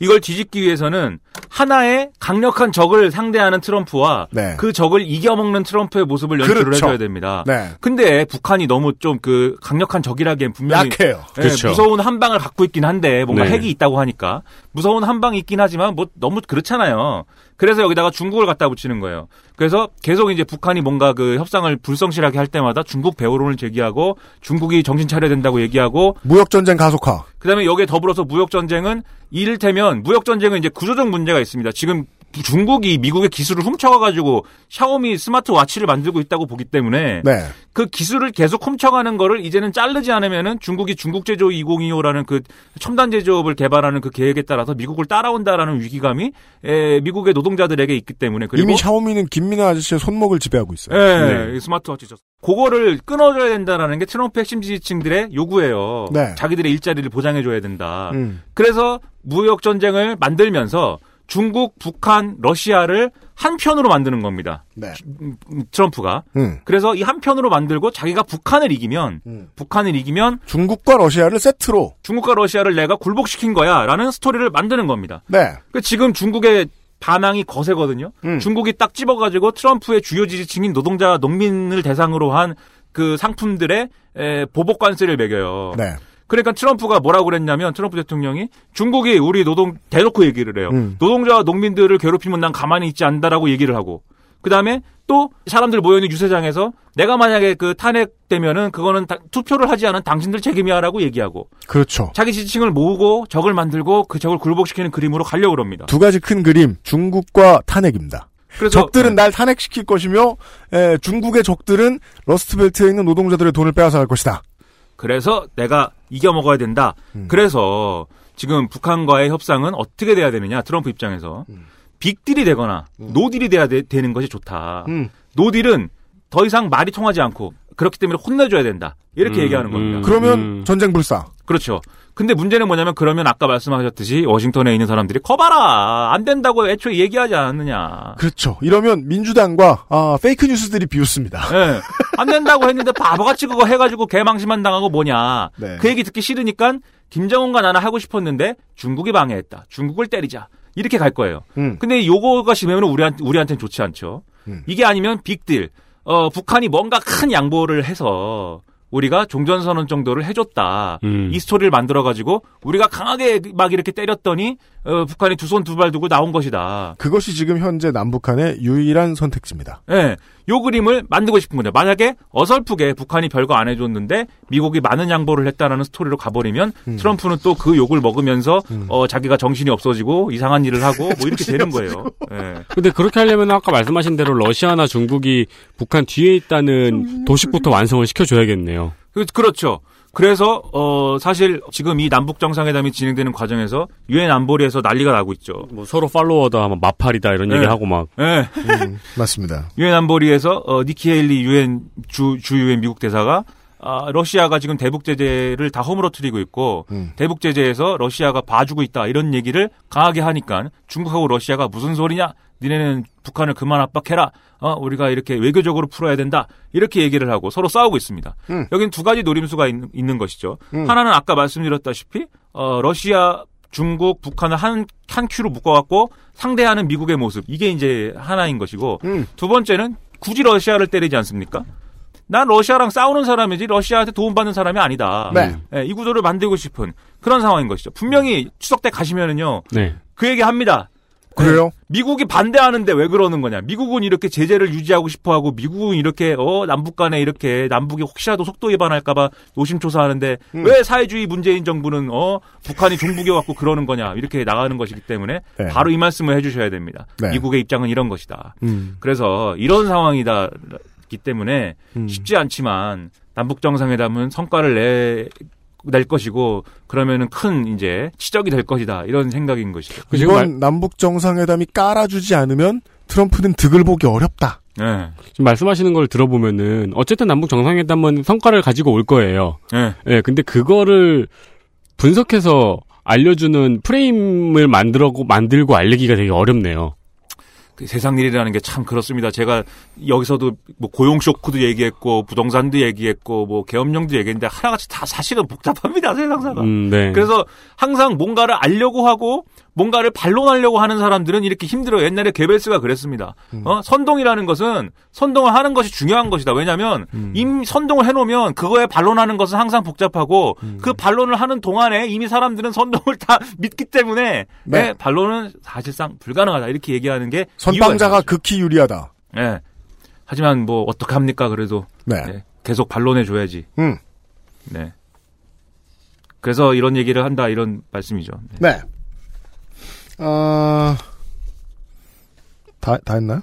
이걸 뒤집기 위해서는 하나의 강력한 적을 상대하는 트럼프와 네. 그 적을 이겨먹는 트럼프의 모습을 연출을 그렇죠. 해줘야 됩니다. 네. 근데 북한이 너무 좀 그 강력한 적이라기엔 분명히 약해요. 예, 그렇죠. 무서운 한 방을 갖고 있긴 한데 뭔가 네. 핵이 있다고 하니까 무서운 한 방이 있긴 하지만 뭐 너무 그렇잖아요. 그래서 여기다가 중국을 갖다 붙이는 거예요. 그래서 계속 이제 북한이 뭔가 그 협상을 불성실하게 할 때마다 중국 배후론을 제기하고 중국이 정신 차려야 된다고 얘기하고 무역 전쟁 가속화. 그다음에 여기에 더불어서 무역 전쟁은 이를테면 무역 전쟁은 이제 구조적 문제가 있습니다. 지금 중국이 미국의 기술을 훔쳐가가지고 샤오미 스마트워치를 만들고 있다고 보기 때문에 네. 그 기술을 계속 훔쳐가는 거를 이제는 자르지 않으면은 중국이 중국 제조 2025라는 그 첨단 제조업을 개발하는 그 계획에 따라서 미국을 따라온다라는 위기감이 에, 미국의 노동자들에게 있기 때문에 그리고 이미 샤오미는 김민아 아저씨의 손목을 지배하고 있어요. 예, 네. 이 스마트워치죠. 그거를 끊어줘야 된다라는 게 트럼프 핵심 지지층들의 요구예요. 네. 자기들의 일자리를 보장해줘야 된다. 음. 그래서 무역 전쟁을 만들면서 중국, 북한, 러시아를 한 편으로 만드는 겁니다. 네. 음, 트럼프가. 음. 그래서 이 한 편으로 만들고 자기가 북한을 이기면 북한을 이기면 중국과 러시아를 세트로 중국과 러시아를 내가 굴복시킨 거야라는 스토리를 만드는 겁니다. 네. 그 지금 중국의 반항이 거세거든요. 음. 중국이 딱 집어가지고 트럼프의 주요 지지층인 노동자, 농민을 대상으로 한 그 상품들의 에, 보복 관세를 매겨요. 네. 그러니까 트럼프가 뭐라고 그랬냐면 트럼프 대통령이 중국이 우리 노동 대놓고 얘기를 해요. 음. 노동자와 농민들을 괴롭히면 난 가만히 있지 않다라고 얘기를 하고 그 다음에 또 사람들 모여있는 유세장에서 내가 만약에 그 탄핵되면은 그거는 다- 투표를 하지 않은 당신들 책임이야라고 얘기하고 그렇죠. 자기 지지층을 모으고 적을 만들고 그 적을 굴복시키는 그림으로 가려고 그럽니다. 두 가지 큰 그림 중국과 탄핵입니다. 그래서- 적들은 날 탄핵시킬 것이며 에, 중국의 적들은 러스트벨트에 있는 노동자들의 돈을 빼앗아 갈 것이다. 그래서 내가 이겨 먹어야 된다. 음. 그래서 지금 북한과의 협상은 어떻게 돼야 되느냐? 트럼프 입장에서 음. 빅딜이 되거나 no deal이 돼야 되, 는 것이 좋다. 음. no deal은 더 이상 말이 통하지 않고 그렇기 때문에 혼내줘야 된다. 이렇게 음, 얘기하는 겁니다. 그러면 전쟁 불사. 그렇죠. 근데 문제는 뭐냐면 그러면 아까 말씀하셨듯이 워싱턴에 있는 사람들이 커봐라 안 된다고 애초에 얘기하지 않았느냐. 그렇죠. 이러면 민주당과 아, 페이크 뉴스들이 비웃습니다. 예. 안 된다고 했는데 바보같이 그거 해가지고 개망신만 당하고 뭐냐. 네. 그 얘기 듣기 싫으니까 김정은과 나는 하고 싶었는데 중국이 방해했다. 중국을 때리자. 이렇게 갈 거예요. 음. 근데 요거가 심하면 우리한, 우리한테는 좋지 않죠. 이게 아니면 빅딜. 어, 북한이 뭔가 큰 양보를 해서 우리가 종전선언 정도를 해줬다. 음. 이 스토리를 만들어가지고 우리가 강하게 막 이렇게 때렸더니 어, 북한이 두 손 두 발 두고 나온 것이다. 그것이 지금 현재 남북한의 유일한 선택지입니다. 예, 요 그림을 만들고 싶은 거죠. 만약에 어설프게 북한이 별거 안 해줬는데 미국이 많은 양보를 했다라는 스토리로 가버리면 음. 트럼프는 또 그 욕을 먹으면서 어, 자기가 정신이 없어지고 이상한 일을 하고 뭐 이렇게 되는 <laughs> 거예요. 예. 근데 그렇게 하려면 아까 말씀하신 대로 러시아나 중국이 북한 뒤에 있다는 도식부터 완성을 시켜줘야겠네요. 그, 그렇죠. 그래서 어 사실 지금 이 남북 정상회담이 진행되는 과정에서 유엔 안보리에서 난리가 나고 있죠. 뭐 서로 팔로워다, 막 마팔이다 이런 네. 얘기 하고 막. 예. 맞습니다. 유엔 안보리에서 어, 니키 헤일리 유엔 주, 주 유엔 미국 대사가 아, 러시아가 지금 대북 제재를 다 허물어뜨리고 있고 대북 제재에서 러시아가 봐주고 있다 이런 얘기를 강하게 하니까 중국하고 러시아가 무슨 소리냐? 니네는 북한을 그만 압박해라. 어, 우리가 이렇게 외교적으로 풀어야 된다. 이렇게 얘기를 하고 서로 싸우고 있습니다. 음. 여긴 두 가지 노림수가 있, 는 것이죠. 음. 하나는 아까 말씀드렸다시피 어, 러시아, 중국, 북한을 한, 한 큐로 묶어갖고 상대하는 미국의 모습. 이게 이제 하나인 것이고 음. 두 번째는 굳이 러시아를 때리지 않습니까? 난 러시아랑 싸우는 사람이지 러시아한테 도움받는 사람이 아니다. 네. 예, 이 구도를 만들고 싶은 그런 상황인 것이죠. 분명히 추석 때 가시면은요. 네. 그 얘기 합니다. 그래요? 미국이 반대하는데 왜 그러는 거냐? 미국은 이렇게 제재를 유지하고 싶어하고 미국은 이렇게 어 남북 간에 이렇게 남북이 혹시라도 속도 위반할까봐 노심초사하는데 음. 왜 사회주의 문재인 정부는 어 북한이 종북에 갖고 그러는 거냐 이렇게 나가는 것이기 때문에 네. 바로 이 말씀을 해주셔야 됩니다. 네. 미국의 입장은 이런 것이다. 음. 그래서 이런 상황이다기 때문에 음. 쉽지 않지만 남북 정상회담은 성과를 내. 낼 것이고 그러면은 큰 이제 치적이 될 것이다 이런 생각인 것이죠. 이번 남북 정상회담이 깔아주지 않으면 트럼프는 득을 보기 어렵다. 네. 지금 말씀하시는 걸 들어보면은 어쨌든 남북 정상회담은 성과를 가지고 올 거예요. 네. 예, 근데 그거를 분석해서 알려주는 프레임을 만들고 만들고 알리기가 되게 어렵네요. 그 세상 일이라는 게 참 그렇습니다. 제가 여기서도 뭐 고용 쇼크도 얘기했고 부동산도 얘기했고 뭐 계엄령도 얘기했는데 하나같이 다 사실은 복잡합니다. 세상사가. 음, 네. 그래서 항상 뭔가를 알려고 하고 뭔가를 반론하려고 하는 사람들은 이렇게 힘들어요. 옛날에 게벨스가 그랬습니다. 어? 선동이라는 것은 선동을 하는 것이 중요한 것이다. 왜냐하면 이미 선동을 해놓으면 그거에 반론하는 것은 항상 복잡하고 그 반론을 하는 동안에 이미 사람들은 선동을 다 <laughs> 믿기 때문에 네. 네, 반론은 사실상 불가능하다. 이렇게 얘기하는 게 이유가 극히 유리하다. 네. 하지만 뭐 어떡합니까? 그래도 네. 네, 계속 반론해 줘야지. 음. 네. 그래서 이런 얘기를 한다 이런 말씀이죠. 네. 네. 아, 다, 다 했나요?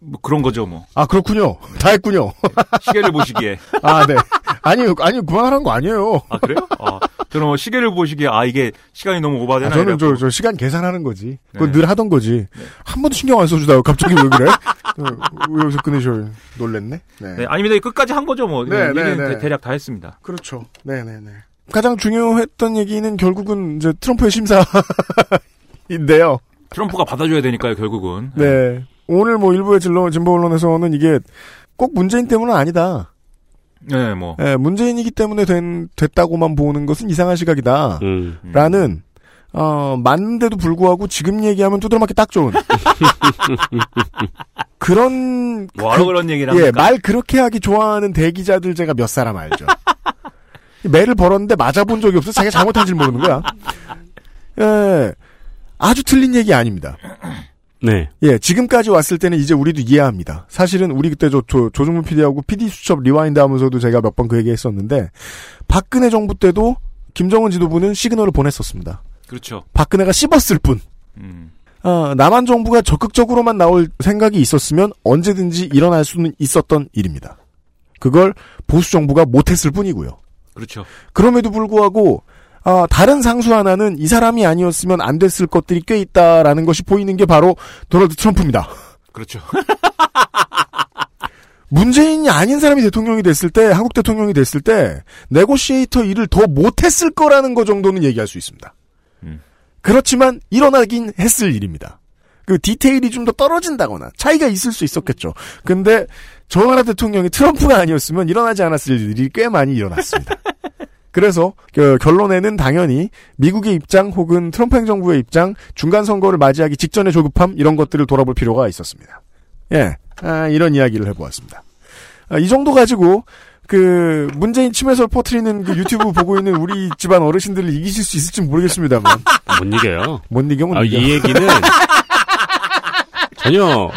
뭐 그런 거죠, 뭐. 아, 그렇군요. <laughs> 다 했군요. <laughs> 시계를 보시기에. 아, 네. 아니, 아니, 그만하는 거 아니에요. 아, 그래요? 아, 저는 뭐 시계를 보시기에, 아, 이게 시간이 너무 오바되나? 아, 저는. 저, 저 시간 계산하는 거지. 그건 네. 늘 하던 거지. 한 번도 신경 안 써주다가 갑자기 왜 그래? 어, 왜 여기서 끊으셔? 놀랬네? 네. 네, 아닙니다. 끝까지 한 거죠, 뭐. 네, 네, 네. 대- 대략 다 했습니다. 그렇죠. 네네네. 가장 중요했던 얘기는 결국은 이제 트럼프의 심사 <laughs> 인데요. 트럼프가 받아줘야 되니까요, 결국은. 네. 오늘 뭐 일부의 진로, 진보 언론에서는 이게 꼭 문재인 때문은 아니다. 네, 뭐. 예, 문재인이기 때문에 된, 됐다고만 보는 것은 이상한 시각이다. 음. 라는, 어, 맞는데도 불구하고 지금 얘기하면 두드러 맞기 딱 좋은. <laughs> 그런. 뭐하러 그, 런 얘기를 예, 합니까? 말 그렇게 하기 좋아하는 대기자들 제가 몇 사람 알죠. <laughs> 매를 벌었는데 맞아본 적이 없어. 자기가 잘못한지 모르는 거야. 예, 아주 틀린 얘기 아닙니다. 네. 예, 지금까지 왔을 때는 이제 우리도 이해합니다. 사실은 우리 그때 조, 조, 조중문 PD하고 PD 수첩 rewind 하면서도 제가 몇 번 그 얘기 했었는데, 박근혜 정부 때도 김정은 지도부는 시그널을 보냈었습니다. 그렇죠. 박근혜가 씹었을 뿐. 음. 어, 남한 정부가 적극적으로만 나올 생각이 있었으면 언제든지 일어날 수는 있었던 일입니다. 그걸 보수 정부가 못했을 뿐이고요. 그렇죠. 그럼에도 불구하고 아, 다른 상수 하나는 이 사람이 아니었으면 안 됐을 것들이 꽤 있다라는 것이 보이는 게 바로 도널드 트럼프입니다. 그렇죠. <laughs> 문재인이 아닌 사람이 대통령이 됐을 때, 한국 대통령이 됐을 때, 네고시에이터 일을 더 못했을 거라는 거 정도는 얘기할 수 있습니다. 음. 그렇지만 일어나긴 했을 일입니다. 그 디테일이 좀 더 떨어진다거나 차이가 있을 수 있었겠죠. 근데 저 나라 대통령이 트럼프가 아니었으면 일어나지 않았을 일이 꽤 많이 일어났습니다. <laughs> 그래서 그 결론에는 당연히 미국의 입장 혹은 트럼프 행정부의 입장, 중간 선거를 맞이하기 직전의 조급함 이런 것들을 돌아볼 필요가 있었습니다. 예, 아, 이런 이야기를 해보았습니다. 아, 이 정도 가지고 그 문재인 침해설 퍼트리는 그 유튜브 보고 있는 우리 집안 어르신들을 이기실 수 있을지 모르겠습니다만 못 이겨요. 못 이겨 못 아, 이겨. 이 얘기는 전혀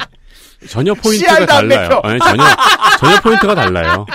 전혀 포인트가 달라요. 아니, 전혀 전혀 포인트가 달라요.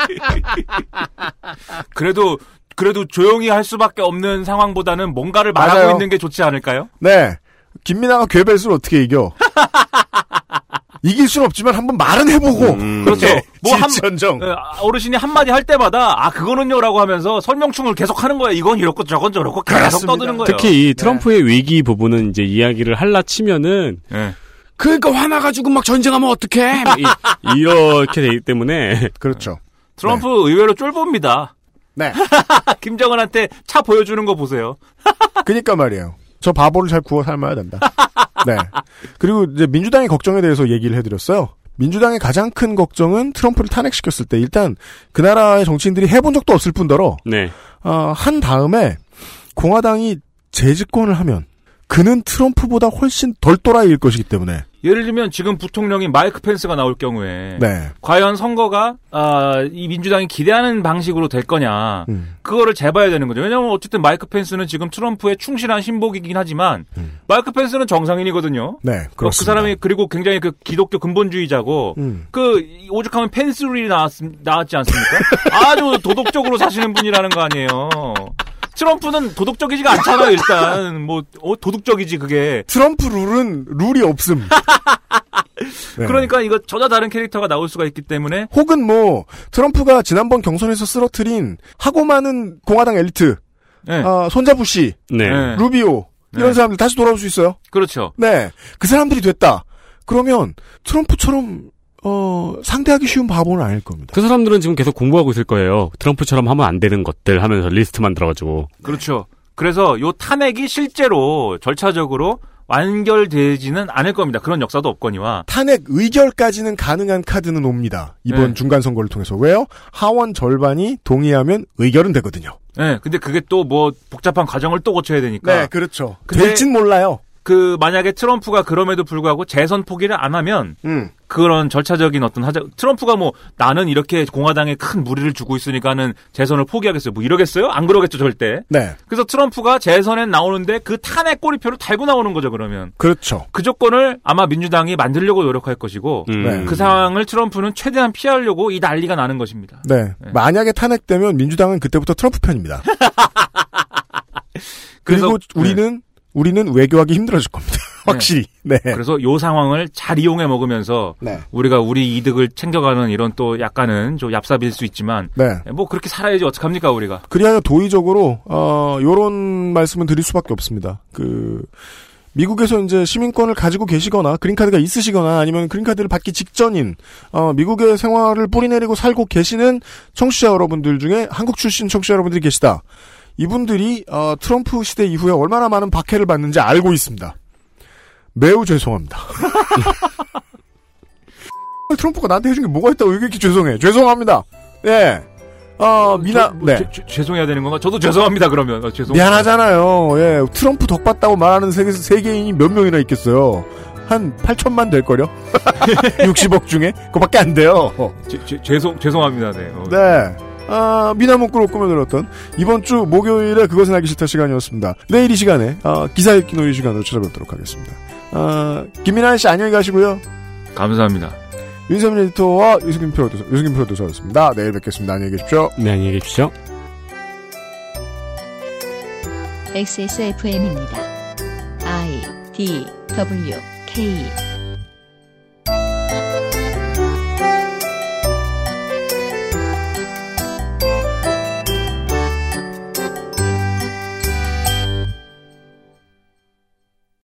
그래도 그래도 조용히 할 수밖에 없는 상황보다는 뭔가를 말하고 맞아요. 있는 게 좋지 않을까요? 네. 김민하가 괴벨스를 어떻게 이겨? <laughs> 이길 순 없지만 한번 말은 해보고. 그렇죠. 네, 뭐 한, 질천정. 어, 어르신이 한마디 할 때마다 아 그거는요라고 하면서 설명충을 계속 하는 거예요. 이건 이렇고 저건 저렇고 계속 그렇습니다. 떠드는 거예요. 특히 이 트럼프의 위기 부분은 이제 이야기를 할라 치면은 네. 그러니까 화나가지고 막 전쟁하면 어떡해? 막 이- <laughs> 이렇게 되기 때문에 그렇죠. 트럼프 의외로 쫄봅니다. 네. <laughs> 김정은한테 차 보여주는 거 보세요. <laughs> 그니까 말이에요. 저 바보를 잘 구워 삶아야 된다. 네. 그리고 이제 민주당의 걱정에 대해서 얘기를 해드렸어요. 민주당의 가장 큰 걱정은 트럼프를 탄핵시켰을 때 일단 그 나라의 정치인들이 해본 적도 없을 뿐더러 네. 어, 한 다음에 공화당이 재집권을 하면 그는 트럼프보다 훨씬 덜 또라이일 것이기 때문에 예를 들면 지금 부통령인 마이크 펜스가 나올 경우에 네. 과연 선거가 아, 이 민주당이 기대하는 방식으로 될 거냐 음. 그거를 재봐야 되는 거죠. 왜냐하면 어쨌든 마이크 펜스는 지금 트럼프의 충실한 신복이긴 하지만 마이크 펜스는 정상인이거든요. 네, 어, 그 그렇습니다. 사람이 그리고 굉장히 그 기독교 근본주의자고 음. 그 오죽하면 펜스룰이 나왔, 나왔지 않습니까? <laughs> 아주 도덕적으로 사시는 분이라는 거 아니에요. 트럼프는 도덕적이지가 않잖아요. 일단 뭐 어, 도덕적이지 그게. 트럼프 룰은 룰이 없음. <laughs> 네. 그러니까 이거 전혀 다른 캐릭터가 나올 수가 있기 때문에 혹은 뭐 트럼프가 지난번 경선에서 쓰러트린 하고 많은 공화당 엘리트 네. 아, 손자부 씨, 네. 네. 루비오 이런 네. 사람들 다시 돌아올 수 있어요. 그렇죠. 네, 그 사람들이 됐다. 그러면 트럼프처럼 어, 상대하기 쉬운 바보는 아닐 겁니다. 그 사람들은 지금 계속 공부하고 있을 거예요. 트럼프처럼 하면 안 되는 것들 하면서 리스트 만들어가지고. 그렇죠. 그래서 요 탄핵이 실제로 절차적으로 완결되지는 않을 겁니다. 그런 역사도 없거니와. 탄핵 의결까지는 가능한 카드는 옵니다. 이번 네. 중간 선거를 통해서 왜요? 하원 절반이 동의하면 의결은 되거든요. 네, 근데 그게 또 뭐 복잡한 과정을 또 거쳐야 되니까. 네, 그렇죠. 될진 몰라요. 그 만약에 트럼프가 그럼에도 불구하고 재선 포기를 안 하면 음. 그런 절차적인 어떤 하자 트럼프가 뭐 나는 이렇게 공화당에 큰 무리를 주고 있으니까는 재선을 포기하겠어요. 뭐 이러겠어요? 안 그러겠죠, 절대. 네, 그래서 트럼프가 재선에 나오는데 그 탄핵 꼬리표를 달고 나오는 거죠, 그러면. 그렇죠. 그 조건을 아마 민주당이 만들려고 노력할 것이고 음. 네. 그 상황을 트럼프는 최대한 피하려고 이 난리가 나는 것입니다. 네. 만약에 탄핵되면 민주당은 그때부터 트럼프 편입니다. <laughs> 그리고 그래서- 우리는 우리는 외교하기 힘들어질 겁니다. <laughs> 확실히. 네. 그래서 요 상황을 잘 이용해 먹으면서 네. 우리가 우리 이득을 챙겨가는 이런 또 약간은 좀 얍삽일 수 있지만 네. 뭐 그렇게 살아야지 어떡합니까 우리가 그리하여 도의적으로 어 요런 말씀은 드릴 수밖에 없습니다. 그 미국에서 이제 시민권을 가지고 계시거나 그린카드가 있으시거나 아니면 그린카드를 받기 직전인 어 미국의 생활을 뿌리내리고 살고 계시는 청취자 여러분들 중에 한국 출신 청취자 여러분들이 계시다. 이분들이 어 트럼프 시대 이후에 얼마나 많은 박해를 받는지 알고 있습니다. 매우 죄송합니다. <laughs> 트럼프가 나한테 해준 게 뭐가 있다고 왜 이렇게 죄송해? 죄송합니다. 예. 어, 미나, 뭐, 네. 죄- 죄- 죄송해야 되는 건가? 저도 죄송합니다, 그러면. 어, 죄송. 미안하잖아요. 예. 트럼프 덕받다고 말하는 세계, 세계인이 몇 명이나 있겠어요. 한 8천만 될걸요? <laughs> 60억 중에? 그거밖에 안 돼요. 죄- 죄- 죄송, 죄송합니다, 네. 어. 네. 아, 미나 문구로 꾸며들었던 이번 주 목요일에 그것은 알기 싫다 시간이었습니다. 내일 이 시간에, 어, 기사 읽기 놀이 시간으로 찾아뵙도록 하겠습니다. 아, 김민아 씨 안녕히 가시고요. 감사합니다. 윤세민 에디터와 유승균 프로듀서, 유승균 프로듀서였습니다. 내일 뵙겠습니다. 안녕히 계십시오. 네, 안녕히 계십시오. XSFM입니다. I D W K